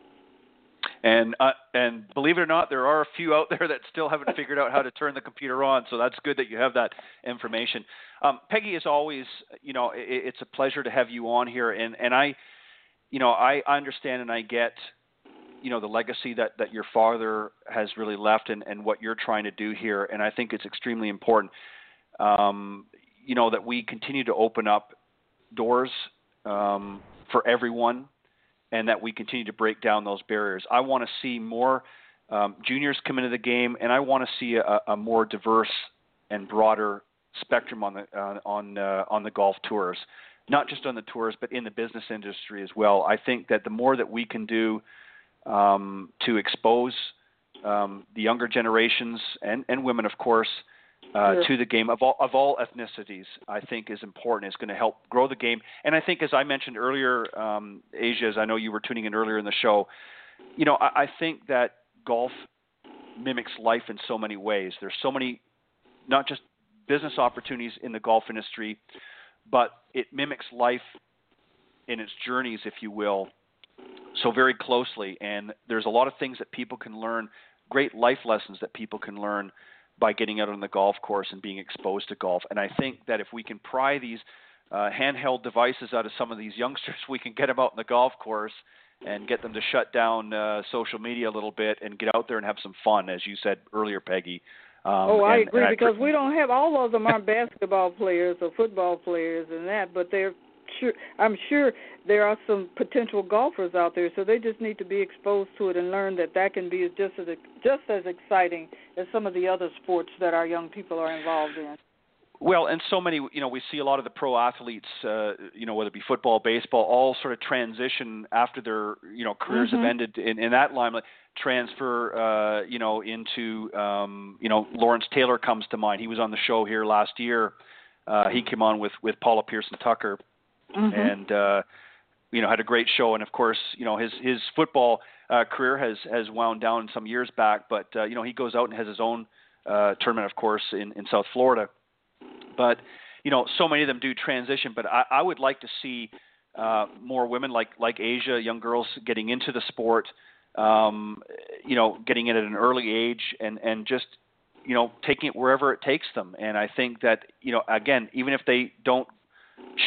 And uh, and believe it or not, there are a few out <laughs> there that still haven't figured out how to turn the computer on. So that's good that you have that information. Um, Peggy, as always, you know, it, it's a pleasure to have you on here. And and I, you know, I understand and I get you know the legacy that that your father has really left and and what you're trying to do here and I think it's extremely important um, you know that we continue to open up doors um, for everyone and that we continue to break down those barriers. I want to see more um, juniors come into the game and I want to see a, a more diverse and broader spectrum on the uh, on uh, on the golf tours not just on the tours but in the business industry as well. I think that the more that we can do um, to expose um, the younger generations and, and women, of course, uh, Sure. to the game of all, of all ethnicities, I think is important. It's going to help grow the game. And I think, as I mentioned earlier, um, Asia, as I know you were tuning in earlier in the show, you know, I, I think that golf mimics life in so many ways. There's so many, not just business opportunities in the golf industry, but it mimics life in its journeys, if you will, so very closely. And there's a lot of things that people can learn, great life lessons that people can learn by getting out on the golf course and being exposed to golf. And I think that if we can pry these uh, handheld devices out of some of these youngsters, <laughs> we can get them out on the golf course and get them to shut down uh, social media a little bit and get out there and have some fun, as you said earlier, Peggy. Um, oh, I and- agree and because we don't have all of them aren't basketball players or football players and that, but they're sure. I'm sure there are some potential golfers out there, so they just need to be exposed to it and learn that that can be just as just as exciting as some of the other sports that our young people are involved in. Well, and so many, you know, we see a lot of the pro athletes, uh, you know, whether it be football, baseball, all sort of transition after their, you know, careers have Mhm. ended in, in that limelight, transfer, uh, you know, into, um, you know, Lawrence Taylor comes to mind. He was on the show here last year. Uh, he came on with with Paula Pearson Tucker, Mhm. and uh, you know had a great show. And of course, you know his his football uh, career has has wound down some years back, but uh, you know he goes out and has his own uh, tournament, of course, in in South Florida. But you know, so many of them do transition. But I, I would like to see uh, more women like like Asia, young girls getting into the sport. Um, you know, getting in at an early age and and just you know taking it wherever it takes them. And I think that you know again, even if they don't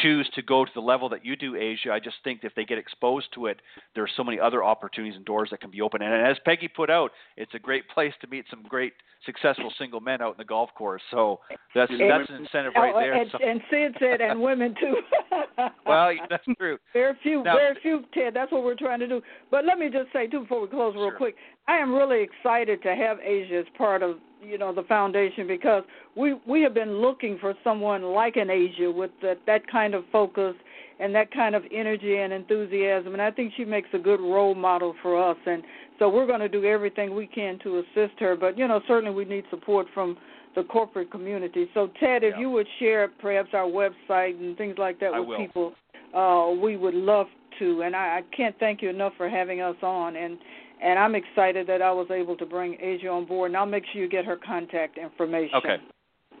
choose to go to the level that you do, Asia. I just think if they get exposed to it, there are so many other opportunities and doors that can be open. And as Peggy put out, it's a great place to meet some great successful single men out in the golf course. So that's And- that's an incentive right Oh, there. And, and Sid said, and women too. <laughs> well, that's true. Very few, Now- very few, Ted. That's what we're trying to do. But let me just say too, before we close, real Sure. quick, I am really excited to have Asia as part of you know the foundation because we we have been looking for someone like an Asia with that that kind of focus and that kind of energy and enthusiasm, and I think she makes a good role model for us. And so we're going to do everything we can to assist her. But you know, certainly we need support from the corporate community. So Ted, if Yeah. you would share perhaps our website and things like that I with will. people uh, we would love to. And I, I can't thank you enough for having us on. And and I'm excited that I was able to bring Asia on board. And I'll make sure you get her contact information. Okay,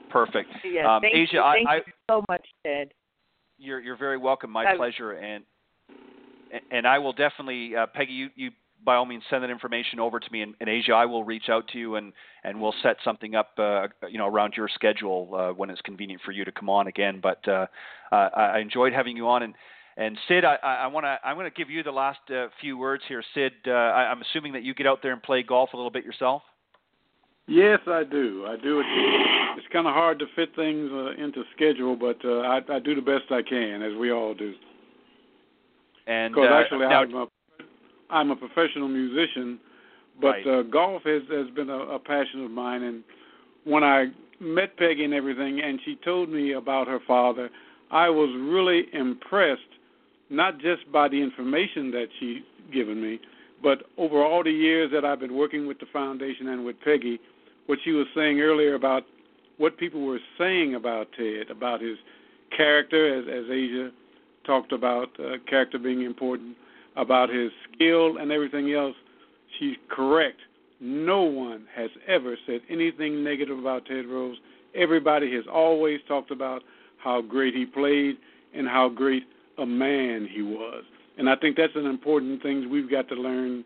perfect. Yes, Um, thank Asia, you, I- thank I- you so much, Ted. You're you're very welcome. My I- pleasure. And and I will definitely, uh, Peggy, you you by all means send that information over to me in, in Asia. I will reach out to you and and we'll set something up, uh, you know, around your schedule uh, when it's convenient for you to come on again. But uh, uh, I I enjoyed having you on and. And Sid, I, I want to I'm going to give you the last uh, few words here. Sid, uh, I, I'm assuming that you get out there and play golf a little bit yourself. Yes, I do. I do it. It's kind of hard to fit things uh, into schedule, but uh, I, I do the best I can, as we all do. And Because uh, actually, now, I'm a I'm a professional musician, but Right. uh, golf has has been a, a passion of mine. And when I met Peggy and everything, and she told me about her father, I was really impressed, not just by the information that she's given me, but over all the years that I've been working with the foundation and with Peggy, what she was saying earlier about what people were saying about Ted, about his character, as, as Asia talked about uh, character being important, about his skill and everything else. She's correct. No one has ever said anything negative about Ted Rhodes. Everybody has always talked about how great he played and how great a man he was. And I think that's an important thing we've got to learn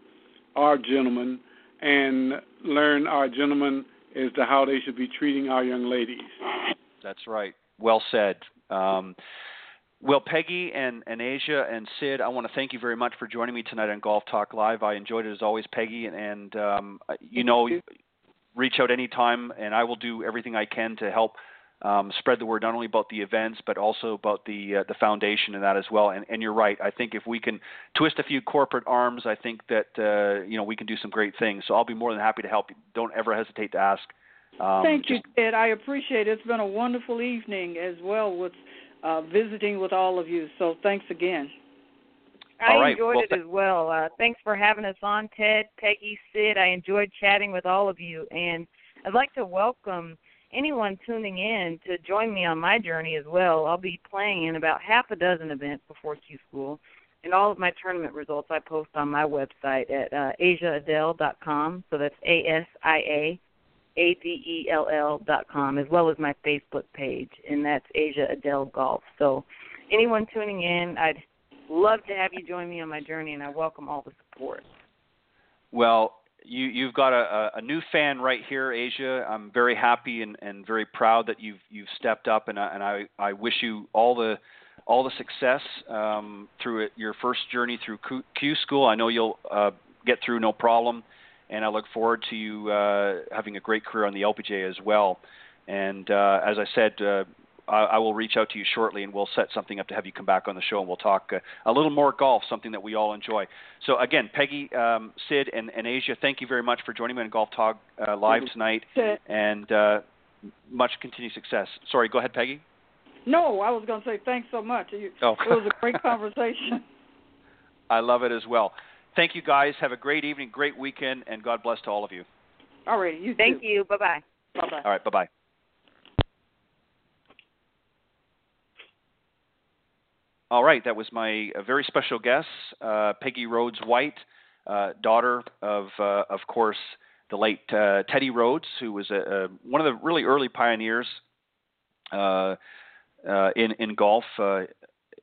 our gentlemen and learn our gentlemen as to how they should be treating our young ladies. That's right. Well said. Um, well, Peggy and, and Asia and Sid, I want to thank you very much for joining me tonight on Golf Talk Live. I enjoyed it as always, Peggy, and, and um, you know, reach out anytime, and I will do everything I can to help um, spread the word not only about the events but also about the uh, the foundation and that as well. And, and you're right. I think if we can twist a few corporate arms, I think that uh, you know we can do some great things. So I'll be more than happy to help. You. Don't ever hesitate to ask. Um, Thank you, just- Ted. I appreciate it. It's been a wonderful evening as well with uh, visiting with all of you. So thanks again. I all right. enjoyed well, it as well. Uh, thanks for having us on, Ted, Peggy, Sid. I enjoyed chatting with all of you, and I'd like to welcome anyone tuning in to join me on my journey as well. I'll be playing in about half a dozen events before Q School, and all of my tournament results I post on my website at uh, asiaadell.com. So that's A S I A A D E L L dot com, as well as my Facebook page, and that's Asia Adell Golf. So anyone tuning in, I'd love to have you join me on my journey, and I welcome all the support. Well, you, you've got a, a new fan right here, Asia. I'm very happy and, and very proud that you've you've stepped up, and I, and I, I wish you all the all the success um, through it, your first journey through Q, School. I know you'll uh, get through no problem, and I look forward to you uh, having a great career on the LPGA as well. And uh, as I said, uh, I, I will reach out to you shortly, and we'll set something up to have you come back on the show, and we'll talk uh, a little more golf, something that we all enjoy. So again, Peggy, um, Sid, and, and Asia, thank you very much for joining me on Golf Talk uh, live tonight, and uh, much continued success. Sorry, go ahead, Peggy. No, I was going to say thanks so much. You, Oh. It was a great conversation. <laughs> <laughs> I love it as well. Thank you, guys. Have a great evening, great weekend, and God bless to all of you. All right, you Thank too. you. Bye bye. Bye bye. All right, bye bye. All right, that was my uh, very special guest, uh, Peggy Rhodes White, uh, daughter of, uh, of course, the late uh, Teddy Rhodes, who was a, a, one of the really early pioneers uh, in in golf,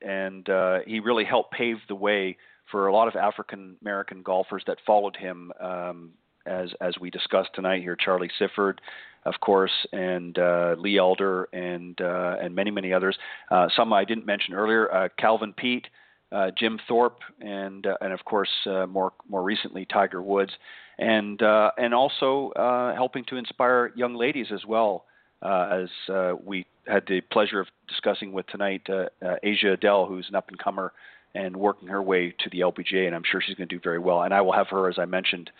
and he really helped pave the way for a lot of African American golfers that followed him. Um, as as we discussed tonight here, Charlie Sifford, of course, and uh, Lee Elder, and uh, and many many others. Uh, some I didn't mention earlier: uh, Calvin Peete, uh, Jim Thorpe, and uh, and of course more more recently Tiger Woods, and and also helping to inspire young ladies as well. As we had the pleasure of discussing with tonight, Asia Adell, who's an up and comer and working her way to the LPGA, and I'm sure she's going to do very well. And I will have her, as I mentioned,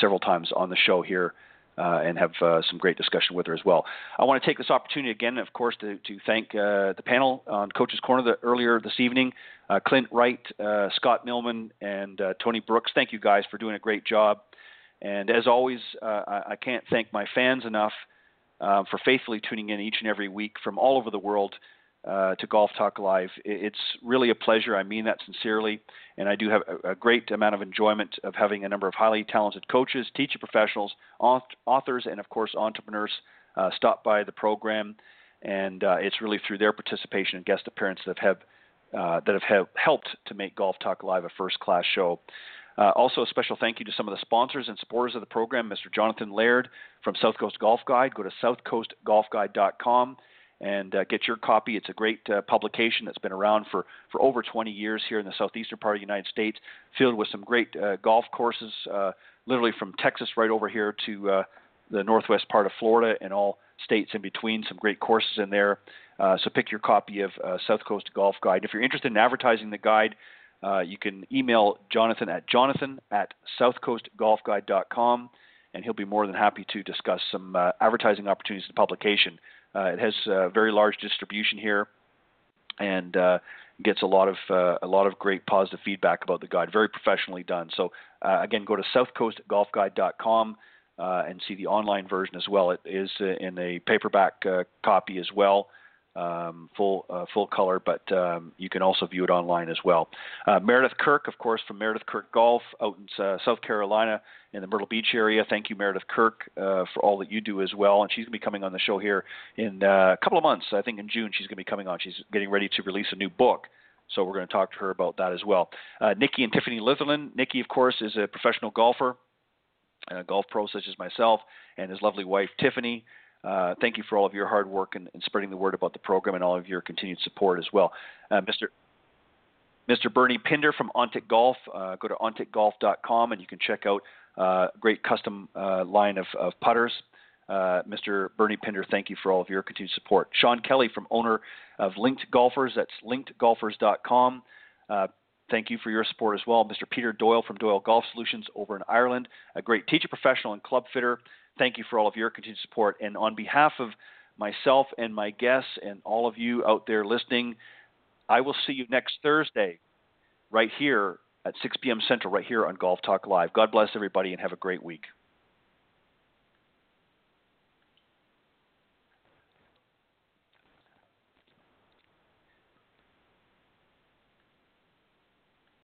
several times on the show here. Uh, and have uh, some great discussion with her as well. I want to take this opportunity again, of course, to, to thank uh, the panel on Coach's Corner the, earlier this evening uh, Clint Wright, uh, Scott Millman, and uh, Tony Brooks. Thank you guys for doing a great job. And as always, I, I, can't thank my fans enough for faithfully tuning in each and every week from all over the world uh, to Golf Talk Live. It's really a pleasure. I mean that sincerely. And I do have a, great amount of enjoyment of having a number of highly talented coaches, teacher professionals, authors, and of course entrepreneurs uh, stop by the program. And uh, it's really through their participation and guest appearance that have uh, that have helped to make Golf Talk Live a first-class show. Uh, also, a special thank you to some of the sponsors and supporters of the program, Mr. Jonathan Laird from South Coast Golf Guide. Go to southcoastgolfguide.com and uh, get your copy. It's a great uh, publication that's been around for, for over 20 years here in the southeastern part of the United States, filled with some great uh, golf courses, uh, literally from Texas right over here to uh, the northwest part of Florida and all states in between. Some great courses in there. Uh, so pick your copy of South Coast Golf Guide. If you're interested in advertising the guide, you can email Jonathan at jonathan at southcoastgolfguide.com, and he'll be more than happy to discuss some advertising opportunities in the publication. Uh, it has uh, very large distribution here, and uh, gets a lot of uh, a lot of great positive feedback about the guide. Very professionally done. So again, go to southcoastgolfguide.com and see the online version as well. It is in a paperback copy as well um, full uh, full color, but um, you can also view it online as well. Uh, Meredith Kirk, of course, from Meredith Kirk Golf out in uh, South Carolina in the Myrtle Beach area. Thank you, Meredith Kirk, uh, for all that you do as well. And she's going to be coming on the show here in uh, a couple of months. I think in June she's going to be coming on. She's getting ready to release a new book. So we're going to talk to her about that as well. Uh, Nikki and Tiffany Litherland. Nikki, of course, is a professional golfer, a golf pro such as myself, and his lovely wife Tiffany. Uh, thank you for all of your hard work and, and, spreading the word about the program and all of your continued support as well. Uh, Mr. Mr. Bernie Pinder from Ontic Golf. Uh, go to onticgolf.com and you can check out a uh, great custom uh, line of, of putters. Uh, Mr. Bernie Pinder, thank you for all of your continued support. Sean Kelly from owner of Linked Golfers. That's linkedgolfers.com. Thank you for your support as well. Mr. Peter Doyle from Doyle Golf Solutions over in Ireland, a great teacher professional and club fitter thank you for all of your continued support. And on behalf of myself and my guests and all of you out there listening, I will see you next Thursday right here at 6 p.m. Central, right here on Golf Talk Live. God bless everybody and have a great week.